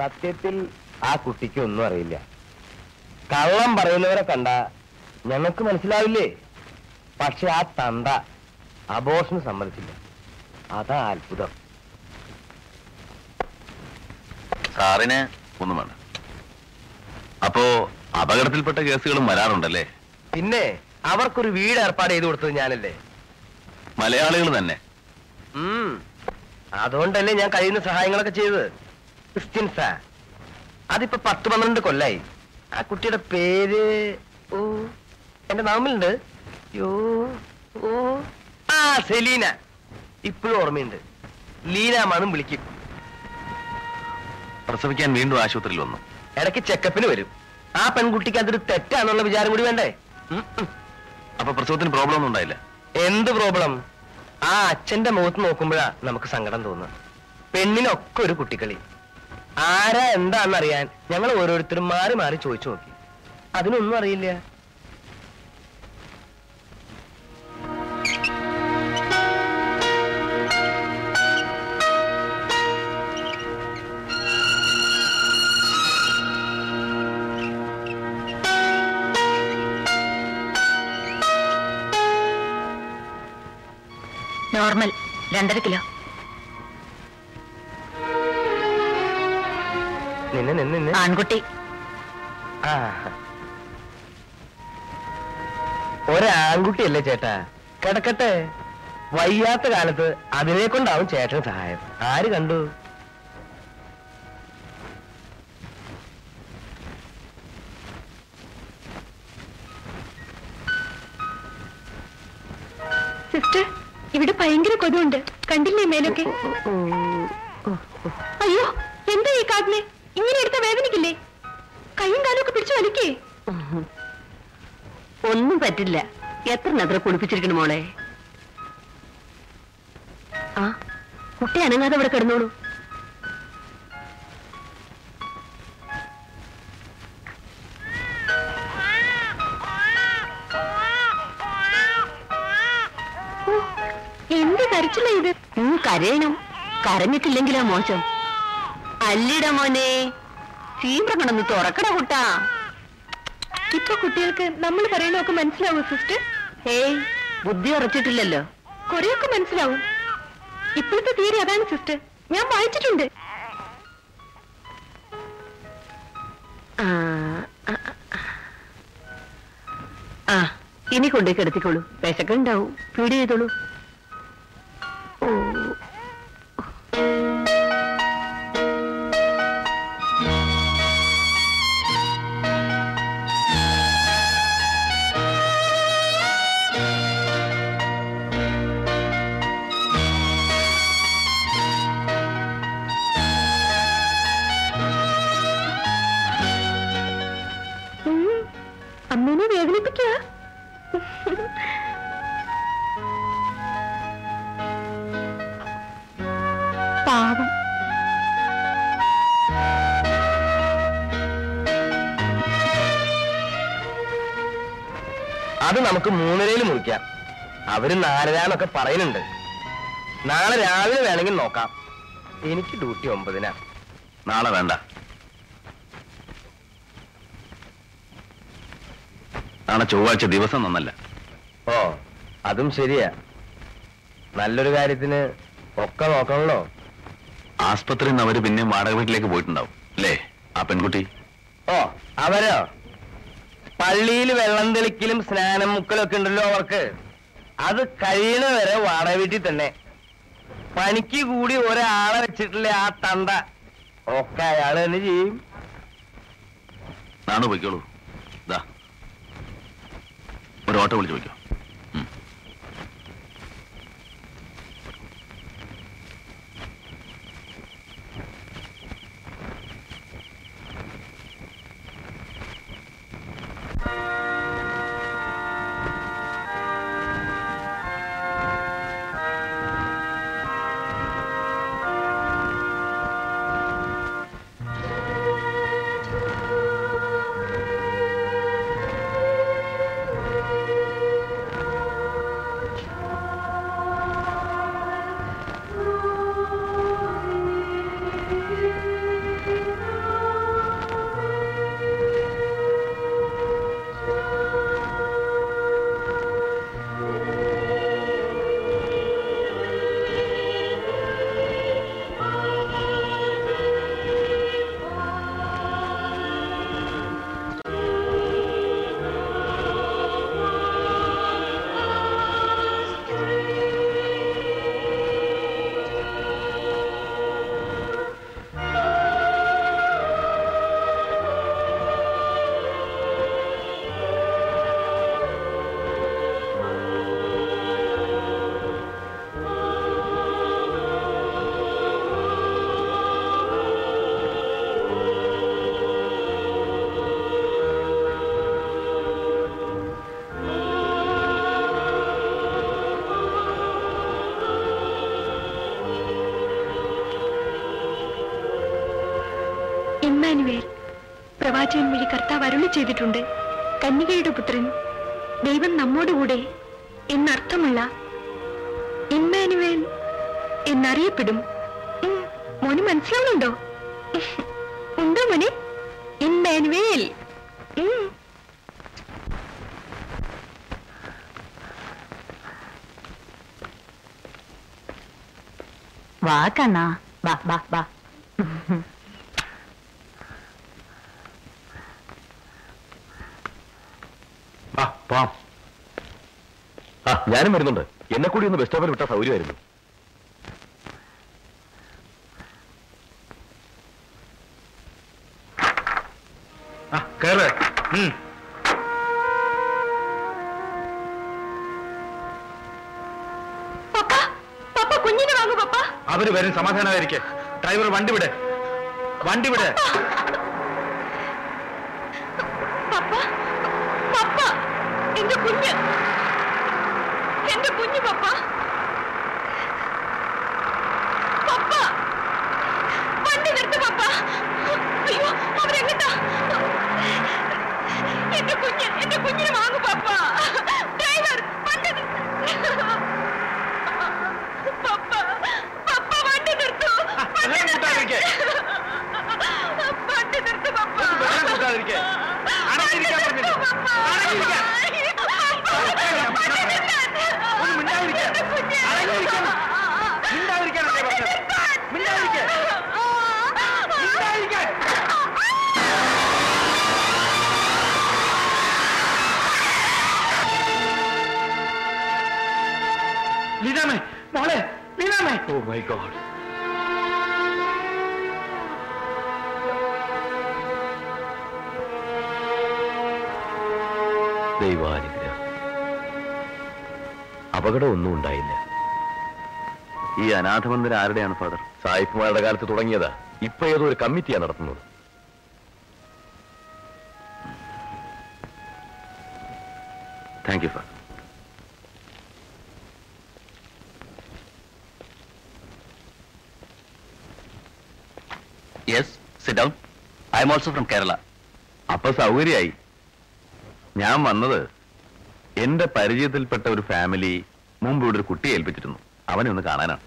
സത്യത്തിൽ ആ കുട്ടിക്ക് ഒന്നും അറിയില്ല. കള്ളം പറയുന്നവരെ കണ്ട ഞങ്ങൾക്ക് മനസ്സിലാവില്ലേ? പക്ഷെ ആ തന്ത അബോഷന് സമ്മതിച്ചില്ല. അതാ അത്ഭുതം. സാറിന് ഒന്നും വേണം അപ്പോ അപകടത്തിൽപ്പെട്ട കേസുകളും വരാറുണ്ടല്ലേ? പിന്നെ അവർക്കൊരു വീട് ഏർപ്പാട് ചെയ്തു കൊടുത്തത് ഞാനല്ലേ? മലയാളികൾ തന്നെ. ഉം. അതുകൊണ്ടല്ലേ ഞാൻ കഴിയുന്ന സഹായങ്ങളൊക്കെ ചെയ്തത്. ക്രിസ്ത്യൻസാ അതിപ്പോ പത്ത് പന്ത്രണ്ട് കൊല്ലായി. ആ കുട്ടിയുടെ പേര് ഓ എന്റെ നാമിലുണ്ട് യോ ഓ. ആ സെലീന. ഇപ്പോഴും ഓർമ്മയുണ്ട്. ലീനാമാന്നും വിളിക്കും. പ്രസവിക്കാൻ വീണ്ടും ആശുപത്രിയിൽ വന്നു. ഇടയ്ക്ക് ചെക്കപ്പിന് വരും. ആ പെൺകുട്ടിക്ക് അതൊരു തെറ്റാന്നുള്ള വിചാരം കൂടി വേണ്ടേ. അപ്പൊ പ്രസവത്തിന് പ്രോബ്ലം ഒന്നും ഉണ്ടായില്ല. എന്ത് പ്രോബ്ലം? ആ അച്ഛന്റെ മുഖത്ത് നോക്കുമ്പോഴാ നമുക്ക് സങ്കടം തോന്നുക പെണ്ണിനൊക്കെ ഒരു കുട്ടിക്കളി. ആരാ എന്താണെന്നറിയാൻ ഞങ്ങൾ ഓരോരുത്തരും മാറി മാറി ചോദിച്ചു നോക്കി. അതിനൊന്നും അറിയില്ല. നോർമൽ. രണ്ടര കിലോ. നിന്നെ നിന്ന് നിന്ന്. ആൺകുട്ടി. ആ. ഒരാൺകുട്ടിയല്ലേ ചേട്ടാ? കിടക്കട്ടെ. വയ്യാത്ത കാലത്ത് അതിനെ കൊണ്ടാവും ചേട്ടന് സഹായം. ആര് കണ്ടു? സിസ്റ്റർ ഇവിടെ ഭയങ്കര കൊതുണ്ട് കണ്ടില്ലേ മേലൊക്കെ? അയ്യോ എന്താ ഈ കാട്ടിനെ ഇങ്ങനെ എടുത്ത വേദനിക്കില്ലേ? കൈയും കാലും ഒക്കെ പിടിച്ചു വലിക്കേ? ഒന്നും പറ്റില്ല. എത്ര നദ്ര കുളിപ്പിച്ചിരിക്കണം മോളെ? ആ കുട്ടി അനങ്ങാതെ ഇവിടെ കിടന്നോളൂ. കരച്ചില്ല ഇത്. കരയണം. കരഞ്ഞിട്ടില്ലെങ്കിലാ മോശം? അല്ലിട മോനെ. ചീമ്പ്രങ്ങണന്ന് തുറക്കട കുട്ടാ. ഇപ്പൊ കുട്ടികൾക്ക് നമ്മൾ പറയണമൊക്കെ മനസ്സിലാവും സിസ്റ്റർ? ഏയ് ബുദ്ധി ഉറച്ചിട്ടില്ലല്ലോ. കുറെയൊക്കെ മനസ്സിലാവും. ഇപ്പോഴത്തെ തീരെ അതാണ് സിസ്റ്റർ. ഞാൻ വായിച്ചിട്ടുണ്ട്. ആ, ഇനി കൊണ്ടേക്ക് കിടത്തിക്കോളൂ. വിശക്കുണ്ടാവും. ഫീഡ് ചെയ്തോളൂ. അമ്മേനെ വേദനിപ്പിക്കുക അത് നമുക്ക് മൂന്നരയിൽ മുറിക്കാം. അവർ നാലരാന്നൊക്കെ പറയുന്നുണ്ട്. നാളെ രാവിലെ വേണമെങ്കിൽ നോക്കാം. എനിക്ക് ഡ്യൂട്ടി ഒമ്പതിനാ. നാളെ വേണ്ട. നാളെ ചൊവ്വാഴ്ച ദിവസം നന്നല്ല ഓ അതും ശരിയാ. നല്ലൊരു കാര്യത്തിന് ഒക്കെ നോക്കണല്ലോ. ആസ്പത്രിയിൽ നിന്ന് അവർ പിന്നെയും വാടക വീട്ടിലേക്ക് പോയിട്ടുണ്ടാവും. അല്ലേ? ആ പെൺകുട്ടി? ഓ അവരോ? പള്ളിയിൽ വെള്ളം തെളിക്കലും സ്നാനം മുക്കലും ഒക്കെ ഉണ്ടല്ലോ അവർക്ക്. അത് കഴിയണ വരെ വീട്ടിൽ തന്നെ. പണിക്ക് കൂടി ഒരാളെ വെച്ചിട്ടില്ല ആ തണ്ട ഒക്കെ അയാൾ തന്നെ ചെയ്യും. പോയിക്കോളൂ. ഒരു ഓട്ടോ വിളിച്ചു പോയിക്കോ ഉം. ഇമ്മാനുവേൽ പ്രവാചകൻ വഴി കർത്താവ് അരുളി ചെയ്തിട്ടുണ്ട്. കന്യകയുടെ പുത്രൻ ദൈവം നമ്മോടുകൂടെ എന്നർത്ഥമുള്ള ഇമ്മാനുവേൽ എന്നറിയപ്പെടും. മോന് മനസ്സിലാവുന്നുണ്ടോ? ഉണ്ടോ മോനെ? ഇമ്മാനുവേൽ. വാ കണ്ണാ. വാ വാ വാ വാ പോവാം ആ ഞാനും വരുന്നുണ്ട്. എന്നെ കൂടി ഒന്ന് ബസ് സ്റ്റോപ്പിൽ വിട്ട സൗകര്യമായിരുന്നു. കേറ്. ഉം. പപ്പ പപ്പ കുഞ്ഞിനെ വാങ്ങു പപ്പ. അവർ വരും സമാധാനമായിരിക്കെ. ഡ്രൈവർ വണ്ടി വിടെ. വണ്ടി വിട്. അനാഥമന്ദിരം ആരുടെയാണ് ഫാദർ? സായിപ്പുമാരുടെ കാലത്ത് തുടങ്ങിയതാ. ഇപ്പൊ ഏതോ ഒരു കമ്മിറ്റിയാണ് നടത്തുന്നത്. Thank you father yes sit down I am also from Kerala അപ്പൊ സൗകര്യമായി. ഞാൻ വന്നത് എന്റെ പരിചയത്തിൽപ്പെട്ട ഒരു ഫാമിലി മുമ്പ് ഇവിടെ ഒരു കുട്ടിയെ ഏൽപ്പിച്ചിരുന്നു. അവനെ ഒന്ന് കാണാനാണ്.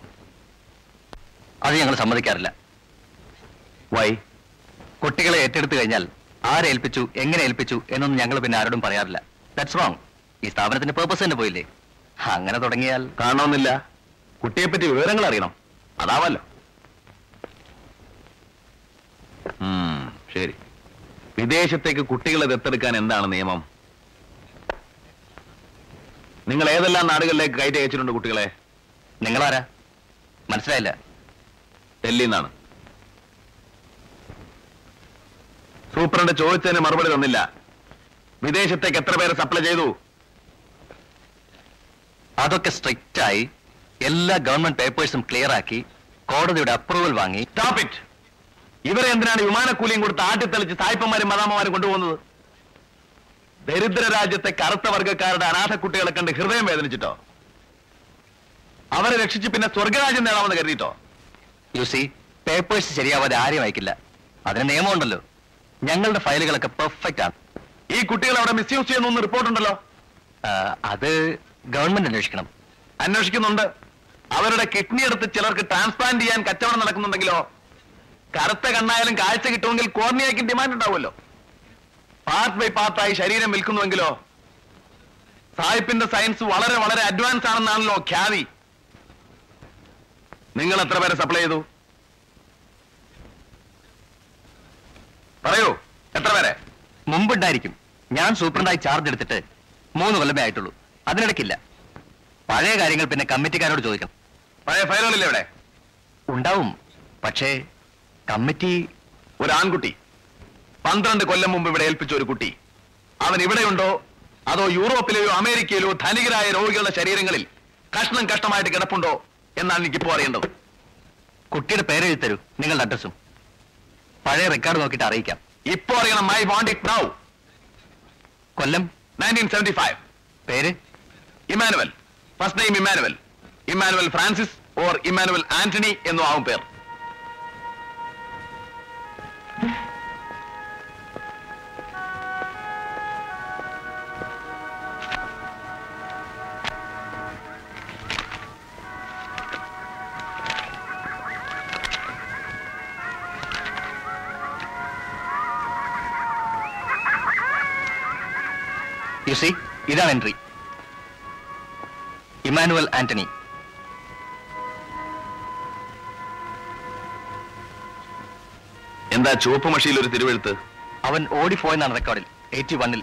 അത് ഞങ്ങൾ സമ്മതിക്കാറില്ല. വൈ കുട്ടികളെ ഏറ്റെടുത്തു കഴിഞ്ഞാൽ ആരേൽപ്പിച്ചു എങ്ങനെ ഏൽപ്പിച്ചു എന്നൊന്നും ഞങ്ങൾ പിന്നെ ആരോടും പറയാറില്ല. ദാറ്റ്സ് റോങ് ഈ സ്ഥാപനത്തിന്റെ പേർപ്പസ് തന്നെ പോയില്ലേ? അങ്ങനെ തുടങ്ങിയാൽ കാണണമെന്നില്ല. കുട്ടിയെപ്പറ്റി വിവരങ്ങൾ അറിയണം. അതാവല്ലോ. ശരി. വിദേശത്തേക്ക് കുട്ടികളെ ദത്തെടുക്കാൻ എന്താണ് നിയമം? നിങ്ങൾ ഏതെല്ലാം നാടുകളിലേക്ക് കയറ്റി അയച്ചിട്ടുണ്ട് കുട്ടികളെ? നിങ്ങളാരാ? മനസ്സിലായില്ല. ഡൽഹിയിൽ നിന്നാണ് സൂപ്രണ്ട് ചോദിച്ചതിന് മറുപടി തന്നില്ല. വിദേശത്തേക്ക് എത്ര പേരെ സപ്ലൈ ചെയ്തു? അതൊക്കെ സ്ട്രിക്റ്റ് ആയി എല്ലാ ഗവൺമെന്റ് പേപ്പേഴ്സും ക്ലിയർ ആക്കി കോടതിയുടെ അപ്രൂവൽ വാങ്ങി. സ്റ്റോപ്പ് ഇറ്റ് ഇവരെ എന്തിനാണ് വിമാനക്കൂലിയും കൊടുത്ത് ആട്ടിത്തെളിച്ച് സായിപ്പന്മാരും മദാമ്മമാരും കൊണ്ടുപോകുന്നത്? ദരിദ്ര രാജ്യത്തെ കറുത്ത വർഗക്കാരുടെ അനാഥ കുട്ടികളെ കണ്ട് ഹൃദയം വേദനിച്ചിട്ടോ? അവരെ രക്ഷിച്ച് പിന്നെ സ്വർഗരാജ്യം നേടാമെന്ന് കരുതിയിട്ടോ? യു സി പേപ്പേഴ്സ് ശരിയാവാതെ ആരെയും അയക്കില്ല. അതിന് നിയമമുണ്ടല്ലോ. ഞങ്ങളുടെ ഫയലുകളൊക്കെ പെർഫെക്റ്റ് ആണ്. ഈ കുട്ടികൾ അവിടെ മിസ്യൂസ് ചെയ്യുന്നു റിപ്പോർട്ട് ഉണ്ടല്ലോ. അത് ഗവൺമെന്റ് അന്വേഷിക്കണം. അന്വേഷിക്കുന്നുണ്ട്. അവരുടെ കിഡ്നി എടുത്ത് ചിലർക്ക് ട്രാൻസ്പ്ലാന്റ് ചെയ്യാൻ കച്ചവടം നടക്കുന്നുണ്ടെങ്കിലോ? കറുത്ത കണ്ണായാലും കാഴ്ച കിട്ടുമെങ്കിൽ കോർണിയയ്ക്ക് ഡിമാൻഡ് ഉണ്ടാവുമല്ലോ. പാർട്ട് ബൈ പാർട്ടായി ശരീരം വിൽക്കുന്നുവെങ്കിലോ? സായിപ്പിന്റെ സയൻസ് വളരെ വളരെ അഡ്വാൻസ് ആണെന്നാണല്ലോ ഖ്യാതി. നിങ്ങൾ എത്ര പേരെ സപ്ലൈ ചെയ്തു? പറയൂ എത്ര പേരെ? മുമ്പുണ്ടായിരിക്കും. ഞാൻ സൂപ്രണ്ടായി ചാർജ് എടുത്തിട്ട് മൂന്ന് കൊല്ലമേ ആയിട്ടുള്ളൂ. അതിനിടയ്ക്കില്ല. പഴയ കാര്യങ്ങൾ പിന്നെ കമ്മിറ്റിക്കാരോട് ചോദിക്കണം പഴയ ഫയലുകളില്ലേ ഇവിടെ? ഉണ്ടാവും. പക്ഷേ കമ്മിറ്റി ഒരു ആൺകുട്ടി. പന്ത്രണ്ട് കൊല്ലം മുമ്പ് ഇവിടെ ഏൽപ്പിച്ച ഒരു കുട്ടി. അവൻ ഇവിടെയുണ്ടോ? അതോ യൂറോപ്പിലെയോ അമേരിക്കയിലോ ധനികരായ രോഗികളുടെ ശരീരങ്ങളിൽ കഷ്ണം കഷ്ടമായിട്ട് കിടപ്പുണ്ടോ? എന്നാണ് എനിക്കിപ്പോ അറിയേണ്ടത്. കുട്ടിയുടെ പേരെഴുതി തരൂ നിങ്ങളുടെ അഡ്രസ്സും പഴയ റെക്കോർഡ് നോക്കിയിട്ട് അറിയിക്കാം. ഇപ്പോ അറിയണം മൈ വാണ്ട് ഇറ്റ് നൗ കൊല്ലം നയന്റീൻ സെവന്റി ഫൈവ് പേര്? Emmanuel first name Emmanuel Emmanuel Francis or Emmanuel Antony എന്നും ആവും പേർ. യു സി ഇതാണ് എൻട്രി ഇമാനുവൽ ആന്റണി എന്താ ചുവപ്പ് മഷിയിൽ ഒരു തിരുവെഴുത്ത്? അവൻ ഓടിപ്പോയെന്നാണ് റെക്കോർഡിൽ എയ്റ്റി വണ്ണിൽ.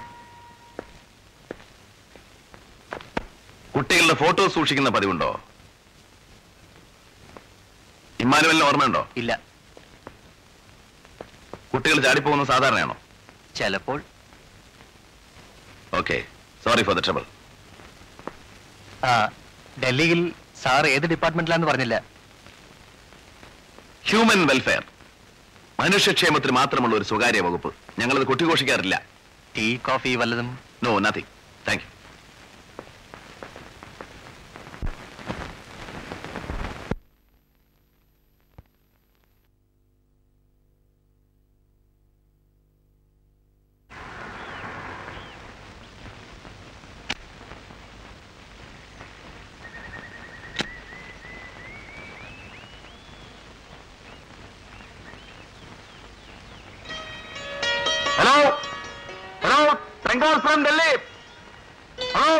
കുട്ടികളുടെ ഫോട്ടോ സൂക്ഷിക്കുന്ന പതിവുണ്ടോ? ഇമ്മാനുവലിന് ഓർമ്മയുണ്ടോ? ഇല്ല. കുട്ടികൾ ചാടിപ്പോകുന്നത് സാധാരണയാണോ? ചിലപ്പോൾ okay sorry for the trouble ഡൽഹിയിൽ സാർ ഏത് ഡിപ്പാർട്ട്മെന്റിലാന്ന് പറഞ്ഞില്ല. ഹ്യൂമൻ വെൽഫെയർ മനുഷ്യക്ഷേമത്തിന് മാത്രമുള്ള ഒരു സ്വകാര്യ വകുപ്പ്. ഞങ്ങളത് കൊട്ടിഘോഷിക്കാറില്ല. ടീ കോഫി വല്ലതും? No nothing thank you hello hello trunk call from Delhi hello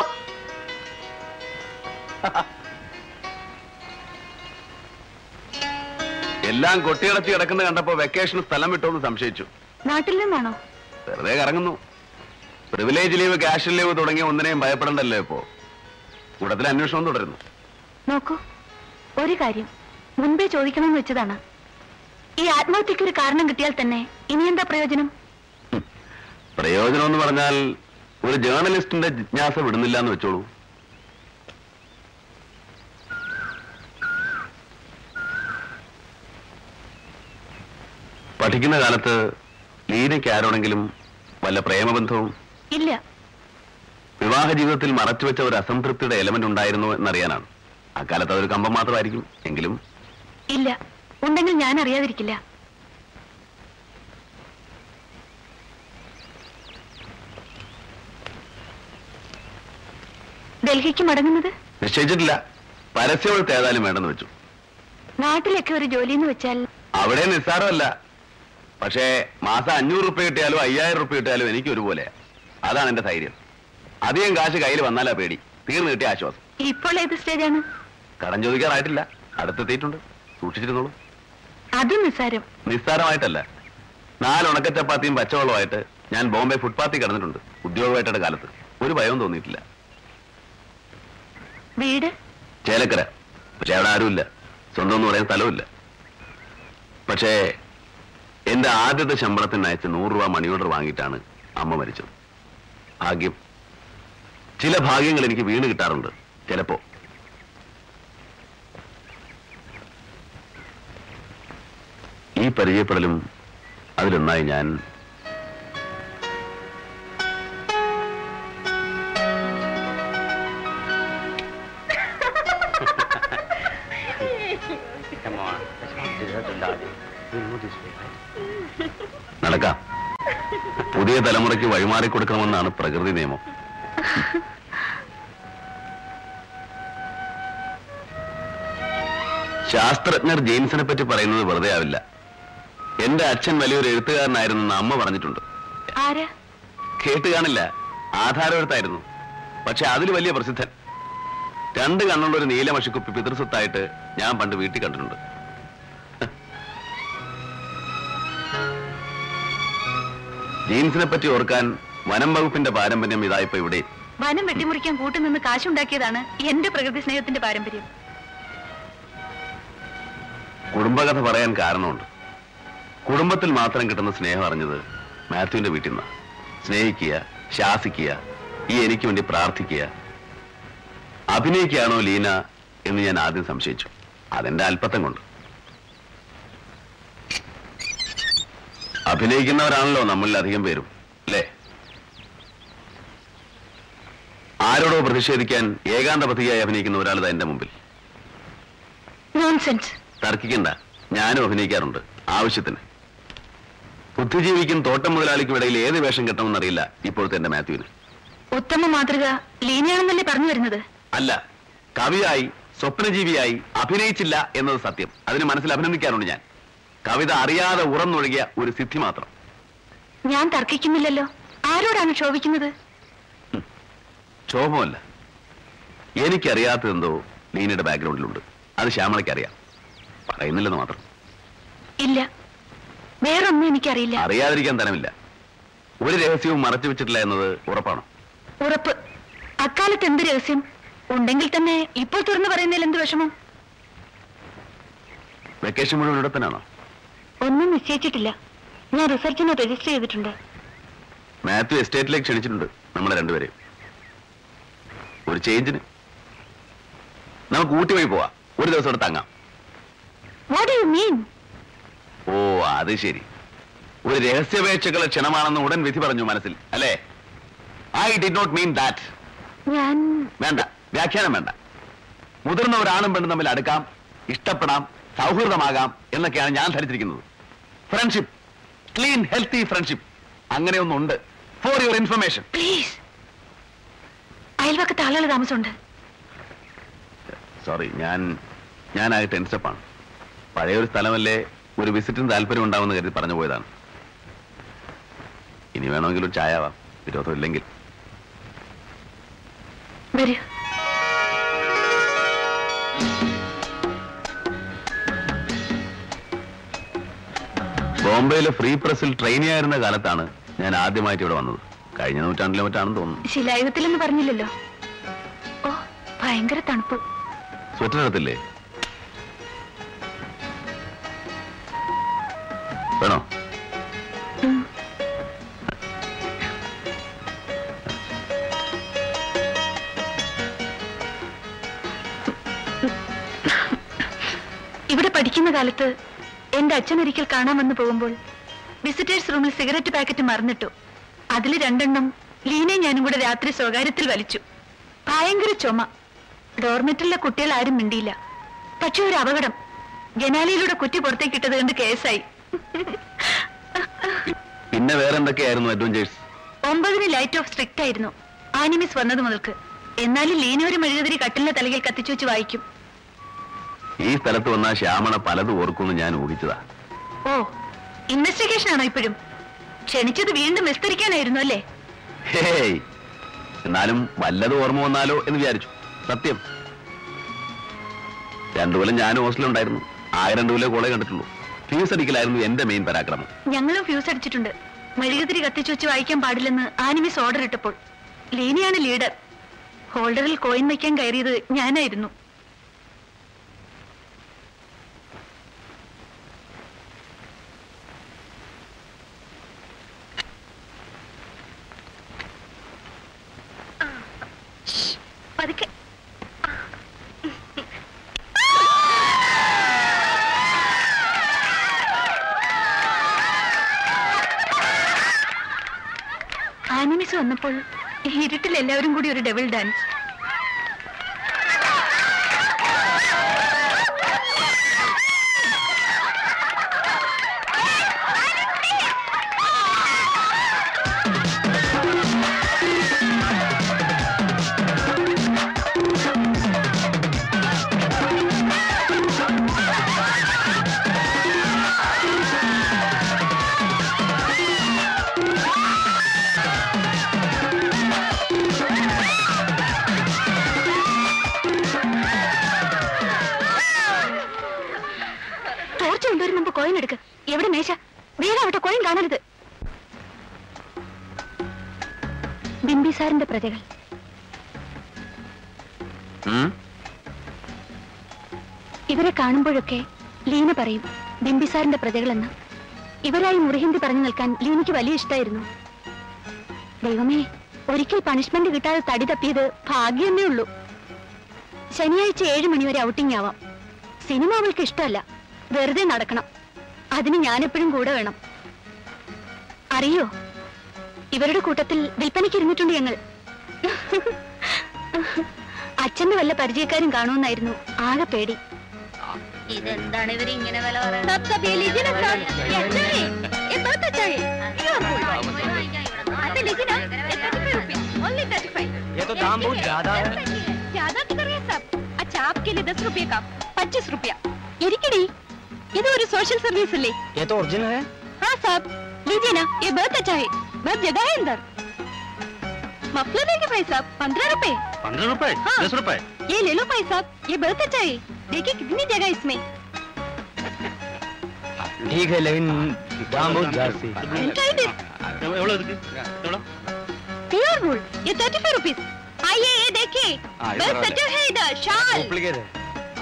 എല്ലാം കൊട്ടിയിടത്തി കിടക്കുന്ന കണ്ടപ്പോ വെക്കേഷൻ സ്ഥലം വിട്ടോന്ന് സംശയിച്ചു. നാട്ടിൽ നിന്നാണോ? വെറുതെ കറങ്ങുന്നു. പ്രിവിലേജ് ലീവ് ക്യാഷ് ലീവ് തുടങ്ങിയ ഒന്നിനെയും ഭയപ്പെടണ്ടല്ലോ ഇപ്പോ? കൂടത്തിൽ അന്വേഷണം തുടരുന്നു. നോക്കൂ ഒരു കാര്യം. മുൻപേ ചോദിക്കണമെന്ന് വെച്ചതാണ്. ഈ ആത്മഹത്യക്ക് ഒരു കാരണം കിട്ടിയാൽ തന്നെ ഇനി എന്താ പ്രയോജനം? പ്രയോജനം എന്ന് പറഞ്ഞാൽ ഒരു ജേർണലിസ്റ്റിന്റെ ജിജ്ഞാസ വിടുന്നില്ല എന്ന് വെച്ചോളൂ. പഠിക്കുന്ന കാലത്ത് ലീനയ്ക്ക് ആരോടെങ്കിലും വല്ല പ്രേമബന്ധവും? ഇല്ല. വിവാഹ ജീവിതത്തിൽ മറച്ചുവെച്ച ഒരു അസംതൃപ്തിയുടെ എലമെന്റ് ഉണ്ടായിരുന്നു എന്നറിയാനാണ്. അക്കാലത്ത് അതൊരു കമ്പം മാത്രമായിരിക്കും എങ്കിലും. ഇല്ല. ഉണ്ടെങ്കിൽ ഞാൻ അറിയാതിരിക്കില്ല. ഡൽഹിക്ക് മടങ്ങുന്നത്? നിശ്ചയിച്ചിട്ടില്ല. പരസ്യവെടുത്ത് ഏതായാലും വേണ്ടെന്ന് വെച്ചു. നാട്ടിലൊക്കെ ഒരു ജോലി എന്ന് വെച്ചാൽ അവിടെ നിസ്സാരമല്ല. പക്ഷേ മാസം അഞ്ഞൂറ് റുപ്യ കിട്ടിയാലും അയ്യായിരം റുപ്യ കിട്ടിയാലും എനിക്ക് ഒരുപോലെ അതാണ് എന്റെ ധൈര്യം. അധികം കാശ് കയ്യിൽ വന്നാലാ പേടി. തീർന്നു കിട്ടിയ ആശ്വാസം. ഇപ്പോൾ ഏത് സ്റ്റേജാണ്? കടം ചോദിക്കാറായിട്ടില്ല. അടുത്തെത്തിയിട്ടുണ്ട്. സൂക്ഷിച്ചിരുന്നോളൂ. അതും നിസ്സാരം. നിസ്സാരമായിട്ടല്ല. നാല് ഉണക്കച്ചപ്പാത്തിയും പച്ചവെള്ളമായിട്ട് ഞാൻ ബോംബെ ഫുട്പാത്തിൽ കിടന്നിട്ടുണ്ട്. ഉദ്യോഗമായിട്ടയുടെ കാലത്ത്. ഒരു ഭയവും തോന്നിയിട്ടില്ല. വീട്? ചേലക്കര. പക്ഷെ അവിടെ ആരുമില്ല. സ്വന്തം എന്ന് പറയാൻ സ്ഥലമില്ല പക്ഷേ എന്റെ ആദ്യത്തെ ശമ്പളത്തിന് അയച്ച് നൂറ് രൂപ മണി ഓർഡർ വാങ്ങിയിട്ടാണ് അമ്മ മരിച്ചത്. ഭാഗ്യം. ചില ഭാഗ്യങ്ങൾ എനിക്ക് വീണ് കിട്ടാറുണ്ട്. ചിലപ്പോ. ഈ പരിചയപ്പെടലും അതിലൊന്നായി ഞാൻ പുതിയ തലമുറയ്ക്ക് വഴിമാറി കൊടുക്കണമെന്നാണ് പ്രകൃതി നിയമം. ശാസ്ത്രജ്ഞർ ജെയിംസിനെ പറ്റി പറയുന്നത് വെറുതെ ആവില്ല. എന്റെ അച്ഛൻ വലിയൊരു എഴുത്തുകാരനായിരുന്നെന്ന് അമ്മ പറഞ്ഞിട്ടുണ്ട്. കേട്ട് കാണില്ല. ആധാരമെഴുത്തായിരുന്നു പക്ഷെ അതിൽ വലിയ പ്രസിദ്ധൻ. രണ്ട് കണ്ണുള്ള ഒരു നീലമഷിക്കുപ്പി പിതൃസ്വത്തായിട്ട് ഞാൻ പണ്ട് വീട്ടിൽ കണ്ടിട്ടുണ്ട്. ജീൻസിനെ പറ്റി ഓർക്കാൻ വനം വകുപ്പിന്റെ പാരമ്പര്യം ഇതായിപ്പോ ഇവിടെ. വനം വെട്ടിമുറിക്കാൻ കൂട്ടുനിന്ന് കാശുണ്ടാക്കിയതാണ് എന്റെ പ്രകൃതി സ്നേഹത്തിന്റെ പാരമ്പര്യം. കുടുംബകഥ പറയാൻ കാരണമുണ്ട്. കുടുംബത്തിൽ മാത്രം കിട്ടുന്ന സ്നേഹം അറിഞ്ഞത് മാത്യുവിന്റെ വീട്ടിൽ നിന്നാ. സ്നേഹിക്കുക ശാസിക്കുക ഈ എനിക്ക് വേണ്ടി പ്രാർത്ഥിക്കുക. അഭിനയിക്കുകയാണോ ലീന എന്ന് ഞാൻ ആദ്യം സംശയിച്ചു. അതെന്റെ അല്പത്തം കൊണ്ട്. അഭിനയിക്കുന്നവരാണല്ലോ നമ്മളിൽ അധികം പേരും അല്ലേ? ആരോടോ പ്രതിഷേധിക്കാൻ ഏകാന്ത പ്രതിയായി അഭിനയിക്കുന്ന ഒരാൾ ഇതാ എന്റെ മുമ്പിൽ. തർക്കിക്കണ്ട. ഞാനും അഭിനയിക്കാറുണ്ട് ആവശ്യത്തിന്. ബുദ്ധിജീവിക്കും തോട്ടം മുതലാളിക്കും ഇടയിൽ ഏത് വേഷം കിട്ടണമെന്നറിയില്ല ഇപ്പോഴത്തെ എന്റെ മാത്യുവിന്. ഉത്തമ മാതൃക ലീനയാണെന്നല്ലേ പറഞ്ഞു വരുന്നത്? അല്ല കവിയായി സ്വപ്നജീവിയായി അഭിനയിച്ചില്ല എന്നത് സത്യം. അതിന് മനസ്സിൽ അഭിനന്ദിക്കാറുണ്ട് ഞാൻ. കവിത അറിയാതെ ഉറന്നൊഴുകിയ ഒരു സിദ്ധി മാത്രം. ഞാൻ തർക്കിക്കുന്നില്ലല്ലോ. ആരോടാണ് ക്ഷോഭിക്കുന്നത്? ക്ഷോഭമല്ല. എനിക്കറിയാത്തതെന്തോ ലീനയുടെ ബാക്ക്ഗ്രൗണ്ടിലുണ്ട്. അത് ശ്യാമളയ്ക്ക് അറിയാം പറയുന്നില്ലെന്ന് മാത്രം. ഇല്ല. വേറൊന്നും എനിക്കറിയില്ല. അറിയാതിരിക്കാൻ തരമില്ല ഒരു രഹസ്യവും മറച്ചു വെച്ചിട്ടില്ല എന്നത് ഉറപ്പാണോ? ഉറപ്പ്. അക്കാലത്ത് എന്ത് രഹസ്യം? ഉണ്ടെങ്കിൽ തന്നെ ഇപ്പോൾ തുറന്നു പറയുന്നതിൽ എന്ത് വിഷമം? വെക്കേഷൻ മുഴുവൻ ഇവിടെ തന്നെയാണോ? ഒന്നും നിശ്ചയിച്ചിട്ടില്ല. ഞാൻ റിസർച്ചിന് രജിസ്റ്റർ ചെയ്തിട്ടുണ്ട്. മാത്യു എസ്റ്റേറ്റിലേക്ക് ക്ഷണിച്ചിട്ടുണ്ട് നമ്മളെ രണ്ടുപേരെയും. ഒരു ചേഞ്ചിന് നമുക്ക് ഊട്ടി വഴി പോവാം. ഒരു ദിവസം ഇവിടെ തങ്ങാം. വാട്ട് യു മീൻ ഓ അത് ശരി. ഒരു രഹസ്യപേക്ഷകളെ ക്ഷണമാണെന്ന് ഉടൻ വിധി പറഞ്ഞു മനസ്സിൽ അല്ലേ? I did not mean that വേണ്ട വ്യാഖ്യാനം വേണ്ട. മുതിർന്ന ഒരാണും പെണ്ണും തമ്മിൽ അടുക്കാം ഇഷ്ടപ്പെടാം സൗഹൃദമാകാം എന്നൊക്കെയാണ് ഞാൻ ധരിച്ചിരിക്കുന്നത്. ഫ്രണ്ട്ഷിപ്പ് ക്ലീൻ ഹെൽത്തി ഫ്രണ്ട്ഷിപ്പ് അങ്ങനെയൊന്നുണ്ട് ഫോർ യുവർ ഇൻഫർമേഷൻ പ്ലീസ് അയൽവക്കത്തെ ആളുകൾ താമസമുണ്ട്. സോറി ഞാൻ ഞാനായി ടെൻസപ്പാണ്. പഴയ ഒരു സ്ഥലമല്ലേ ഒരു വിസിറ്റിന് താല്പര്യം ഉണ്ടാവുമെന്ന് കരുതി പറഞ്ഞു പോയതാണ്. ഇനി വേണമെങ്കിൽ ഒരു ചായ ആവാം. വിരോധം ബോംബെയിലെ ഫ്രീ പ്രസിൽ ട്രെയിനി ആയിരുന്ന കാലത്താണ് ഞാൻ ആദ്യമായിട്ട് ഇവിടെ വന്നത്. കഴിഞ്ഞ നൂറ്റാണ്ടിലെ മറ്റാണെന്ന് തോന്നുന്നു. ശിലായുഗത്തിലെന്ന് പറഞ്ഞില്ലല്ലോ. ഓ ഭയങ്കര തണുപ്പ്. സ്വെറ്റർ എടുത്തില്ലേ? വേണോ? ഇവിടെ പഠിക്കുന്ന കാലത്ത് എന്റെ അച്ഛൻ ഒരിക്കൽ കാണാൻ വന്നു പോകുമ്പോൾ വിസിറ്റേഴ്സ് റൂമിൽ സിഗരറ്റ് പാക്കറ്റ് മറന്നിട്ടു. അതിൽ രണ്ടെണ്ണം ലീനെ ഞാനും കൂടെ രാത്രി സ്വകാര്യത്തിൽ വലിച്ചു. ഭയങ്കര ചുമ. ഡോർമെറ്ററിലെ കുട്ടികൾ ആരും മിണ്ടിയില്ല. പക്ഷെ ഒരു അപകടം. ജനാലയിലൂടെ കുറ്റി പുറത്തേക്ക് ഇട്ടത് കണ്ട് കേസായി. പിന്നെ വേറെ എന്തൊക്കെയായിരുന്നു അഡ്വഞ്ചേഴ്സ് ഒമ്പതിന് ലൈറ്റ് ഓഫ് സ്ട്രിക്റ്റ് ആയിരുന്നു. ആനിമിസ് വന്നത് മുതൽക്ക്. എന്നാലും ലീനൊരു മെഴുകുതിരി കട്ടിലിന്റെ തലയിൽ കത്തിച്ചു വെച്ച് വായിക്കും. ഈ സ്ഥലത്ത് വന്ന ശ്യാമണ പലതും ഓർക്കുമെന്ന് ഞാൻ ഊഹിച്ചതാ. ഓ ഇൻവെസ്റ്റിഗേഷൻ ആണോ ഇപ്പോഴും? ക്ഷണിച്ചത് വീണ്ടും വിസ്തരിക്കാനായിരുന്നു അല്ലേ? ഹേയ് എന്നാലും വല്ലത് ഓർമ്മ വന്നാലോ എന്ന് വിചാരിച്ചു. സത്യം. രണ്ടു കൊല്ലം ഞാനും ഹോസ്റ്റലുണ്ടായിരുന്നു ആകെ രണ്ടു കൊല്ലം കോളേജ് കണ്ടിട്ടുള്ളൂ. ഫ്യൂസ് അടിക്കലായിരുന്നു എന്റെ മെയിൻ പരാക്രമം. ഞങ്ങളും ഫ്യൂസ് അടിച്ചിട്ടുണ്ട്. മെഴുകുതിരി കത്തിച്ചു വെച്ച് വായിക്കാൻ പാടില്ലെന്ന് ആനിമിസ് ഓർഡർ ഇട്ടപ്പോൾ. ലീനിയാണ് ലീഡർ ഹോൾഡറിൽ കോയിൻ വയ്ക്കാൻ കയറിയത് ഞാനായിരുന്നു. പതുക്കെ. വന്നപ്പോൾ ഇരുട്ടിൽ എല്ലാവരും കൂടി ഒരു ഡബിൾ ഡാൻസ്. ബിംബിസാറിന്റെ പ്രജകൾ. ഇവരെ കാണുമ്പോഴൊക്കെ ലീന പറയും ബിംബിസാറിന്റെ പ്രജകളെന്ന്. ഇവരായി മുറിഹിന്ദി പറഞ്ഞു നിൽക്കാൻ ലീനയ്ക്ക് വലിയ ഇഷ്ടമായിരുന്നു ദൈവമേ ഒരിക്കൽ പണിഷ്മെന്റ് കിട്ടാതെ തടി തപ്പിയത് ഭാഗ്യമേ ഉള്ളൂ. ശനിയാഴ്ച ഏഴ് മണിവരെ ഔട്ടിംഗ് ആവാം. സിനിമ അവൾക്ക് ഇഷ്ടമല്ല. വെറുതെ നടക്കണം. അതിന് ഞാനെപ്പോഴും കൂടെ വേണം. അറിയോ? ഇവരുടെ കൂട്ടത്തിൽ വിൽപ്പനയ്ക്ക് ഇരുന്നിട്ടുണ്ട് ഞങ്ങൾ അച്ഛന്റെ വല്ല പരിചയക്കാരും കാണുമെന്നായിരുന്നു ആകെ പേടി ഇതെന്താണ് ഇവർ ഇങ്ങനെ വില ये तो दाम बहुत ज्यादा है പച്ചിസ് റുപ്യ ഇരിക്കടി ഇത് ഒരു സോഷ്യൽ സർവീസ് അല്ലേ ये तो ओरिजिनल है हाँ साहब लीजिए ना ये बहुत अच्छा है बहुत जगह है अंदर। मफलर देंगे भाई साहब पंद्रह रुपए। पंद्रह रुपए? हाँ। दस रुपए? ये ले लो भाई साहब ये बहुत अच्छा है। देखिए कितनी जगह इसमें। ठीक है लेकिन दाम बहुत प्योर गोल्ड ये थर्टी फाइव रुपीज़ आइए ये देखिए। बस सजा है। इधर शाल। डुप्लीकेट है।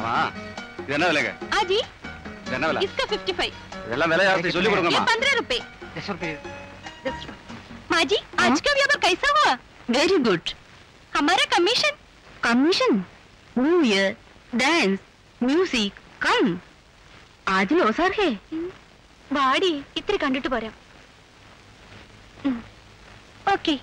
हाँ இதென்ன விலைங்க ஆஜி இதென்ன விலை இஸ்கா 55 இதெல்லாம் விலை ஜாஸ்தி சொல்லி கொடுங்கம்மா 15 ரூபாய் 10 ரூபாய் 10 ரூபாய் माँ जी आज का व्यापार कैसा हुआ वेरी गुड हमारा commission commission new year dance music कम आज ലോസാർ ഹേ വാടി ഇത്തിരി കണ്ടിട്ട് പോരാം ഓക്കെ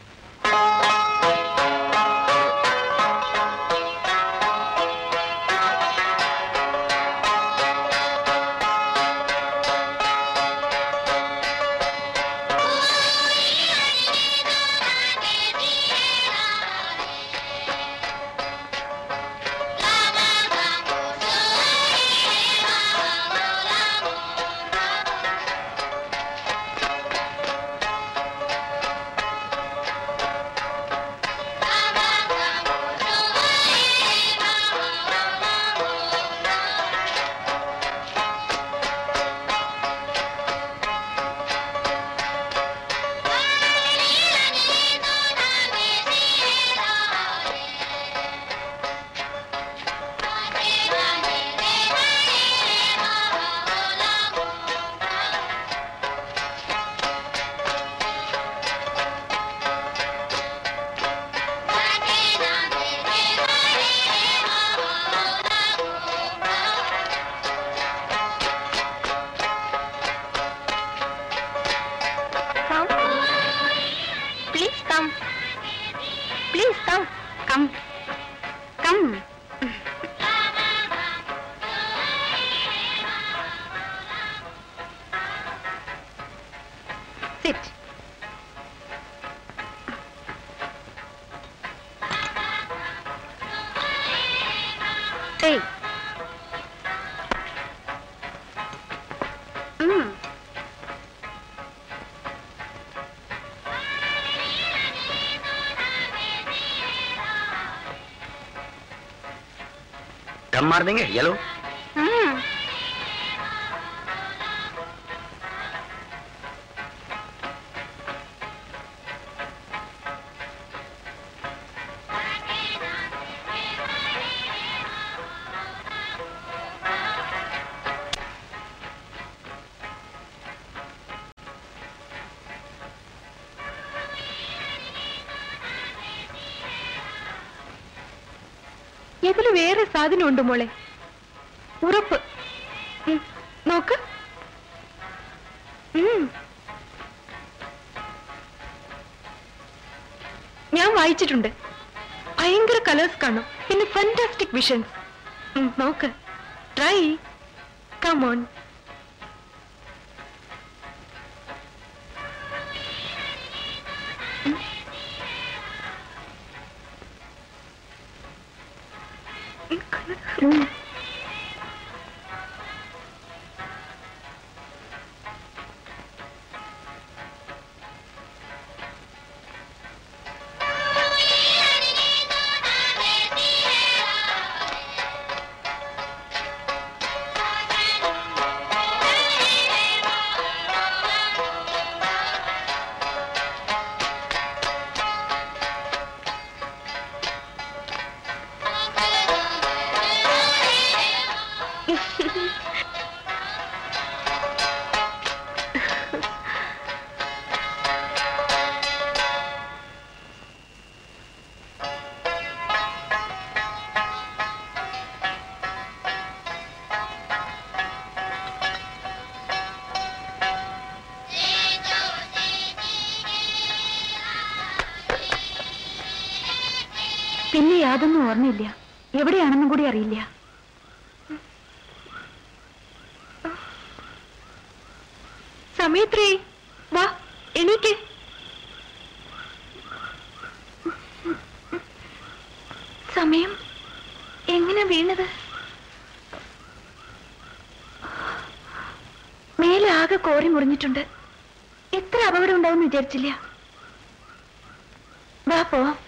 பிரம்மா இருந்தீங்க எலோ ഉണ്ട് മോളെ. ഉറപ്പ്. നോക്ക്. ഞാൻ വായിച്ചിട്ടുണ്ട്. ഭയങ്കര കളേഴ്സ് കാണും. പിന്നെ ഫാന്റാസ്റ്റിക് വിഷൻസ് നോക്ക്. ട്രൈ കമോൺ ഓർമ്മയില്ല എവിടെയാണെന്നും കൂടി അറിയില്ല. സമയത്രേ വാ എണീക്ക്. സമയം എങ്ങനെ വീണത്? മേലെ ആകെ കോരി മുറിഞ്ഞിട്ടുണ്ട്. എത്ര അപകടം ഉണ്ടാവും വിചാരിച്ചില്ല വാ പോവാം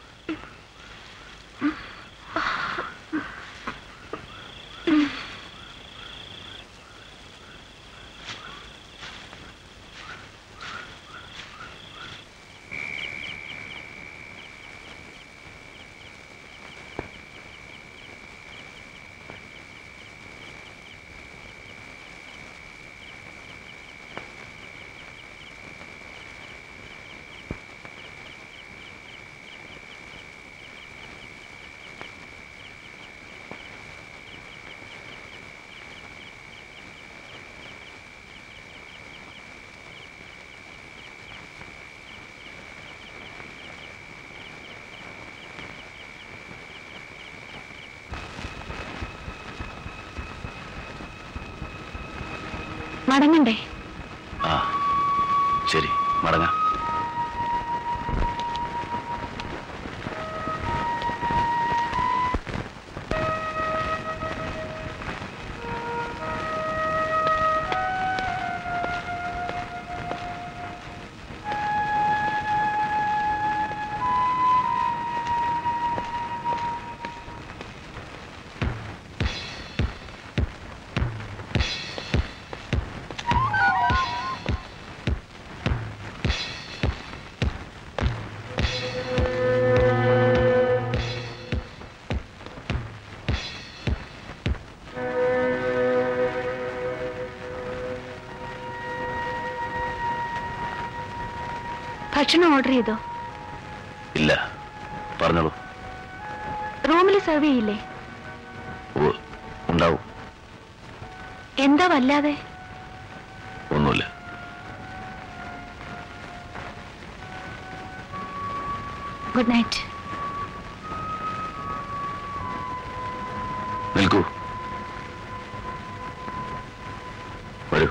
മടങ്ങണ്ടേ? ഭക്ഷണം ഓർഡർ ചെയ്തോ? ഇല്ല. പറഞ്ഞോളൂ. റൂമിൽ സെർവ് ചെയ്യില്ലേ? ഉണ്ടാവും. എന്താ വല്ലാതെ? ഒന്നുമില്ല. ഗുഡ് നൈറ്റ് നിൽക്കൂ വരൂ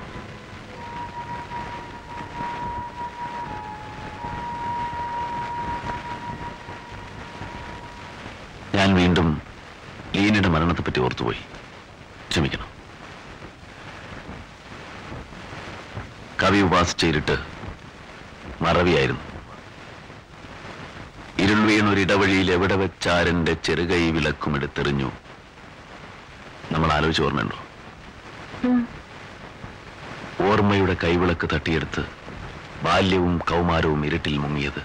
ഞാൻ വീണ്ടും ലീനയുടെ മരണത്തെപ്പറ്റി ഓർത്തുപോയി ക്ഷമിക്കണം കവി ഉപാസിച്ച ഇരുട്ട് മറവിയായിരുന്നു. ഇരുൾ വീണൊരിടവഴിയിൽ എവിടെ വെച്ചാരന്റെ ചെറുകൈ വിളക്കും എടുത്തെറിഞ്ഞു. നമ്മൾ ആലോചിച്ച് ഓർമ്മയുണ്ടോ? ഓർമ്മയുടെ കൈവിളക്ക് തട്ടിയെടുത്ത് ബാല്യവും കൗമാരവും ഇരുട്ടിൽ മുങ്ങിയത്.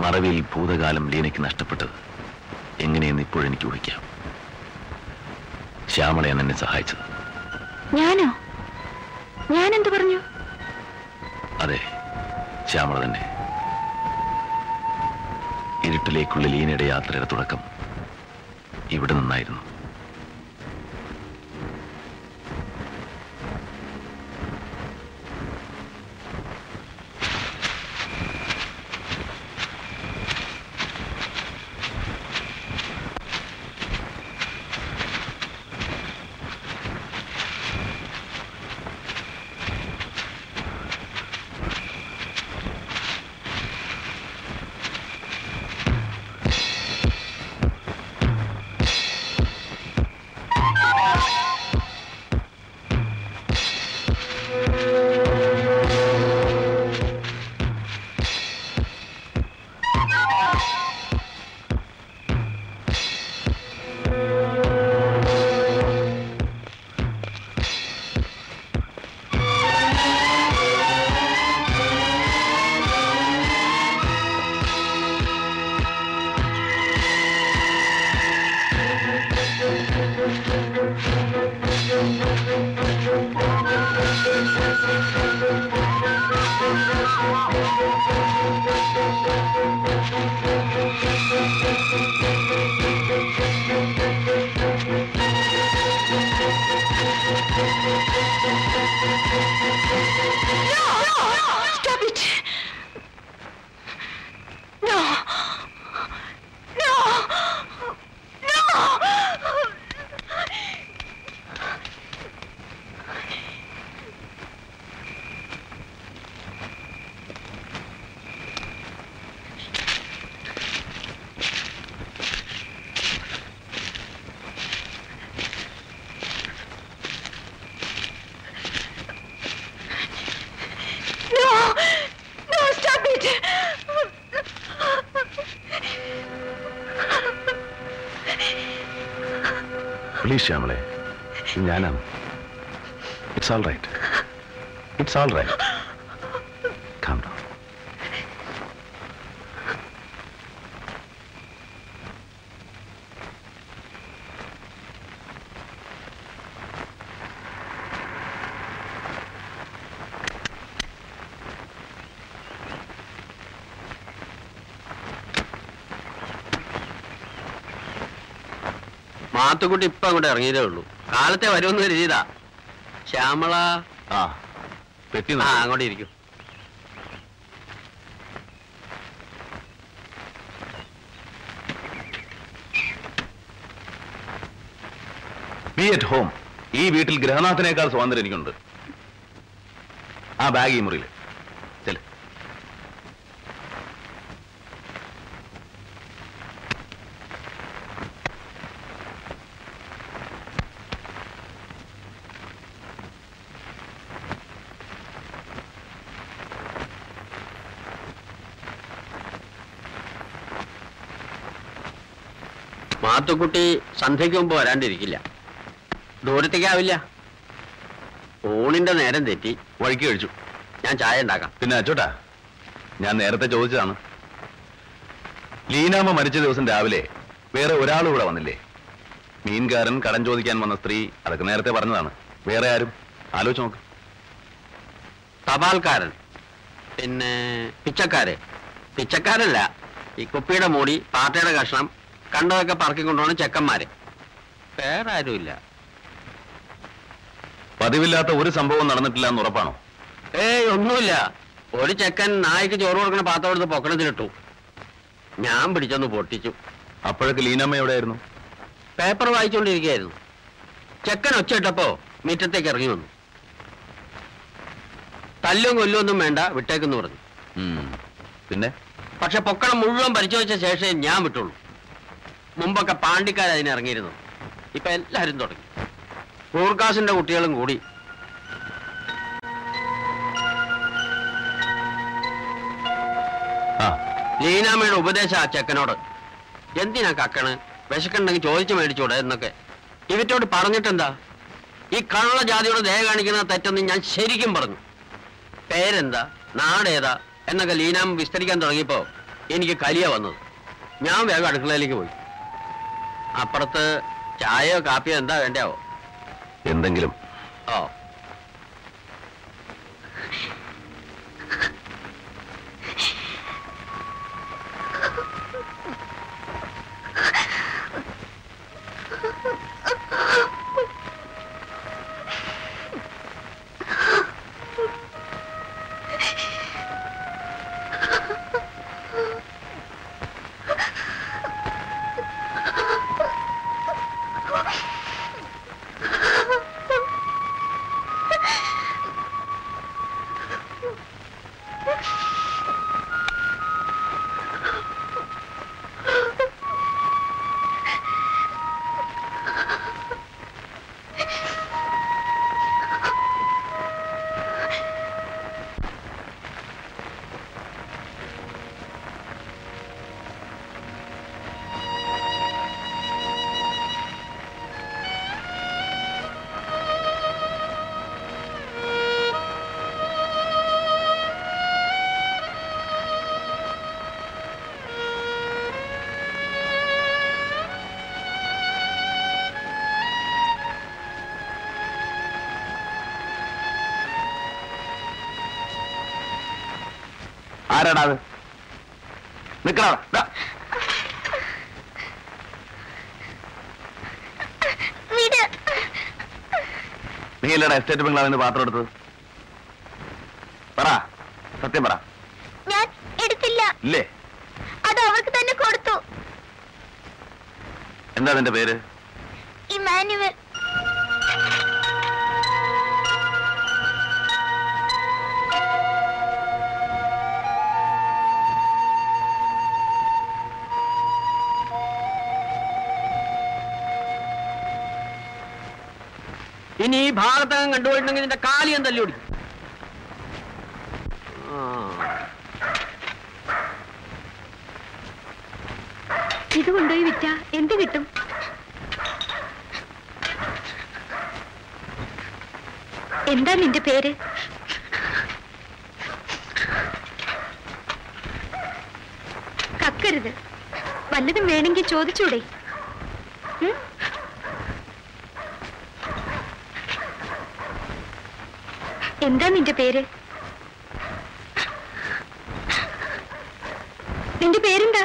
മറവിൽ ഭൂതകാലം ലീനയ്ക്ക് നഷ്ടപ്പെട്ടത്. എങ്ങനെയെന്ന് ഇപ്പോഴെനിക്ക് ഊഹിക്കാം. ശ്യാമളയാണ് എന്നെ സഹായിച്ചത്. ഞാനോ ഞാനെന്ത് പറഞ്ഞു അതെ ശ്യാമള തന്നെ ഇരുട്ടിലേക്കുള്ള ലീനയുടെ യാത്രയുടെ തുടക്കം ഇവിടെ നിന്നായിരുന്നു. പ്ലീസ് ശ്യാമളെ ഞാനാണ്. It's all right it's all right calm down Mathukutty ഇപ്പൊ അങ്ങോട്ട് ഇറങ്ങിയതേ ഉള്ളൂ. കാലത്തെ വരുമെന്ന് കരുതിയതാ. ശ്യാമള. ആ ആ അങ്ങോട്ട് ഇരിക്കും. ബി അറ്റ് ഹോം ഈ വീട്ടിൽ ഗ്രഹനാഥനേക്കാൾ സ്വാതന്ത്ര്യം എനിക്കുണ്ട്. ആ ബാഗ് ഈ മുറിയിൽ ചെൽ മാത്തുക്കുട്ടി സന്ധ്യയ്ക്ക് മുമ്പ് വരാണ്ടിരിക്കില്ല. ദൂരത്തേക്കാവില്ല. ഊണിന്റെ നേരം തെറ്റി വഴിക്ക് കഴിച്ചു. ഞാൻ ചായ ഉണ്ടാക്കാം. പിന്നെ അച്ചോട്ടാ ഞാൻ നേരത്തെ ചോദിച്ചതാണ്. ലീനാമ്മ മരിച്ച ദിവസം രാവിലെ വേറെ ഒരാളും ഇവിടെ വന്നില്ലേ? മീൻകാരൻ കടം ചോദിക്കാൻ വന്ന സ്ത്രീ അതൊക്കെ നേരത്തെ പറഞ്ഞതാണ്. വേറെ ആരും? ആലോചിച്ച് നോക്ക്. തപാൽക്കാരൻ. പിന്നെ പിച്ചക്കാര്. പിച്ചക്കാരല്ല ഈ കുപ്പിയുടെ മൂടി പാട്ടയുടെ കഷ്ണം കണ്ടതൊക്കെ പറക്കി ചെക്കന്മാരെ ചെക്കന്മാര്. വേറെ ആരുമില്ല പതിവില്ലാത്ത ഒരു സംഭവം നടന്നിട്ടില്ല എന്ന് ഉറപ്പാണോ? ഏയ് ഒന്നുമില്ല. ഒരു ചെക്കൻ നായ്ക്ക് ചോറ് കൊടുക്കണ പാത്രം എടുത്ത് പൊക്കണത്തിലിട്ടു. ഞാൻ പിടിച്ചൊന്ന് പൊട്ടിച്ചു. അപ്പോഴൊക്കെ ലീനമ്മ എവിടെയായിരുന്നു? പേപ്പർ വായിച്ചുകൊണ്ടിരിക്കുകയായിരുന്നു ചെക്കൻ ഒച്ചയിട്ടപ്പോ മുറ്റത്തേക്ക് ഇറങ്ങി വന്നു. തല്ലും കൊല്ലും ഒന്നും വേണ്ട വിട്ടേക്കെന്ന് പറഞ്ഞു. പിന്നെ? പക്ഷെ പൊക്കണം മുഴുവൻ പരിശോധിച്ച ശേഷമേ ഞാൻ വിട്ടുള്ളൂ. മുമ്പൊക്കെ പാണ്ടിക്കാർ അതിനിറങ്ങിയിരുന്നു ഇപ്പൊ എല്ലാവരും തുടങ്ങി. റൂർക്കാസിന്റെ കുട്ടികളും കൂടി. ലീനാമ്മയുടെ ഉപദേശം ആ ചെക്കനോട്. എന്തിനാ കക്കണ്? വിശക്കുണ്ടെങ്കിൽ ചോദിച്ചു മേടിച്ചൂടെ എന്നൊക്കെ. ഇവറ്റോട് പറഞ്ഞിട്ടെന്താ? ഈ കള്ള ജാതിയോട് ദയ കാണിക്കുന്ന തെറ്റെന്ന് ഞാൻ ശരിക്കും പറഞ്ഞു. പേരെന്താ? നാടേതാ? എന്നൊക്കെ ലീനാമ്മ വിസ്തരിക്കാൻ തുടങ്ങിയപ്പോ എനിക്ക് കലിയ വന്നത്. ഞാൻ വേഗം അടുക്കളയിലേക്ക് പോയി. അപ്പുറത്ത് ചായയോ കാപ്പിയോ എന്താ വേണ്ടാവോ എന്തെങ്കിലും. ഓ. ആരാടാ അത്? നിക്കണ നീ അല്ലടാ എസ്റ്റേറ്റ് ബംഗ്ലാവിന് പാത്രം എടുത്തത്? പറ. സത്യം പറ. ഞാൻ എടുത്തില്ല. ഇല്ലേ? അത് അവർക്ക് തന്നെ കൊടുത്തു. എന്താ നിന്റെ പേര്? ഇമാനുവൽ കണ്ടുപോയിട്ടുണ്ടെങ്കിൽ നിന്റെ കാലി ഞാൻ തല്ലി ഓടിക്കും. ഇത് കൊണ്ടുപോയി വിറ്റ. എന്ത് കിട്ടും? എന്താ നിന്റെ പേര്? കക്കരുത്. വല്ലതും വേണമെങ്കിൽ ചോദിച്ചൂടെ? എന്താ നിന്റെ പേര്? നിന്റെ പേരെന്താ?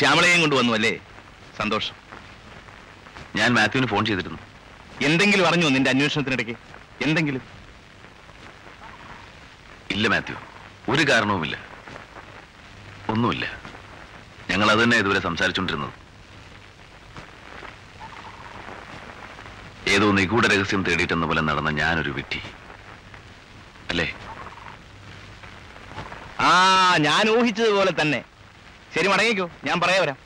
ഒടുവിൽ കൊണ്ട് കൊണ്ടുവന്നു അല്ലേ? സന്തോഷം. ഞാൻ മാത്യുവിന് ഫോൺ ചെയ്തിരുന്നു. എന്തെങ്കിലും അറിഞ്ഞോ നിന്റെ അന്വേഷണത്തിനിടയ്ക്ക്? എന്തെങ്കിലും? ഇല്ല മാത്യു. ഒരു കാരണവുമില്ല. ഒന്നുമില്ല. ഞങ്ങൾ അത് തന്നെ ഇതുവരെ സംസാരിച്ചുകൊണ്ടിരുന്നത്. ഏതോ നിഗൂഢ രഹസ്യം തേടിയിട്ടെന്ന പോലെ നടന്ന ഞാനൊരു വിട്ടി. അല്ലേ? ആ ഞാൻ ഊഹിച്ചതുപോലെ തന്നെ. ശരി മടങ്ങിക്കോ. ഞാൻ പറയാ വരാം.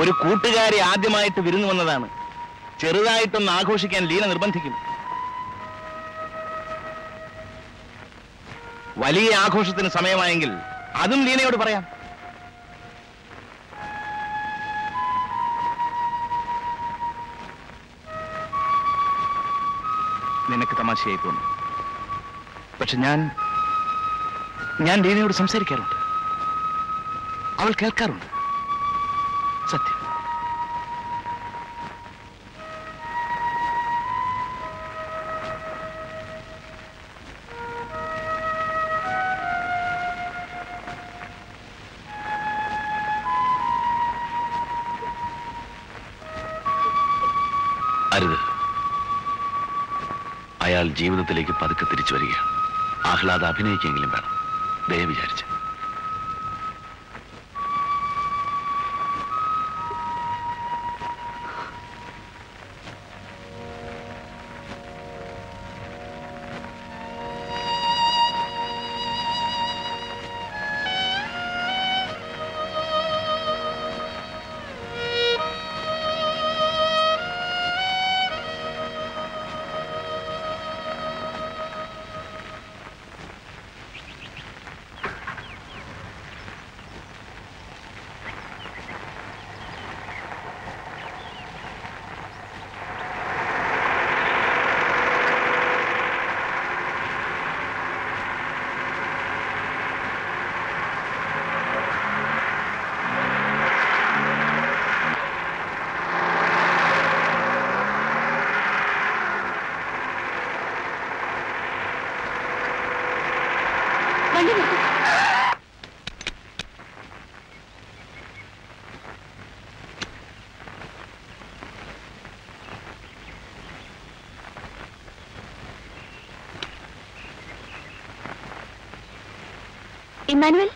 ഒരു കൂട്ടുകാരി ആദ്യമായിട്ട് വിരുന്നു വന്നതാണ്. ചെറുതായിട്ടൊന്ന് ആഘോഷിക്കാൻ ലീന നിർബന്ധിക്കും. വലിയ ആഘോഷത്തിന് സമയമായെങ്കിൽ അതും ലീനയോട് പറയാം. നിനക്ക് തമാശയായി തോന്നും. പക്ഷെ ഞാൻ ഞാൻ ലീനയോട് സംസാരിക്കാറുണ്ട്. അവൾ കേൾക്കാറുണ്ട്. സത്യം. അയാൾ ജീവിതത്തിലേക്ക് പതുക്കെ തിരിച്ചു വരികയാണ്. ആഹ്ലാദ അഭിനയിക്കെങ്കിലും വേണം. ഇമ്മാനുവൽ വരൂ